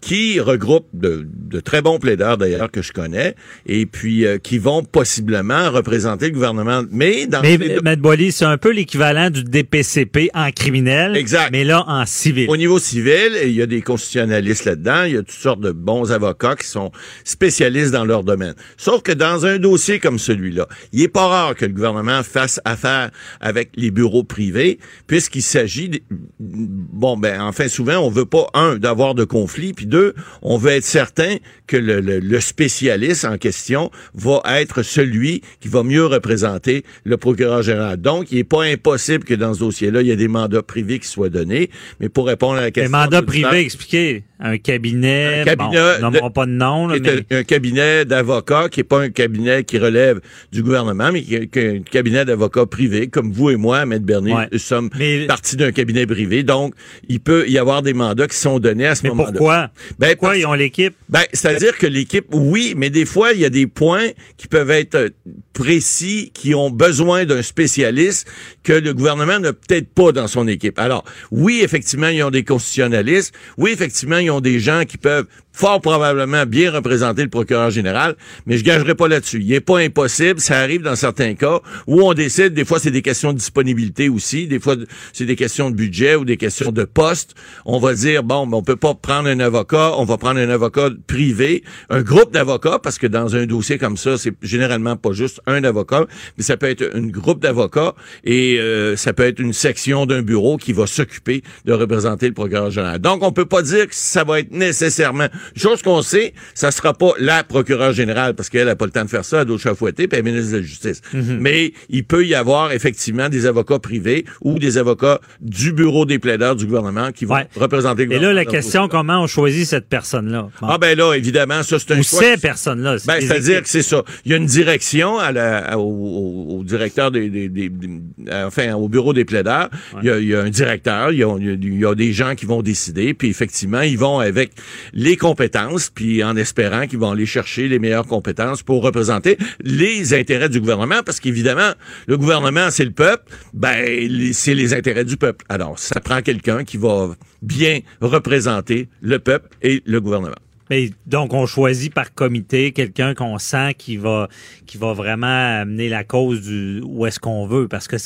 S4: qui regroupe de, de très bons plaideurs d'ailleurs que je connais et puis euh, qui vont possiblement représenter le gouvernement mais dans
S3: Mais,
S4: les-
S3: Maître Boily, c'est un peu l'équivalent du DPCP en criminel.
S4: Exact.
S3: Mais là, en civil.
S4: Au niveau civil, il y a des constitutionnalistes là-dedans, il y a toutes sortes de bons avocats qui sont spécialistes dans leur domaine. Sauf que dans un dossier comme celui-là, il est pas rare que le gouvernement fasse affaire avec les bureaux privés, puisqu'il s'agit, de- bon ben enfin souvent on veut pas un d'avoir de conflit, puis deux, on veut être certain que le, le- le spécialiste en question va être celui qui va mieux représenter le procureur général. Donc, il n'est pas impossible que dans ce dossier-là, il y ait des mandats privés qui soient donnés. Mais pour répondre à la
S3: Les
S4: question...
S3: mandats
S4: du
S3: privés, expliquez. Un cabinet.
S4: Un cabinet
S3: bon,
S4: de-
S3: nommerons pas de nom, là,
S4: qui est
S3: mais.
S4: un, un cabinet d'avocats qui est pas un cabinet qui relève du gouvernement, mais qui est, un cabinet d'avocats privé, comme vous et moi, Maître Bernier,
S3: Ouais.
S4: nous sommes
S3: Mais-
S4: partie d'un cabinet privé. Donc, il peut y avoir des mandats qui sont donnés à ce
S3: Mais
S4: moment-là.
S3: pourquoi?
S4: Ben,
S3: Pourquoi
S4: parce-
S3: ils ont l'équipe?
S4: ben, c'est-à-dire que l'équipe, oui, mais des fois, il y a des points qui peuvent être précis, qui ont besoin d'un spécialiste que le gouvernement n'a peut-être pas dans son équipe. Alors, oui, effectivement, ils ont des constitutionnalistes. Oui, effectivement, ils ont des gens qui peuvent fort probablement bien représenter le procureur général, mais je gagerai pas là-dessus. Il n'est pas impossible, ça arrive dans certains cas où on décide, des fois c'est des questions de disponibilité aussi, des fois c'est des questions de budget ou des questions de poste. On va dire, bon, ben, on peut pas prendre un avocat, on va prendre un avocat privé, un groupe d'avocats, parce que dans un dossier comme ça, c'est généralement pas juste un avocat, mais ça peut être un groupe d'avocats et euh, ça peut être une section d'un bureau qui va s'occuper de représenter le procureur général. Donc, on peut pas dire que ça va être nécessairement... Chose qu'on sait, ça sera pas la procureure générale, parce qu'elle a pas le temps de faire ça, elle doit chafouetter, puis elle est ministre de la Justice. Mais il peut y avoir effectivement des avocats privés ou des avocats du bureau des plaideurs du gouvernement qui vont représenter le
S3: Et là,
S4: gouvernement.
S3: la question, comment on choisit cette personne-là? Bon.
S4: Ah ben là, évidemment, ça c'est un
S3: Ou
S4: choix.
S3: ces personnes-là.
S4: Ben, c'est-à-dire que c'est ça. Il y a une direction à la, au, au- au directeur des, des- des- des- enfin, au bureau des plaideurs. Il, y a, il y a un directeur, il y a, il y a des gens qui vont décider, puis effectivement, ils vont avec les compétences, puis en espérant qu'ils vont aller chercher les meilleures compétences pour représenter les intérêts du gouvernement, parce qu'évidemment, le gouvernement, c'est le peuple, ben, c'est les intérêts du peuple. Alors, ça prend quelqu'un qui va bien représenter le peuple et le gouvernement.
S3: Mais donc, on choisit par comité quelqu'un qu'on sent qui va, qui va vraiment amener la cause où est-ce qu'on veut. Parce que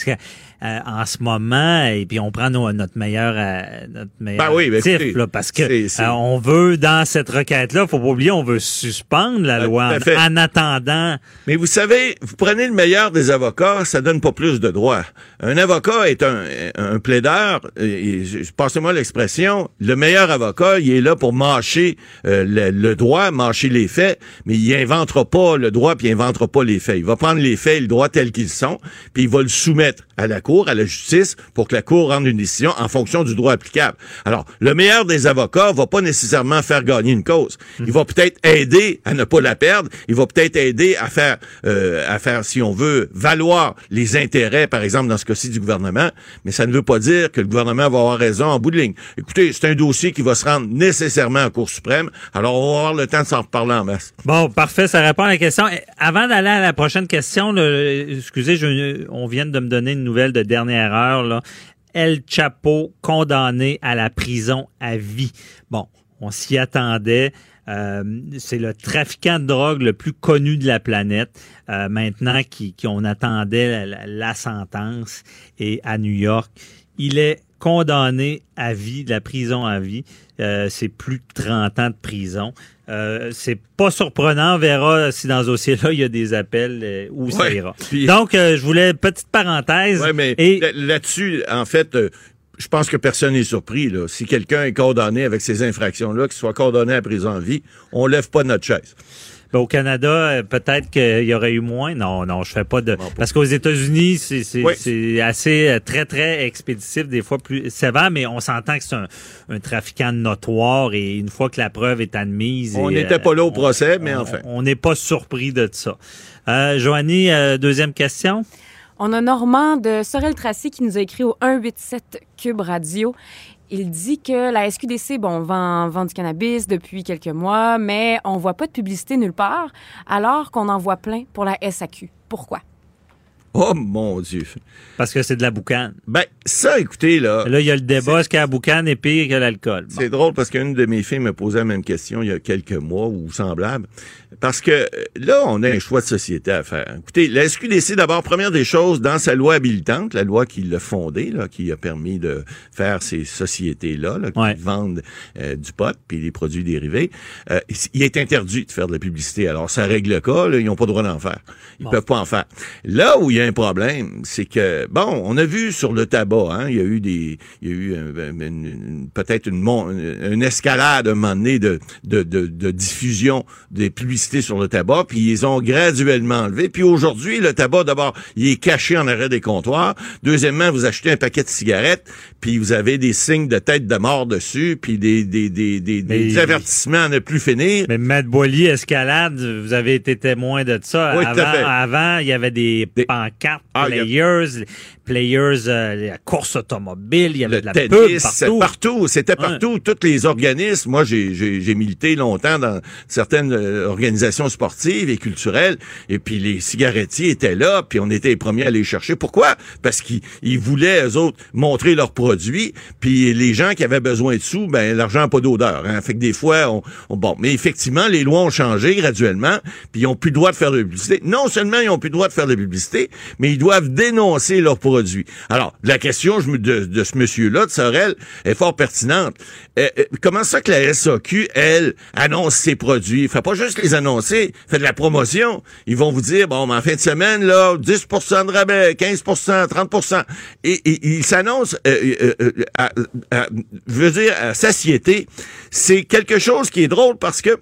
S3: euh, en ce moment, et puis on prend nos- notre meilleur, euh, notre meilleur
S4: Ben oui, ben
S3: actif,
S4: écoutez,
S3: là, parce que euh, on veut, dans cette requête-là, faut pas oublier, on veut suspendre la loi
S4: à fait.
S3: en, en attendant.
S4: Mais vous savez, vous prenez le meilleur des avocats, ça donne pas plus de droits. Un avocat est un, un plaideur, passez-moi l'expression, le meilleur avocat, il est là pour mâcher euh, le, le droit, mâcher les faits, mais il inventera pas le droit puis il inventera pas les faits. Il va prendre les faits et le droit tels qu'ils sont, puis il va le soumettre à la cour, à la justice, pour que la cour rende une décision en fonction du droit applicable. Alors, le meilleur des avocats va pas nécessairement faire gagner une cause. Il va peut-être aider à ne pas la perdre. Il va peut-être aider à faire, euh, à faire, si on veut, valoir les intérêts, par exemple, dans ce cas-ci du gouvernement. Mais ça ne veut pas dire que le gouvernement va avoir raison en bout de ligne. Écoutez, c'est un dossier qui va se rendre nécessairement en Cour suprême. Alors, on va avoir le temps de s'en reparler en masse.
S3: Bon, parfait, ça répond à la question. Avant d'aller à la prochaine question, excusez, je- on vient de me donner une nouvelle de dernière heure. El Chapo condamné à la prison à vie. Bon, on s'y attendait. Euh, c'est le trafiquant de drogue le plus connu de la planète. Euh, maintenant qui, qui on attendait la, la- la sentence et à New York, il est condamné à vie, de la prison à vie. Euh, c'est plus de 30 ans de prison. Euh, c'est pas surprenant. On verra si dans ce dossier-là, il y a des appels euh, où ça ira.
S4: Puis-
S3: Donc, euh, je voulais petite parenthèse.
S4: Ouais, mais
S3: et
S4: là- là-dessus, en fait, je pense que personne n'est surpris. Là. Si quelqu'un est condamné avec ces infractions-là, qu'il soit condamné à prison à vie, on lève pas notre chaise.
S3: Ben, au Canada, euh, peut-être qu'il y aurait eu moins. Non, non, je fais pas de. Parce qu'aux États-Unis, c'est
S4: Oui.
S3: assez euh, très très expéditif, des fois plus sévère, mais on s'entend que c'est un, un trafiquant notoire et une fois que la preuve est admise.
S4: On n'était
S3: euh,
S4: pas là au
S3: on-
S4: procès, mais enfin.
S3: On n'est pas surpris de ça. Euh, Joanie, euh, deuxième question.
S13: On a Normand de Sorel-Tracy qui nous a écrit au 187 Cube Radio. Il dit que la SQDC, bon, vend, du cannabis depuis quelques mois, mais on voit pas de publicité nulle part, alors qu'on en voit plein pour la SAQ. Pourquoi?
S4: Oh mon Dieu.
S3: Parce que c'est de la boucane.
S4: Ben, ça, écoutez, là.
S3: Là, il y a le débat, est-ce que la boucane est pire que l'alcool? Bon.
S4: C'est drôle parce qu'une de mes filles me posait la même question il y a quelques mois ou semblable. Parce que là, on a un choix de société à faire. Écoutez, la SQDC, d'abord, première des choses, dans sa loi habilitante, la loi qui l'a fondée, là, qui a permis de faire ces sociétés-là, là, qui
S3: Ouais.
S4: vendent euh, du pot puis des produits dérivés, euh, il est interdit de faire de la publicité. Alors, ça règle le cas, là, ils n'ont pas le droit d'en faire. Ils
S3: Bon.
S4: peuvent pas en faire. Là où il y a un problème, c'est que, bon, on a vu sur le tabac, hein, il y a eu des, il y a eu un- une- une- peut-être une, escalade à un moment donné de, de, de, de diffusion des publicités sur le tabac, puis ils ont graduellement enlevé. Puis aujourd'hui, le tabac, d'abord, il est caché en arrêt des comptoirs. Deuxièmement, vous achetez un paquet de cigarettes, puis vous avez des signes de tête de mort dessus, puis des, des, des, des, des
S3: Mais-
S4: avertissements à ne plus finir.
S3: Mais Matt Boily, Escalade, vous avez été témoin de ça.
S4: Oui,
S3: avant, avant, il y avait des,
S4: Des-
S3: pancartes,
S4: Ah, il y a-
S3: players, players, euh, la course automobile, il y avait
S4: le
S3: de la
S4: tennis,
S3: pub partout.
S4: partout, c'était partout. Tous les organismes. Moi, j'ai, milité longtemps dans certaines euh, organisations sportives et culturelles. Et puis les cigarettiers étaient là, puis on était les premiers à les chercher. Pourquoi? Parce qu'ils ils voulaient eux autres montrer leurs produits. Puis les gens qui avaient besoin de sous, ben l'argent n'a pas d'odeur. Hein. Fait que des fois, on, on- bon, mais effectivement, les lois ont changé graduellement. Puis ils ont plus le droit de faire de la publicité. Non seulement ils ont plus le droit de faire de la publicité, mais ils doivent dénoncer leurs produits Alors, la question de, ce monsieur-là, de Sorel, est fort pertinente. Euh, euh, comment ça que la SAQ, elle, annonce ses produits? Fait pas juste les annoncer, fait de la promotion. Ils vont vous dire, bon, mais en fin de semaine, là, 10% de rabais, 15% 30 Et, et, ils s'annoncent, euh, euh, euh, je veux dire, à satiété. C'est quelque chose qui est drôle parce que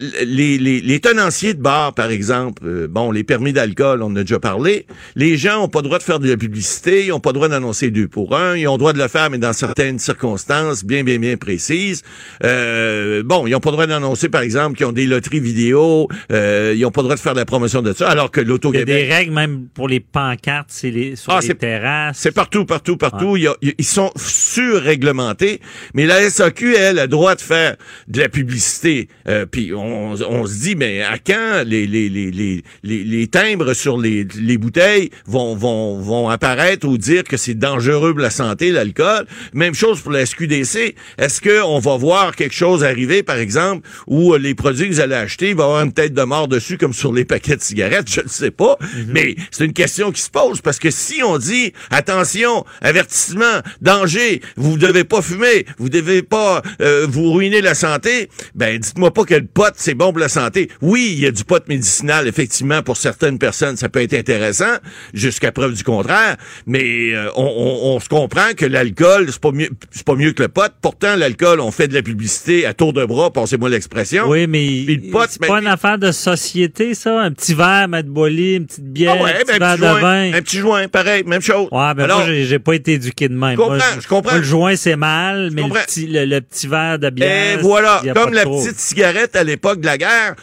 S4: les, les, les tenanciers de bar, par exemple, euh, bon, les permis d'alcool, on en a déjà parlé, les gens ont pas le droit de faire de la publicité, ils ont pas le droit d'annoncer deux pour un, ils ont le droit de le faire, mais dans certaines circonstances bien, bien, bien précises. Euh, bon, ils ont pas le droit d'annoncer, par exemple, qu'ils ont des loteries vidéo, euh, ils ont pas le droit de faire de la promotion de ça, alors que
S3: Il y a des règles même pour les pancartes, c'est les, sur
S4: Ah,
S3: les terrasses.
S4: C'est partout, partout, partout. Il y a- ils sont surréglementés. Mais la SAQ, elle, a le droit de faire de la publicité. Euh, Puis on, on se dit, mais à quand les, les, les, les, les, les timbres sur les, les bouteilles vont, vont, vont apparaître ou dire que c'est dangereux pour la santé, l'alcool? Même chose pour la SQDC. Est-ce qu'on va voir quelque chose arriver, par exemple, où euh, les produits que vous allez acheter, il va y avoir une tête de mort dessus, comme sur les paquets de cigarettes? Je ne sais pas. Mais c'est une question qui se pose parce que si on dit, attention, avertissement, danger, vous devez pas fumer, vous devez pas euh, vous ruiner la santé, ben dites-moi pas que le pot, c'est bon pour la santé. Oui, il y a du pot médicinal, effectivement, pour certaines personnes, ça peut être intéressant, jusqu'à preuve du contraire, mais euh, on, on- on se comprend que l'alcool, c'est pas mieux c'est pas mieux que le pot. Pourtant, l'alcool, on fait de la publicité à tour de bras, passez-moi l'expression.
S3: Oui, mais
S4: Puis le pot,
S3: c'est pas une affaire de société, ça? Un petit verre, mettre bolé, une petite bière,
S4: Ah ouais,
S3: un petit
S4: ben,
S3: verre
S4: un petit
S3: de
S4: joint,
S3: vin.
S4: un petit joint, pareil, même chose.
S3: Ouais, ben
S4: Alors,
S3: moi, j'ai pas été éduqué de même.
S4: Je comprends,
S3: Moi,
S4: je comprends.
S3: moi, le joint, c'est mal, mais le petit, le, le petit verre de bière.
S4: Et voilà, comme la
S3: trop.
S4: petite cigarette à l'époque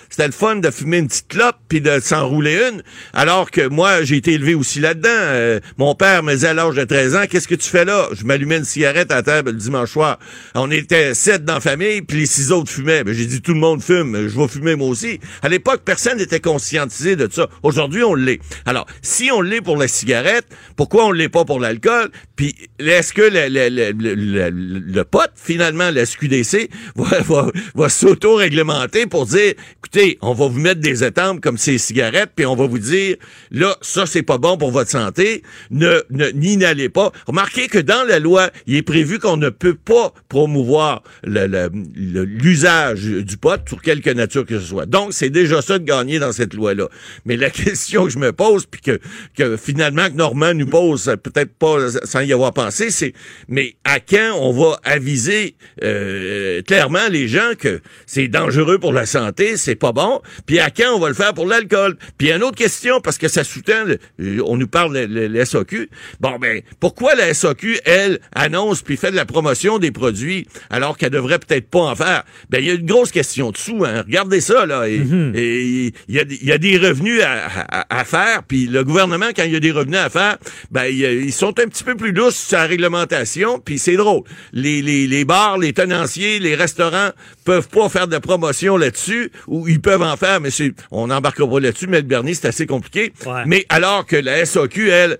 S4: c'était le fun de fumer une petite clope puis de s'enrouler une. Alors que moi, j'ai été élevé aussi là-dedans. Euh, mon père me disait à l'âge de 13 ans, qu'est-ce que tu fais là? Je m'allumais une cigarette à table le dimanche soir. On était sept dans la famille, puis les six autres fumaient. Ben, j'ai dit, tout le monde fume, je vais fumer moi aussi. À l'époque, personne n'était conscientisé de ça. Aujourd'hui, on l'est. Alors, si on l'est pour la cigarette, pourquoi on l'est pas pour l'alcool? Puis, est-ce que le, le, le, le, le- le pot, finalement, la SQDC, va, va, va s'auto-réglementer pour dire, écoutez, on va vous mettre des étampes comme ces cigarettes, puis on va vous dire, là, ça, c'est pas bon pour votre santé, ne, ne n'y n'allez pas. Remarquez que dans la loi, il est prévu qu'on ne peut pas promouvoir l'usage du pot pour quelque nature que ce soit. Donc, c'est déjà ça de gagner dans cette loi-là. Mais la question que je me pose, puis que, que finalement que Normand nous pose, peut-être pas sans y avoir pensé, c'est mais à quand on va aviser euh, clairement les gens que c'est dangereux pour la santé, c'est pas bon, puis à quand on va le faire pour l'alcool? Puis une autre question, parce que ça sous-tend, le- euh, on nous parle de le SAQ. Bon, ben, pourquoi la SAQ, elle, annonce puis fait de la promotion des produits alors qu'elle devrait peut-être pas en faire? Ben, il y a une grosse question dessous, hein. Regardez ça, là. Et- et il y, a, des- il y a des revenus à, à- à faire, puis le gouvernement, quand il y a des revenus à faire, ben, ils sont un petit peu plus lousses sur la réglementation, puis c'est drôle. Les, les, les bars, les tenanciers, les restaurants peuvent pas faire de promotion là-dessus, ou ils peuvent en faire, mais c'est, on n'embarquera pas là-dessus, mais le Bernier, c'est assez compliqué.
S3: Ouais.
S4: Mais alors que la SAQ, elle,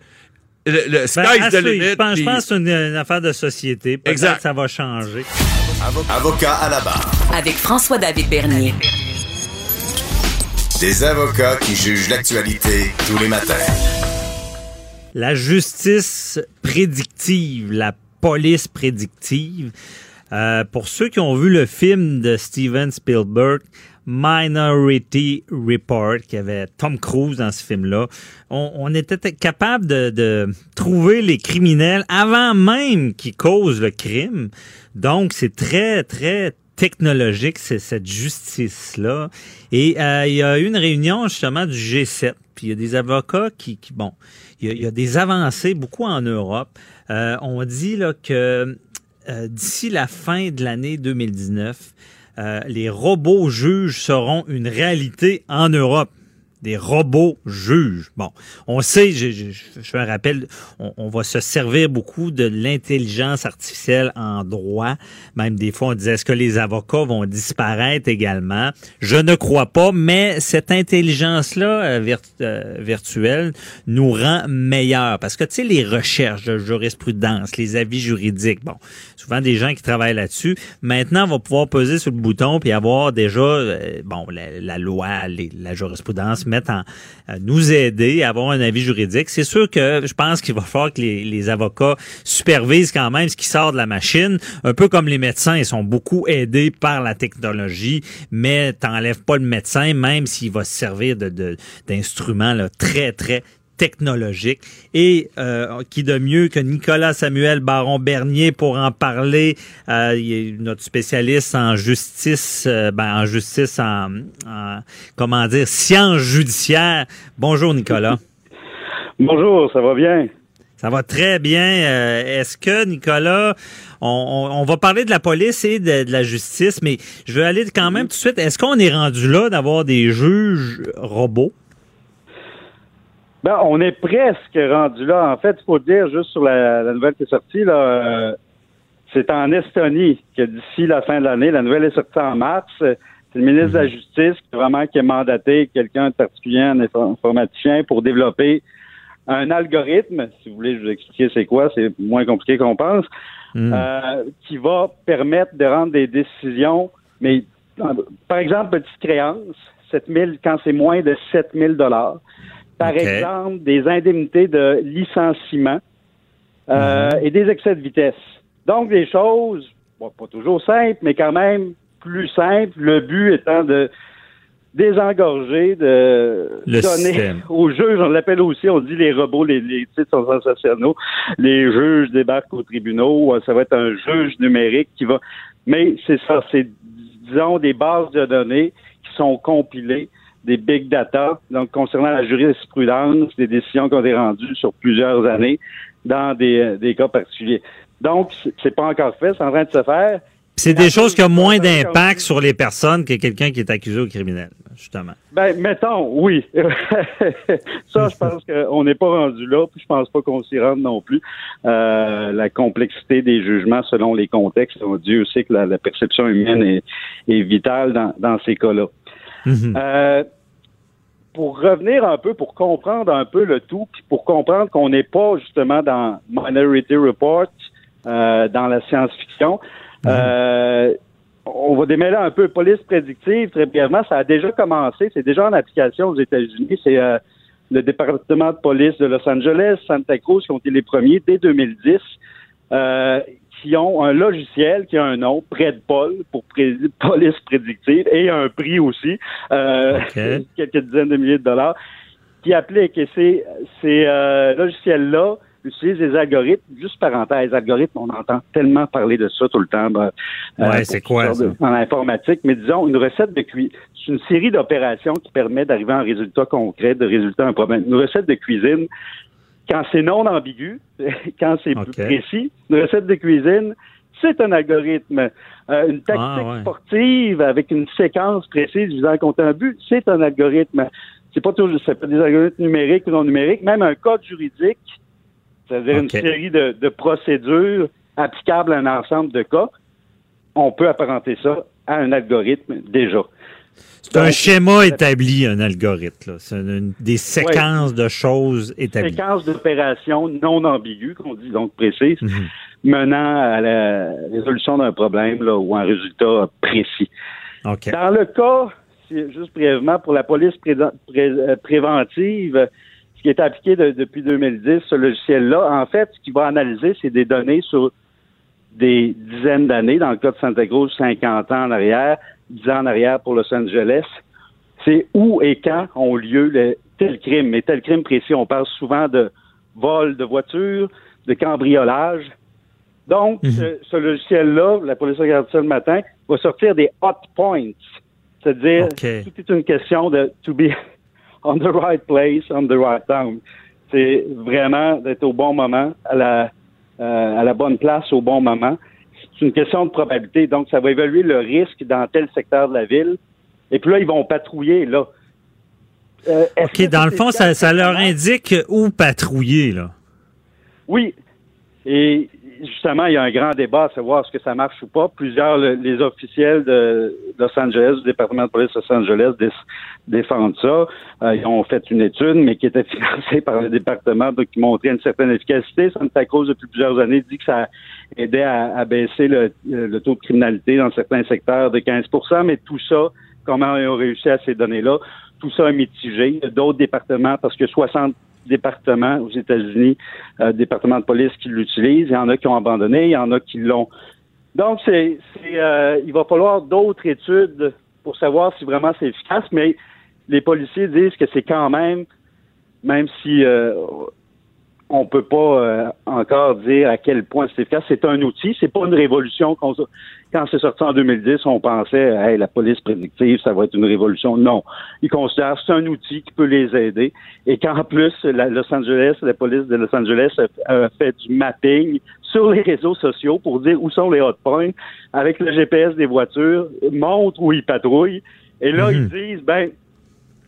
S4: le, le
S3: Ben,
S4: the
S3: suivre.
S4: limit.
S3: Je pense, que c'est une, une affaire de société.
S4: Exact.
S3: que ça va changer.
S1: Avocat à la barre.
S2: Avec François-David Bernier.
S1: Des avocats qui jugent l'actualité tous les matins.
S3: La justice prédictive, la police prédictive. Euh, pour ceux qui ont vu le film de Steven Spielberg, Minority Report, qui avait Tom Cruise dans ce film-là, on, on était capable de, de trouver les criminels avant même qu'ils causent le crime. Donc, c'est très, très technologique, c'est cette justice-là. Et euh, il y a eu une réunion justement du G7. Puis il y a des avocats qui, qui bon, il y, a, il y a des avancées beaucoup en Europe. Euh, on dit là que euh, d'ici la fin de l'année 2019, euh, les robots juges seront une réalité en Europe. Des robots juges. Bon, on sait, je, je, je fais un rappel, on, va se servir beaucoup de l'intelligence artificielle en droit. Même des fois, on disait, est-ce que les avocats vont disparaître également? Je ne crois pas, mais cette intelligence-là euh, euh, virtuelle nous rend meilleurs. Parce que, tu sais, les recherches de jurisprudence, les avis juridiques, bon, souvent des gens qui travaillent là-dessus, maintenant, on va pouvoir peser sur le bouton puis avoir déjà, euh, bon, la, loi, la jurisprudence, mettre en nous aider à avoir un avis juridique. C'est sûr que je pense qu'il va falloir que les, avocats supervisent quand même ce qui sort de la machine, un peu comme les médecins, ils sont beaucoup aidés par la technologie, mais t'enlèves pas le médecin, même s'il va se servir de très, très technologique. Et euh, qui de mieux que Nicolas Samuel Baron Bernier pour en parler. Euh, il est notre spécialiste en justice, euh, ben, en justice, en, comment dire, sciences judiciaires. Bonjour Nicolas.
S14: Bonjour, ça va bien?
S3: Ça va très bien. Est-ce que, Nicolas, on, va parler de la police et de, de, la justice, mais je veux aller quand même tout de suite. Est-ce qu'on est rendu là d'avoir des juges robots?
S14: Ben, on est presque rendu là. En fait, il faut dire juste sur la, nouvelle qui est sortie, là, euh, c'est en Estonie que d'ici la fin de l'année, la nouvelle est sortie en mars. C'est le ministre de la mhm. Justice qui vraiment qui a mandaté quelqu'un de particulier, un informaticien, pour développer un algorithme, si vous voulez je vous expliquer c'est quoi, c'est moins compliqué qu'on pense, mhm. euh, qui va permettre de rendre des décisions, mais par exemple, petite créance, 7000, quand c'est moins de 7000 dollars, par exemple, des indemnités de licenciement euh, mhm. et des excès de vitesse. Donc, des choses, pas toujours simples, mais quand même plus simples. Le but étant de désengorger, de donner aux juges, on l'appelle aussi, on dit les robots, les, les titres sont sensationnels, les juges débarquent aux tribunaux, ça va être un juge numérique qui va... Mais c'est ça, c'est, disons, des bases de données qui sont compilées des big data, donc concernant la jurisprudence, des décisions qui ont été rendues sur plusieurs années dans des, des cas particuliers. Donc, c'est pas encore fait, c'est en train de se faire.
S3: C'est des choses qui ont moins d'impact sur les personnes que quelqu'un qui est accusé au criminel, justement.
S14: Ben, mettons, oui. ça, je pense qu'on n'est pas rendu là, puis je pense pas qu'on s'y rende non plus. Euh, la complexité des jugements selon les contextes, Dieu sait que la, perception humaine est, est vitale dans, dans ces cas-là. Mhm. Euh, pour revenir un peu, pour comprendre un peu le tout, puis pour comprendre qu'on n'est pas justement dans Minority Report, euh, dans la science-fiction, mhm. euh, on va démêler un peu police prédictive très brièvement. Ça a déjà commencé, c'est déjà en application aux États-Unis. C'est le département de police de Los Angeles, Santa Cruz qui ont été les premiers dès 2010 qui ont un logiciel qui a un nom, Paul, pour police prédictive, et un prix aussi, euh, quelques dizaines de milliers de dollars, qui applique. Et ces, ces euh, logiciels-là utilisent des algorithmes. Juste parenthèse, algorithmes, on entend tellement parler de ça tout le temps. Ben,
S3: ouais, c'est quoi ça?
S14: En informatique, mais disons, une recette de cuisine. C'est une série d'opérations qui permet d'arriver à un résultat concret, de résultat un problème. Une recette de cuisine, quand c'est non ambigu, quand c'est plus précis, une recette de cuisine, c'est un algorithme. Euh, une tactique ah, sportive avec une séquence précise visant à compter un but, c'est un algorithme. C'est pas toujours c'est pas des algorithmes numériques ou non numériques, même un code juridique, c'est-à-dire une série de, de, procédures applicables à un ensemble de cas, on peut apparenter ça à un algorithme déjà.
S3: C'est un schéma établi, un algorithme. C'est des séquences de choses établies.
S14: Séquences d'opérations non ambiguës, qu'on dit donc précises, mhm. menant à la résolution d'un problème là, ou un résultat précis. Dans le cas, juste brièvement, pour la police euh, préventive, ce qui est appliqué depuis 2010, ce logiciel-là, en fait, ce qu'il va analyser, c'est des données sur des dizaines d'années, dans le cas de Santa Cruz, 50 ans en arrière, 10 ans en arrière pour Los Angeles, c'est où et quand ont lieu tel crime? Mais tel crime précis, on parle souvent de vol de voiture, de cambriolage. Donc, mhm. ce, logiciel-là, la police regarde ça le matin, va sortir des hot points. C'est-à-dire, tout est une question de to be on the right place, on the right time. C'est vraiment d'être au bon moment, à la, euh, à la bonne place au bon moment c'est une question de probabilité. Donc, ça va évaluer le risque dans tel secteur de la ville. Et puis là, ils vont patrouiller, là.
S3: Euh, OK, dans le fond, ça, leur indique où patrouiller, là.
S14: Oui. Et justement, il y a un grand débat à savoir ce que ça marche ou pas. Plusieurs, les officiels de Los Angeles, du département de police de Los Angeles, défendent ça. Euh, ils ont fait une étude, mais qui était financée par le département, donc qui montrait une certaine efficacité. Santa Cruz, depuis plusieurs années, dit que ça aidait à, baisser le, taux de criminalité dans certains secteurs de 15% mais tout ça comment ils ont réussi à ces données-là. Tout ça est mitigé. D'autres départements, parce que 60 départements aux États-Unis, euh, départements de police qui l'utilisent. Il y en a qui ont abandonné, il y en a qui l'ont. Donc, c'est, euh, il va falloir d'autres études pour savoir si vraiment c'est efficace, mais les policiers disent que c'est quand même, même si euh, on peut pas euh, encore dire à quel point c'est efficace. C'est un outil, c'est pas une révolution. Quand c'est sorti en 2010, on pensait, hey, la police prédictive, ça va être une révolution. Non, ils considèrent que c'est un outil qui peut les aider et qu'en plus, la Los Angeles, la police de Los Angeles a, fait du mapping sur les réseaux sociaux pour dire où sont les hot points avec le GPS des voitures, montre où ils patrouillent. Et là, ils disent, ben,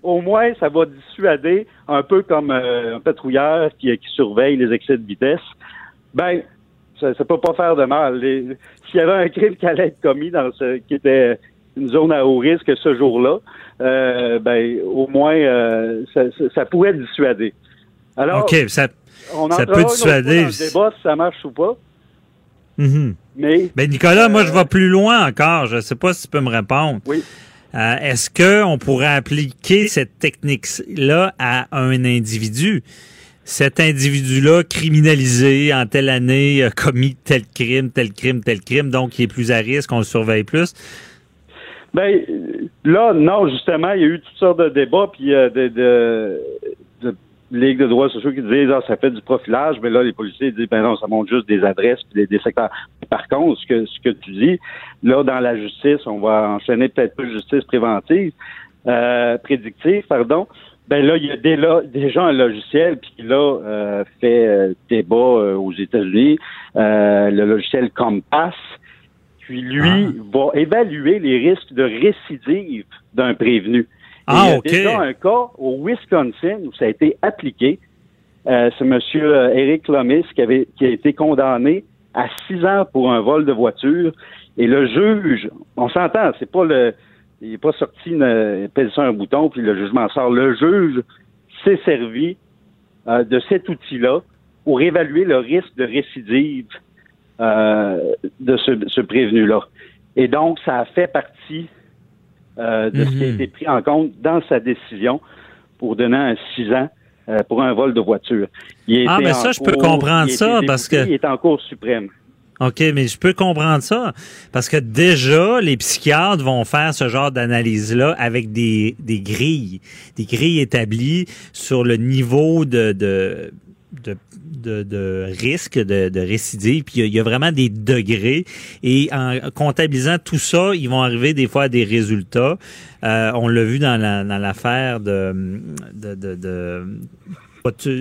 S14: au moins, ça va dissuader, un peu comme euh, un patrouilleur qui, surveille les excès de vitesse. Ben, ça, ne peut pas faire de mal. S'il y avait un crime qui allait être commis dans ce qui était une zone à haut risque ce jour-là, euh, ben, au moins, euh, ça, pourrait dissuader. Alors,
S3: ça, on ça peut dissuader.
S14: Dans le débat si ça marche ou pas.
S3: Mm-hmm.
S14: Mais,
S3: ben Nicolas, moi, je vais plus loin encore. Je ne sais pas si tu peux me répondre.
S14: Oui.
S3: Euh, est-ce qu'on pourrait appliquer cette technique-là à un individu? Cet individu-là criminalisé en telle année a commis tel crime, tel crime, tel crime, donc il est plus à risque, on le surveille plus?
S14: Ben là, non, justement, il y a eu toutes sortes de débats, puis euh, de, de, Ligue de droits sociaux qui disent ah, ça fait du profilage, mais là, les policiers disent ben non, ça montre juste des adresses puis des, secteurs. Par contre, ce que ce que tu dis, là, dans la justice, on va enchaîner peut-être plus justice préventive, euh, prédictive, pardon. Ben là, il y a déjà un logiciel qui là euh, fait euh, débat euh, aux États-Unis, le logiciel Compass, qui lui ah. va évaluer les risques de récidive d'un prévenu.
S3: Ah,
S14: il y a déjà un cas au Wisconsin où ça a été appliqué. Euh, c'est M. Eric Lomis qui, avait, qui a été condamné à six ans pour un vol de voiture. Et le juge, on s'entend, c'est pas le. Il n'est pas sorti une, pèse sur un bouton, puis le jugement sort. Le juge s'est servi euh, de cet outil-là pour évaluer le risque de récidive euh, de ce, ce prévenu-là. Et donc, ça a fait partie euh, de ce qui a
S3: Mhm.
S14: été pris en compte dans sa décision pour donner un six ans euh, pour un vol de voiture. Il
S3: Ah, mais ça, je peux comprendre ça, parce que-
S14: Il est en cours suprême.
S3: OK, mais je peux comprendre ça parce que déjà, les psychiatres vont faire ce genre d'analyse-là avec des, des grilles, des grilles établies sur le niveau de, de, de, de, de risque de, de récidive. Puis il y a- vraiment des degrés. Et en comptabilisant tout ça, ils vont arriver des fois à des résultats. Euh, on l'a vu dans la- dans l'affaire de,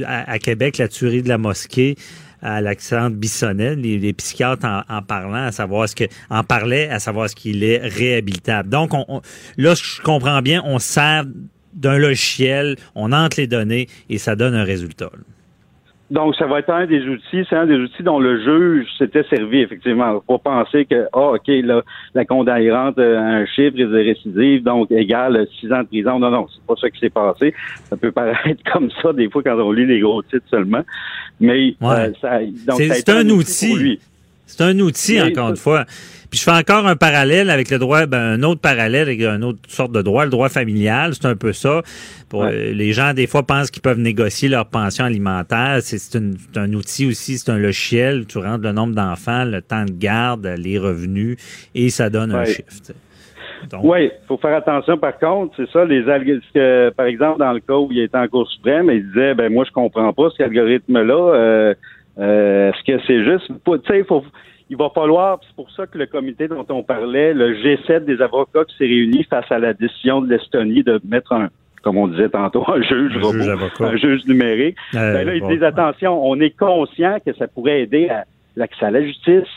S3: à, Québec, la tuerie de la mosquée à l'accident de Bissonnette, les, les psychiatres en, en parlant, à savoir ce que, en parlaient, à savoir ce qu'il est réhabilitable. Donc, on, on- là, je comprends bien, on sert d'un logiciel, on entre les données et ça donne un résultat.
S14: Donc, ça va être un des outils, c'est un des outils dont le juge s'était servi, effectivement. Pour penser que, ah, OK, là, la condamnée rentre à un chiffre de récidive, donc égal six ans de prison. Non, non, c'est pas ça qui s'est passé. Ça peut paraître comme ça, des fois, quand on lit les gros titres seulement. Mais, euh, ça, donc,
S3: C'est
S14: ça a
S3: c'est
S14: été
S3: un
S14: pour
S3: outil. C'est un outil, encore une fois. Puis je fais encore un parallèle avec le droit, ben, un autre parallèle avec une autre sorte de droit, le droit familial. C'est un peu ça. Pour, euh, les gens, des fois, pensent qu'ils peuvent négocier leur pension alimentaire. C'est un outil aussi, c'est un logiciel. Tu rentres le nombre d'enfants, le temps de garde, les revenus, et ça donne un
S14: Ouais.
S3: chiffre. tu sais. Donc,
S14: Oui, il faut faire attention. Par contre, c'est ça, les algorithmes. Par exemple, dans le cas où il était en Cour suprême, il disait, ben moi, je comprends pas cet algorithme-là. Euh, euh, Est-ce que c'est juste... Tu sais, il faut... Il va falloir, c'est pour ça que le comité dont on parlait, le G7 des avocats qui s'est réuni face à la décision de l'Estonie de mettre un, comme on disait tantôt, un juge
S3: Un
S14: robot,
S3: juge
S14: un juge numérique.
S3: Euh,
S14: Ben là, ils
S3: bon.
S14: disent attention, on est conscient que ça pourrait aider à l'accès à la justice,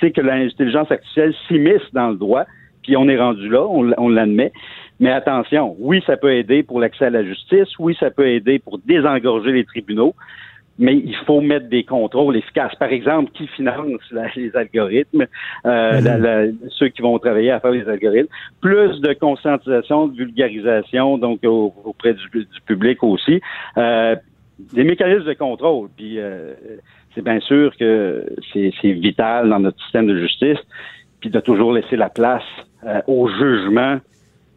S14: sais que l'intelligence artificielle s'immisce dans le droit, puis on est rendu là, on l'admet. Mais attention, oui, ça peut aider pour l'accès à la justice, oui, ça peut aider pour désengorger les tribunaux, mais il faut mettre des contrôles efficaces. Par exemple, qui finance la- les algorithmes, euh, la- la- ceux qui vont travailler à faire les algorithmes, plus de conscientisation, de vulgarisation, donc au- auprès du, du public aussi. Euh, des mécanismes de contrôle. Puis euh, c'est bien sûr que c'est vital dans notre système de justice, puis de toujours laisser la place au jugement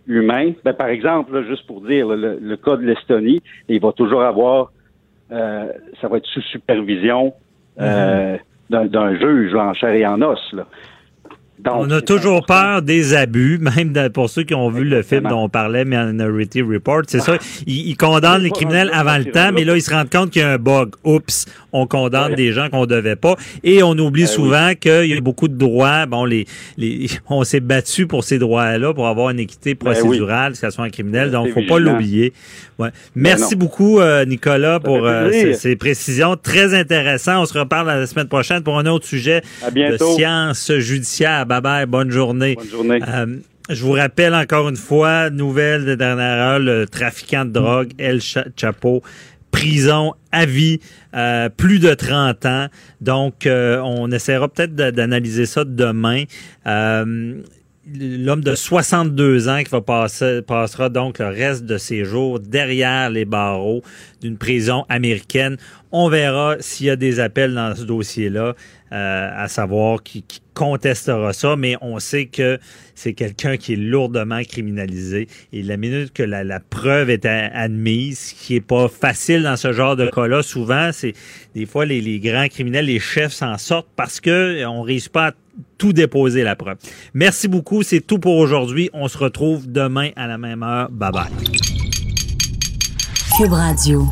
S14: humain. Ben, par exemple, là, juste pour dire, le, le cas de l'Estonie, il va toujours avoir, euh, ça va être sous supervision euh, d'un d'un juge là, en chair et en os. Là. Donc,
S3: on a toujours peur des abus, même pour ceux qui ont vu le film dont on parlait, Minority Report. C'est ça, ils, ils condamnent les criminels avant le temps, mais là, ils se rendent compte qu'il y a un bug. Oups, on condamne des gens qu'on devait pas. Et on oublie
S14: Ben
S3: souvent qu'il y a beaucoup de droits. Bon, les, les on s'est battu pour ces droits-là, pour avoir une équité
S14: Ben
S3: procédurale, que ce soit un criminel. Donc, faut pas l'oublier. Ouais.
S14: Ben
S3: Merci beaucoup, euh, Nicolas, pour euh, ces, ces précisions. Très intéressant. On se reparle la semaine prochaine pour un autre sujet de sciences judiciaires. Bye bye. Bonne journée.
S14: Bonne journée.
S3: Euh, je vous rappelle encore une fois, nouvelle de dernière heure, le trafiquant de drogue, El Cha- Chapo, prison à vie, euh, plus de 30 ans. Donc, euh, on essaiera peut-être d'analyser ça demain. Euh, L'homme de 62 ans qui va passer, passera donc le reste de ses jours derrière les barreaux d'une prison américaine. On verra s'il y a des appels dans ce dossier-là, euh, à savoir qui, contestera ça, mais on sait que c'est quelqu'un qui est lourdement criminalisé. Et la minute que la, preuve est admise, ce qui est pas facile dans ce genre de cas-là, souvent, c'est des fois les, les grands criminels, les chefs s'en sortent parce que on réussit pas tout déposer la preuve. Merci beaucoup, c'est tout pour aujourd'hui. On se retrouve demain à la même heure. Bye bye.
S2: Cube Radio.